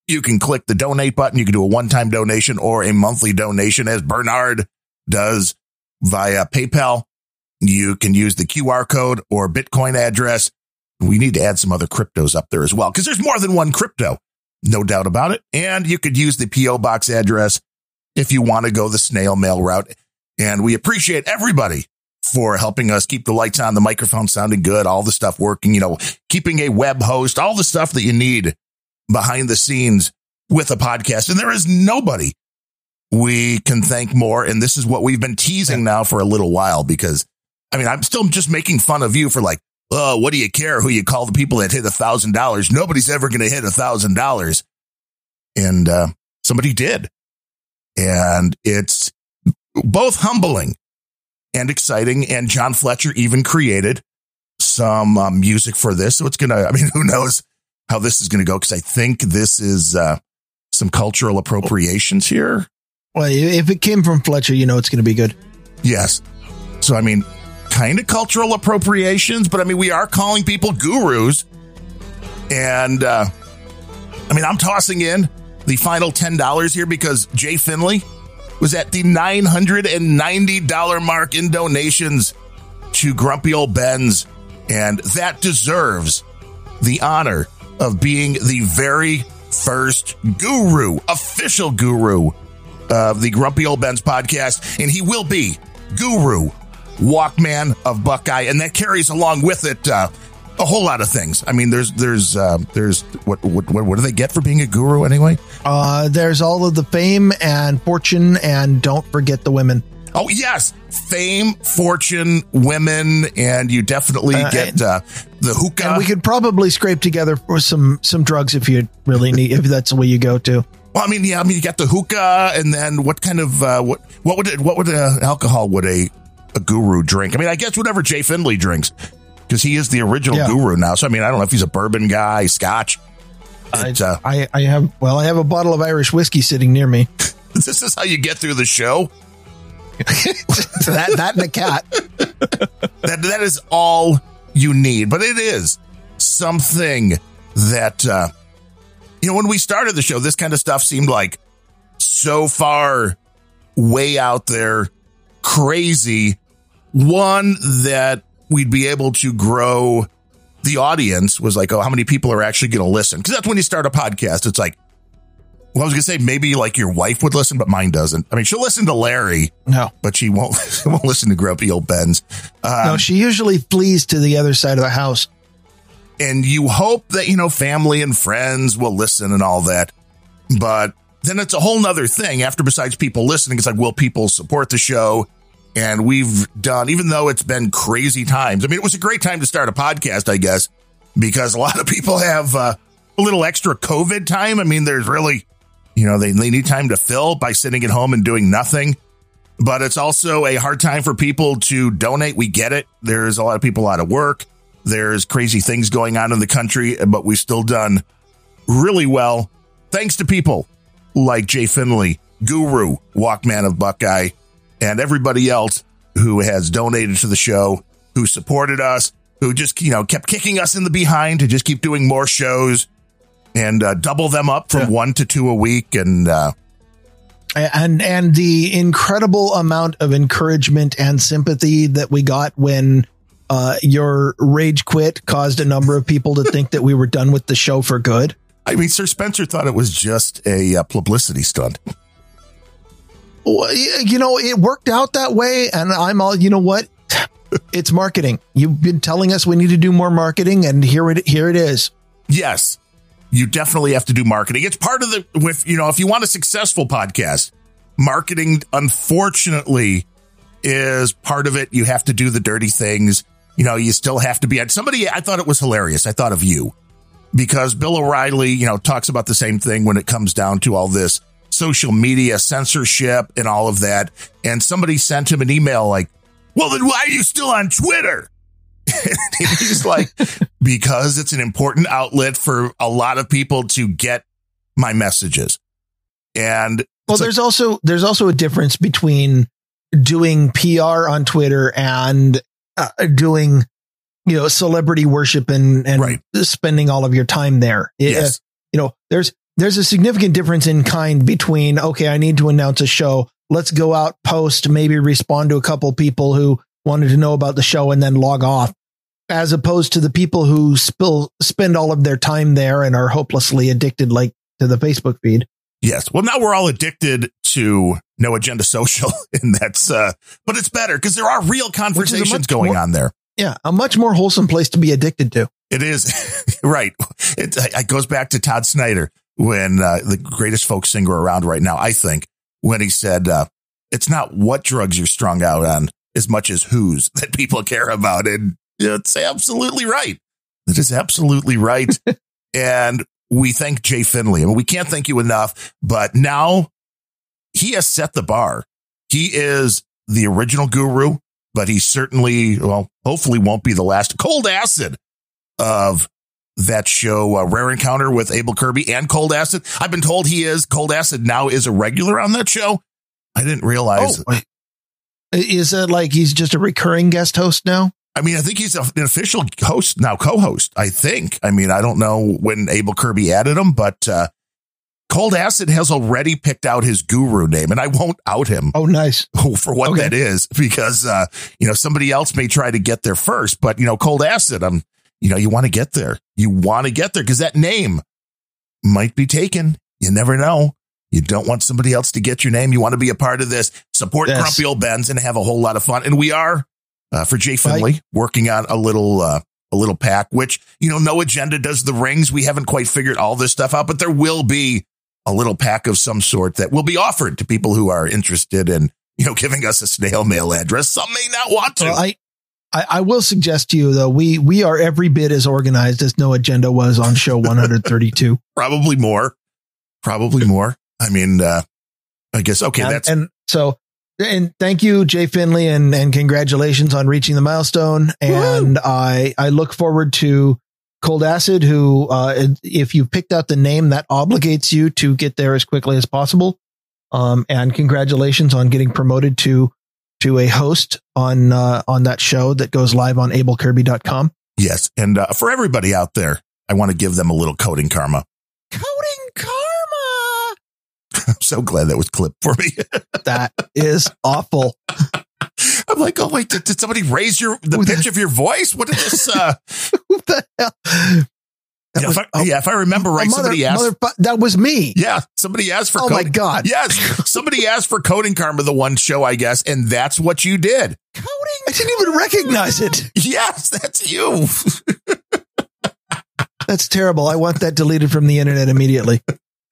You can click the donate button. You can do a one time donation or a monthly donation as Bernhard does via PayPal. You can use the QR code or Bitcoin address. We need to add some other cryptos up there as well because there's more than one crypto. No doubt about it. And you could use the PO box address if you want to go the snail mail route. And we appreciate everybody for helping us keep the lights on, the microphone sounding good, all the stuff working, you know, keeping a web host, all the stuff that you need behind the scenes with a podcast. And there is nobody we can thank more. And this is what we've been teasing now for a little while because I mean, I'm still just making fun of you for like, oh, what do you care who you call the people that hit a thousand dollars? Nobody's ever going to hit a thousand dollars. And, uh, somebody did. And it's both humbling and exciting. And John Fletcher even created some uh, music for this. So it's going to, I mean, who knows how this is going to go? Cause I think this is, uh, some cultural appropriations here. Well, if it came from Fletcher, you know it's going to be good. Yes. So, I mean, kind of cultural appropriations, but I mean, we are calling people gurus. And, uh, I mean, I'm tossing in the final $10 here because Jay Finley was at the $990 mark in donations to Grumpy Old Bens. And that deserves the honor of being the very first guru, official guru of the Grumpy Old Bens podcast. And he will be guru, walkman of Buckeye. And that carries along with it, uh, a whole lot of things. I mean, there's, there's, uh, there's what, what, what, do they get for being a guru anyway? Uh, there's all of the fame and fortune, and don't forget the women. Oh, yes. Fame, fortune, women, and you definitely Uh, get, uh, the hookah. And we could probably scrape together for some some drugs if you really need, if that's the way you go to. Well, I mean, yeah, I mean, you got the hookah, and then what kind of uh, what what would it, what would uh, alcohol would a a guru drink? I mean, I guess whatever Jay Finley drinks, because he is the original Yeah. guru now. So, I mean, I don't know if he's a bourbon guy, Scotch. It, uh, I, I have well, I have a bottle of Irish whiskey sitting near me. this is how you get through the show. that that and a cat. That that is all you need, but it is something that uh, you know. When we started the show, this kind of stuff seemed like so far way out there, crazy. One that we'd be able to grow the audience was like, oh, how many people are actually going to listen? Because that's when you start a podcast. It's like, well, I was going to say maybe like your wife would listen, but mine doesn't. I mean, she'll listen to Larry, No, but she won't she won't listen to Grumpy Old Bens. Um, no, she usually flees to the other side of the house. and you hope that you know family and friends will listen and all that but then it's a whole nother thing after besides people listening it's like will people support the show and we've done even though it's been crazy times i mean it was a great time to start a podcast i guess because a lot of people have uh, a little extra covid time. I mean there's really you know they, they need time to fill by sitting at home and doing nothing. But it's also a hard time for people to donate. We get it. There's a lot of people out of work. There's crazy things going on in the country, but we've still done really well. Thanks to people like Jay Finley, Guru, Walkman of Buckeye, and everybody else who has donated to the show, who supported us, who just, you know, kept kicking us in the behind to just keep doing more shows and uh, double them up from Yeah. one to two a week. And uh, and and the incredible amount of encouragement and sympathy that we got when uh, your rage quit caused a number of people to think that we were done with the show for good. I mean, Sir Spencer thought it was just a uh, publicity stunt. You know, it worked out that way, and I'm all. You know what? it's marketing. You've been telling us we need to do more marketing, and here it here it is. Yes, you definitely have to do marketing. It's part of the with you know if you want a successful podcast, marketing unfortunately is part of it. You have to do the dirty things. You know, you still have to be at somebody. I thought it was hilarious. I thought of you because Bill O'Reilly, you know, talks about the same thing when it comes down to all this social media censorship and all of that. And somebody sent him an email like, well, then why are you still on Twitter? he's like, because it's an important outlet for a lot of people to get my messages. And well, there's like, also, there's also a difference between doing PR on Twitter and uh, doing, you know, celebrity worship and, and right. spending all of your time there. Yes. you know, there's, there's a significant difference in kind between, okay, I need to announce a show. Let's go out, post, maybe respond to a couple people who wanted to know about the show and then log off as opposed to the people who spill, spend all of their time there and are hopelessly addicted like to the Facebook feed. Yes. Well, now we're all addicted to no agenda social and that's, uh, but it's better because there are real conversations going more, on there. Yeah. A much more wholesome place to be addicted to. It is right. It, it, goes back to Todd Snider when, uh, the greatest folk singer around right now, I think, when he said, uh, it's not what drugs you're strung out on as much as whose that people care about. And it's absolutely right. It is absolutely right. and we thank Jay Finley. I mean, we can't thank you enough, but now he has set the bar. He is the original guru, but he certainly, well, hopefully won't be the last cold acid of that show, uh, Rare Encounter with Abel Kirby and Cold Acid. I've been told he is Cold Acid now is a regular on that show. I didn't realize. Oh, is it like he's just a recurring guest host now? I mean, I think he's an official host now, co-host. I think. I mean, I don't know when Abel Kirby added him, but uh, Cold Acid has already picked out his guru name, and I won't out him. Oh, nice for what okay. that is, because uh, you know somebody else may try to get there first. But you know, Cold Acid, I'm, you know, you want to get there. You want to get there because that name might be taken. You never know. You don't want somebody else to get your name. You want to be a part of this. Support yes. Grumpy Old Bens and have a whole lot of fun. And we are uh, for Jay Finley, right. working on a little uh, a little pack. Which you know, no agenda does the rings. We haven't quite figured all this stuff out, but there will be a little pack of some sort that will be offered to people who are interested in you know giving us a snail mail address. Some may not want to. Well, I, I, I will suggest to you though we we are every bit as organized as No Agenda was on show 132. probably more. Probably more. I mean, uh, I guess okay. And, that's and so and thank you, Jay Finley, and, and congratulations on reaching the milestone. And Woo! I, I look forward to Cold Acid, who, uh, if you picked out the name, that obligates you to get there as quickly as possible. Um, and congratulations on getting promoted to, to a host on, uh, on that show that goes live on abelkirby.com. Yes. And, uh, for everybody out there, I want to give them a little coding karma. Coding karma. I'm so glad that was clipped for me. that is awful. I'm like, oh wait, did, did somebody raise your the Who pitch the, of your voice? What is this? Uh, who the hell? Yeah, if I, yeah, if I remember right, mother, somebody asked. Mother, that was me. Yeah, somebody asked for. Oh coding, my god! Yes, somebody asked for coding karma, the one show, I guess, and that's what you did. Coding. I didn't even recognize it. Yes, that's you. that's terrible. I want that deleted from the internet immediately.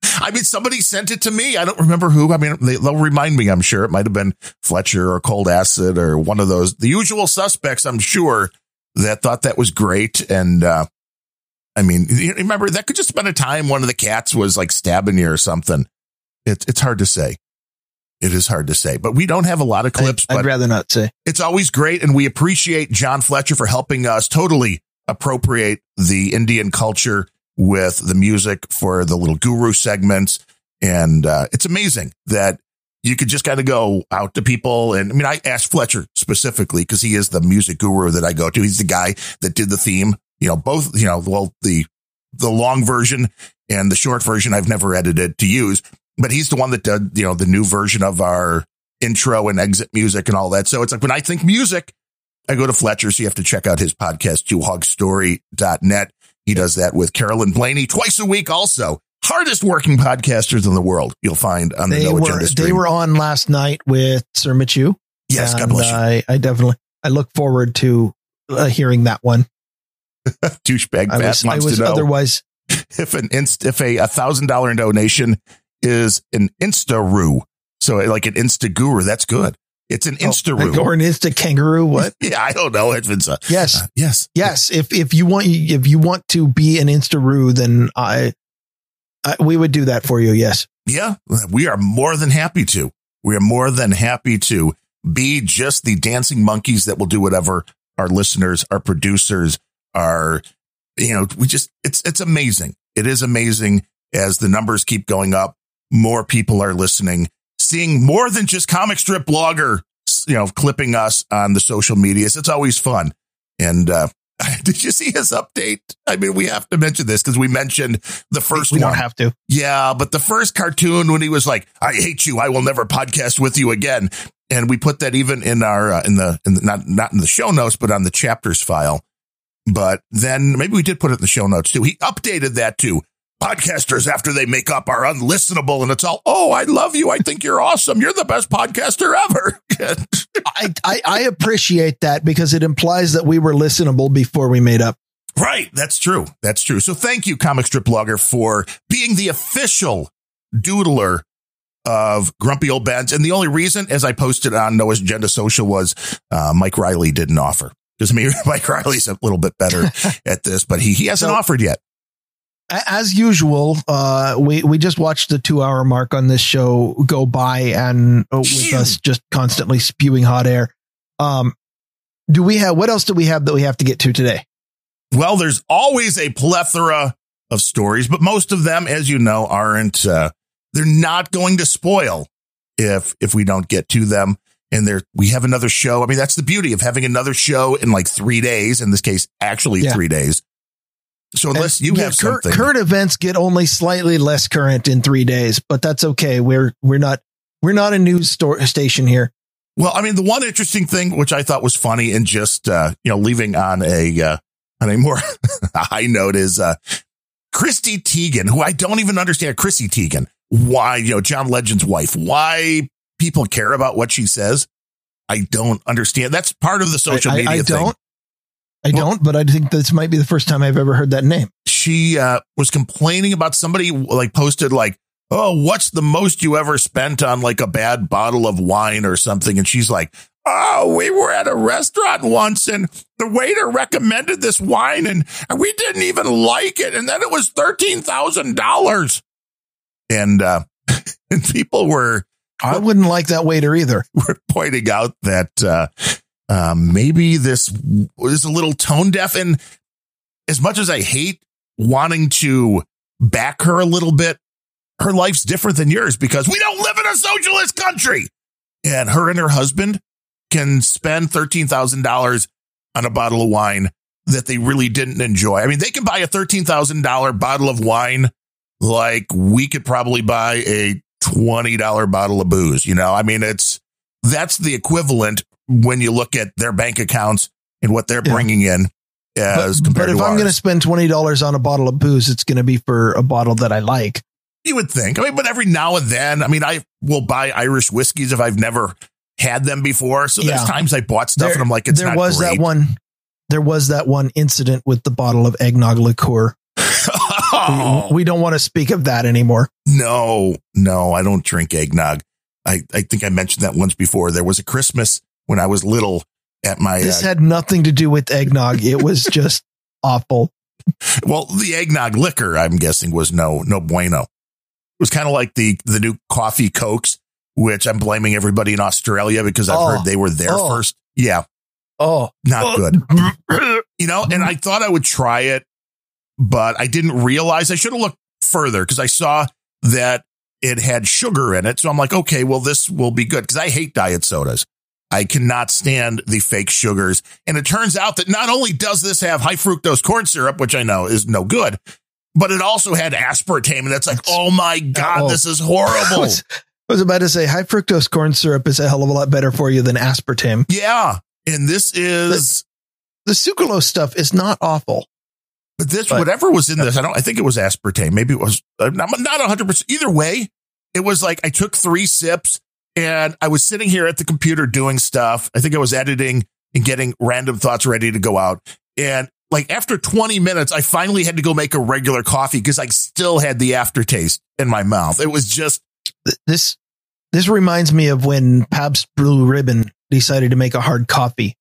I mean, somebody sent it to me. I don't remember who. I mean, they, will remind me. I'm sure it might have been Fletcher or Cold Acid or one of those, the usual suspects. I'm sure that thought that was great. And, uh, I mean, remember that could just have been a time one of the cats was like stabbing you or something. It's it's hard to say. It is hard to say, but we don't have a lot of clips. I, I'd rather not say. It's always great, and we appreciate John Fletcher for helping us totally appropriate the Indian culture with the music for the little guru segments. And uh, it's amazing that you could just kind of go out to people. And I mean, I asked Fletcher specifically because he is the music guru that I go to. He's the guy that did the theme, you know, both, you know, well, the, the long version and the short version I've never edited to use, but he's the one that did, you know, the new version of our intro and exit music and all that. So it's like when I think music, I go to Fletcher. So you have to check out his podcast, twohogstory.net. He does that with Carolyn Blaney twice a week also. Hardest working podcasters in the world you'll find on the They No were Agenda stream. they were on last night with Sir Michu. yes, God bless you. I, I definitely I look forward to uh, hearing that one. Douchebag I was, I was to know otherwise if an inst, if a thousand dollar donation is an Insta-roo. So like an Insta guru, that's good. It's an Insta-roo. or an Insta kangaroo. What? yeah, I don't know if it's a, Yes, uh, yes. yes. If if you want if you want to be an Instaroo, then I, I we would do that for you. Yes. Yeah, we are more than happy to. We are more than happy to be just the dancing monkeys that will do whatever our listeners, our producers, our, you know, we just, it's, it's amazing. It is amazing as the numbers keep going up. More people are listening, seeing more than just comic strip blogger, you know, clipping us on the social medias. It's always fun. And, uh, did you see his update? I mean, we have to mention this because we mentioned the first we one. don't have to. Yeah, but the first cartoon when he was like, "I hate you, I will never podcast with you again," and we put that even in our uh, in the in the, not not in the show notes, but on the chapters file. But then maybe we did put it in the show notes too. He updated that to podcasters after they make up are unlistenable, and it's all, "Oh, I love you, I think you're awesome, you're the best podcaster ever." I, I I appreciate that because it implies that we were listenable before we made up. Right. That's true. That's true. So thank you, Comic Strip Blogger, for being the official doodler of Grumpy Old Bens. And the only reason, as I posted on Noah's Agenda Social, was uh, Mike Riley didn't offer. Because me, Mike Riley's a little bit better at this, but he, he hasn't So- offered yet. As usual, uh, we we just watched the two hour mark on this show go by, and uh, with us just constantly spewing hot air. Um, do we have what else do we have that we have to get to today? Well, there's always a plethora of stories, but most of them, as you know, aren't, uh, they're not going to spoil if, if we don't get to them. And there, we have another show. I mean, that's the beauty of having another show in like three days. In this case, actually Yeah. three days. So unless you Yeah, have cur- something, current events get only slightly less current in three days, but that's okay. We're we're not we're not a news store station here. well, I mean, the one interesting thing, which I thought was funny and just, uh, you know, leaving on a, uh, on a more high note is, uh, Chrissy Teigen, who I don't even understand, Chrissy Teigen, why, you know, John Legend's wife, why people care about what she says. I don't understand. That's part of the social I, I- media I, thing. don't. I Well- don't, but I think this might be the first time I've ever heard that name. She uh, was complaining about somebody like posted like, "Oh, what's the most you ever spent on like a bad bottle of wine or something?" And she's like, "Oh, we were at a restaurant once and the waiter recommended this wine and we didn't even like it, and then it was thirteen thousand dollars." And uh, and people were I wouldn't like that waiter either. were pointing out that uh, uh, maybe this is a little tone deaf. And as much as I hate wanting to back her a little bit, her life's different than yours because we don't live in a socialist country. And her and her husband can spend $13,000 on a bottle of wine that they really didn't enjoy. I mean, they can buy a $13,000 bottle of wine like we could probably buy a $20 bottle of booze. You know, I mean, it's, that's the equivalent when you look at their bank accounts and what they're Yeah. bringing in as But, compared but if to I'm going to spend twenty dollars on a bottle of booze, it's going to be for a bottle that I like. You would think. I mean, but every now and then, I mean, I will buy Irish whiskeys if I've never had them before. So there's Yeah. times I bought stuff There- and I'm like, it's there not was great. that one. There was that one incident with the bottle of eggnog liqueur. Oh, We, we don't want to speak of that anymore. no, no, I don't drink eggnog. I, I think I mentioned that once before. There was a Christmas when I was little at my, This uh, had nothing to do with eggnog. It was just awful. well, the eggnog liquor, I'm guessing was no, no bueno. It was kind of like the, the new coffee cokes, which I'm blaming everybody in Australia because I've Oh. heard they were there Oh. first. Yeah. Oh, Not good. you know, and I thought I would try it, but I didn't realize I should have looked further because I saw that it had sugar in it. So I'm like, okay, well, this will be good because I hate diet sodas. I cannot stand the fake sugars. And it turns out that not only does this have high fructose corn syrup, which I know is no good, but it also had aspartame. And it's like, oh my God, Oh. this is horrible. I was about to say high fructose corn syrup is a hell of a lot better for you than aspartame. yeah. And this is, The sucralose stuff is not awful. This, but- whatever was in this, I don't, I think it was aspartame. Maybe it was, I'm not not 100%. Either way, it was like I took three sips and I was sitting here at the computer doing stuff. I think I was editing and getting random thoughts ready to go out. And like after 20 minutes, I finally had to go make a regular coffee because I still had the aftertaste in my mouth. It was just, This this reminds me of when Pabst Blue Ribbon decided to make a hard coffee,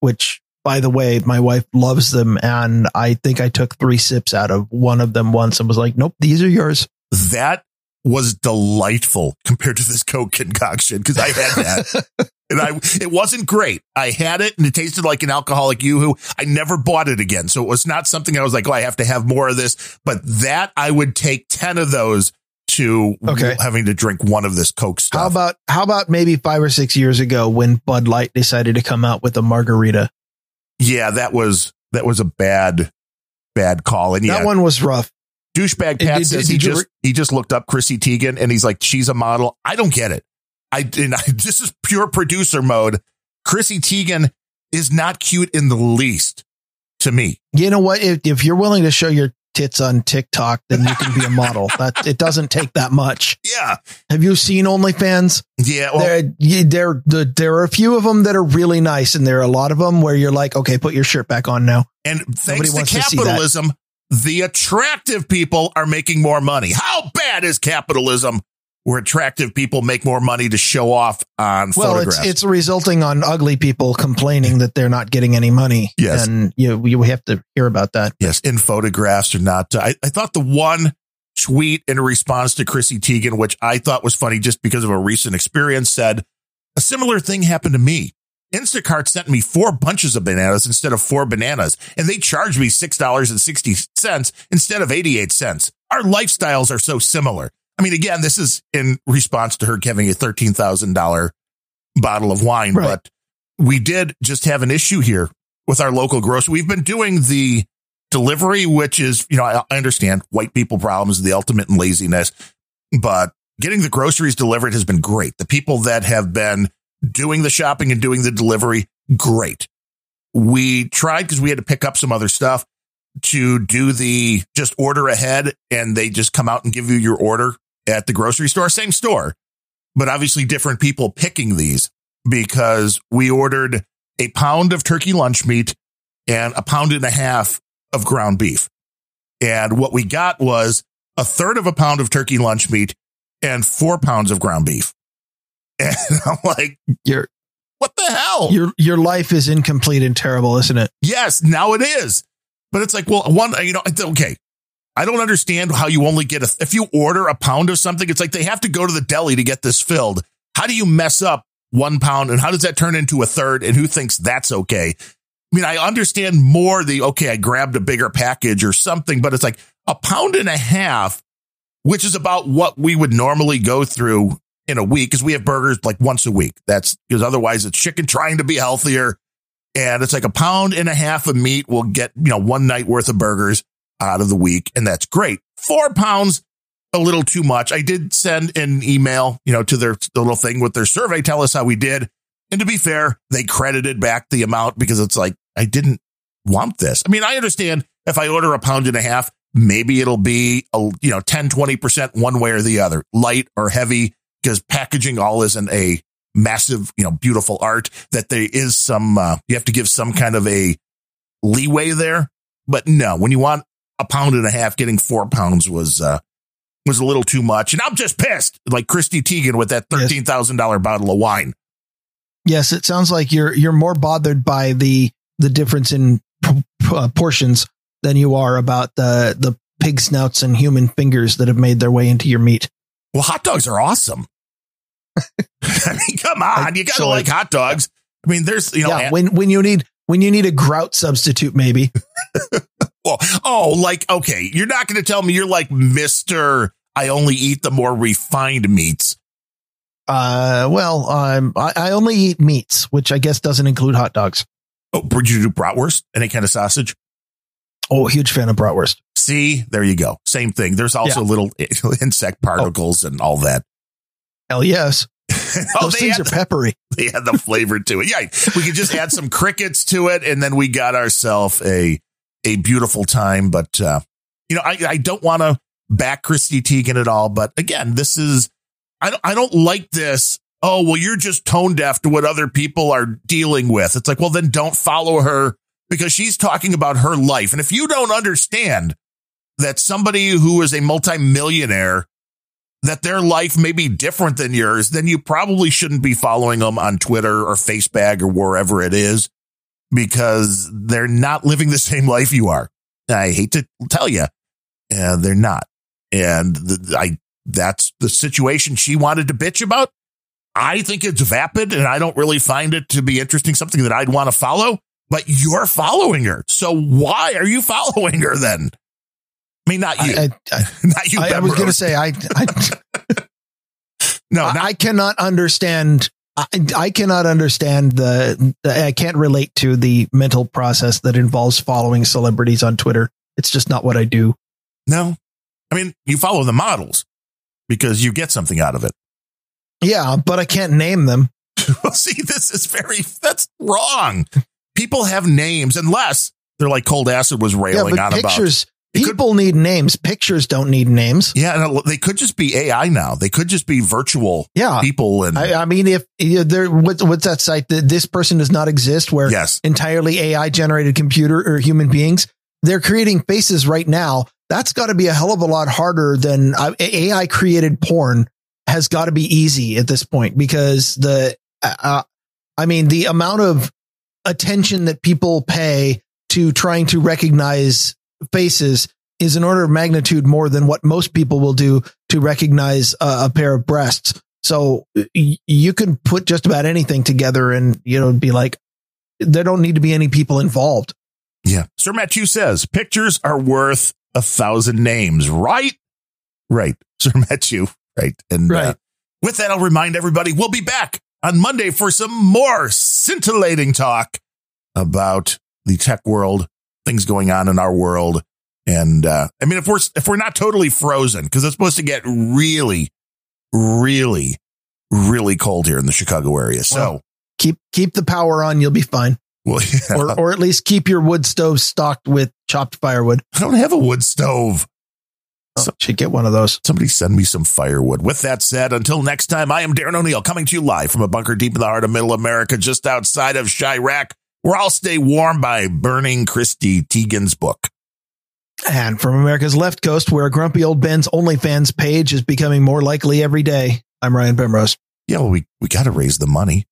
which by the way, my wife loves them and I think I took 3 sips out of one of them once and was like, "Nope, these are yours." that was delightful compared to this Coke concoction because I had that. And I, it wasn't great. I had it and it tasted like an alcoholic yoo-hoo. I never bought it again. So it was not something I was like, oh, I have to have more of this. But that I would take 10 of those to Okay. having to drink one of this Coke stuff. How about how about maybe 5 or 6 years ago when Bud Light decided to come out with a margarita? Yeah, that was, that was a bad, bad call. And yeah, That one was rough. douchebag Did- Pat did- says did he you just, re- he just looked up Chrissy Teigen and he's like, she's a model. I don't get it. I, and I this is pure producer mode. Chrissy Teigen is not cute in the least to me. You know what? If, if you're willing to show your tits on TikTok, then you can be a model. That it doesn't take that much. Yeah. Have you seen OnlyFans? Yeah. Well, there, there, the, there are a few of them that are really nice, and there are a lot of them where you're like, okay, put your shirt back on now. and nobody thanks to wants to capitalism, the attractive people are making more money. How bad is capitalism where attractive people make more money to show off on Well, photographs? it's it's resulting on ugly people complaining that they're not getting any money. Yes. and you we we have to hear about that. yes, in photographs or not. I, I thought the one tweet in response to Chrissy Teigen, which I thought was funny just because of a recent experience, said a similar thing happened to me. Instacart sent me four bunches of bananas instead of four bananas, and they charged me $6.60 instead of 88 cents. Our lifestyles are so similar. I mean, again, this is in response to her having a $13,000 bottle of wine, Right. but we did just have an issue here with our local grocery. We've been doing the delivery, which is, you know, I, I understand white people problems, the ultimate in laziness, but getting the groceries delivered has been great. The people that have been doing the shopping and doing the delivery, great. We tried because we had to pick up some other stuff to do the just order ahead and they just come out and give you your order at the grocery store, same store, but obviously different people picking these because we ordered a pound of turkey lunch meat and a pound and a half of ground beef. And what we got was a third of a pound of turkey lunch meat and four pounds of ground beef. And I'm like, Your what the hell? your your life is incomplete and terrible, isn't it? Yes, now it is. But it's like, well, one, you know, okay. I don't understand how you only get a, if you order a pound of something, it's like they have to go to the deli to get this filled. How do you mess up one pound and how does that turn into a third? And who thinks that's okay? I mean, I understand more the, okay, I grabbed a bigger package or something, but it's like a pound and a half, which is about what we would normally go through in a week because we have burgers like once a week. That's because otherwise it's chicken trying to be healthier. And it's like a pound and a half of meat will get, you know, one night worth of burgers out of the week. And that's great. Four pounds, a little too much. I did send an email, you know, to their the little thing with their survey. Tell us how we did. And to be fair, they credited back the amount because it's like, I didn't want this. I mean, I understand if I order a pound and a half, maybe it'll be, a, you know, 10, 20% one way or the other, light or heavy, because packaging all isn't a massive, you know, beautiful art that there is some, uh, you have to give some kind of a leeway there. But no, when you want a pound and a half, getting four pounds was, uh, was a little too much. And I'm just pissed, like Chrissy Teigen with that $13,000 bottle of wine. Yes, it sounds like you're you're more bothered by the the difference in p- p- uh, portions than you are about the the pig snouts and human fingers that have made their way into your meat. Well, hot dogs are awesome. I mean, come on. You got to So- like hot dogs. I mean, there's, you know, yeah, when when you need when you need a grout substitute, maybe. well, oh, like, okay, you're not going to tell me you're like Mr. I only eat the more refined meats. Uh, well, um, I, I only eat meats, which I guess doesn't include hot dogs. Oh, would you do bratwurst? Any kind of sausage? Oh, huge fan of bratwurst. See, there you go. Same thing. There's also Yeah. little insect particles and all that. Hell yes. oh, Those they things are peppery. they had the flavor to it. Yeah, we could just add some crickets to it, and then we got ourselves a a beautiful time. But uh, you know, I, I don't want to back Chrissy Teigen at all. But again, this is I don't I don't like this. Oh well, you're just tone deaf to what other people are dealing with. It's like, well, then don't follow her because she's talking about her life. And if you don't understand that somebody who is a multimillionaire that their life may be different than yours, then you probably shouldn't be following them on Twitter or Facebag or wherever it is because they're not living the same life you are. I hate to tell you, uh, they're not. And the, I, that's the situation she wanted to bitch about. I think it's vapid and I don't really find it to be interesting, something that I'd want to follow, but you're following her. So why are you following her then? I mean, not you, I, I, not you. I, I was going to say, I, I, no, not, I cannot understand. I, I cannot understand the. I can't relate to the mental process that involves following celebrities on Twitter. It's just not what I do. no. I mean, you follow the models because you get something out of it. Yeah, but I can't name them. Well, see, this is very, that's wrong. People have names unless they're like cold acid was Yeah, railing but on about. It could- People need names. Pictures don't need names. Yeah. And they could just be AI now. They could just be virtual Yeah. people. And I, I mean, if there, what, what's that site that this person does not exist where yes, entirely AI generated computer or human beings, they're creating faces right now. That's got to be a hell of a lot harder than uh, AI created porn has got to be easy at this point because the, uh, I mean, the amount of attention that people pay to trying to recognize faces is an order of magnitude more than what most people will do to recognize a, a pair of breasts. So y- you can put just about anything together and, you know, be like, there don't need to be any people involved. Yeah. Sir Matthew says pictures are worth a thousand names, right? Right. Sir Matthew. Right. And uh, Right. with that, I'll remind everybody we'll be back on Monday for some more scintillating talk about the tech world, things going on in our world. And uh, I mean, if we're if we're not totally frozen, because it's supposed to get really, really, really cold here in the Chicago area. So, Well, Keep, keep the power on. You'll be fine. well, yeah, Or, or at least keep your wood stove stocked with chopped firewood. I don't have a wood stove. Oh, should get one of those. Somebody send me some firewood. With that said, until next time, I am Darren O'Neill coming to you live from a bunker deep in the heart of middle America, just outside of Chiraq, where I'll stay warm by burning Chrissy Teigen's book. And from America's left coast, where grumpy old Ben's OnlyFans page is becoming more likely every day, I'm Ryan Pemrose. Yeah, well, we, we got to raise the money.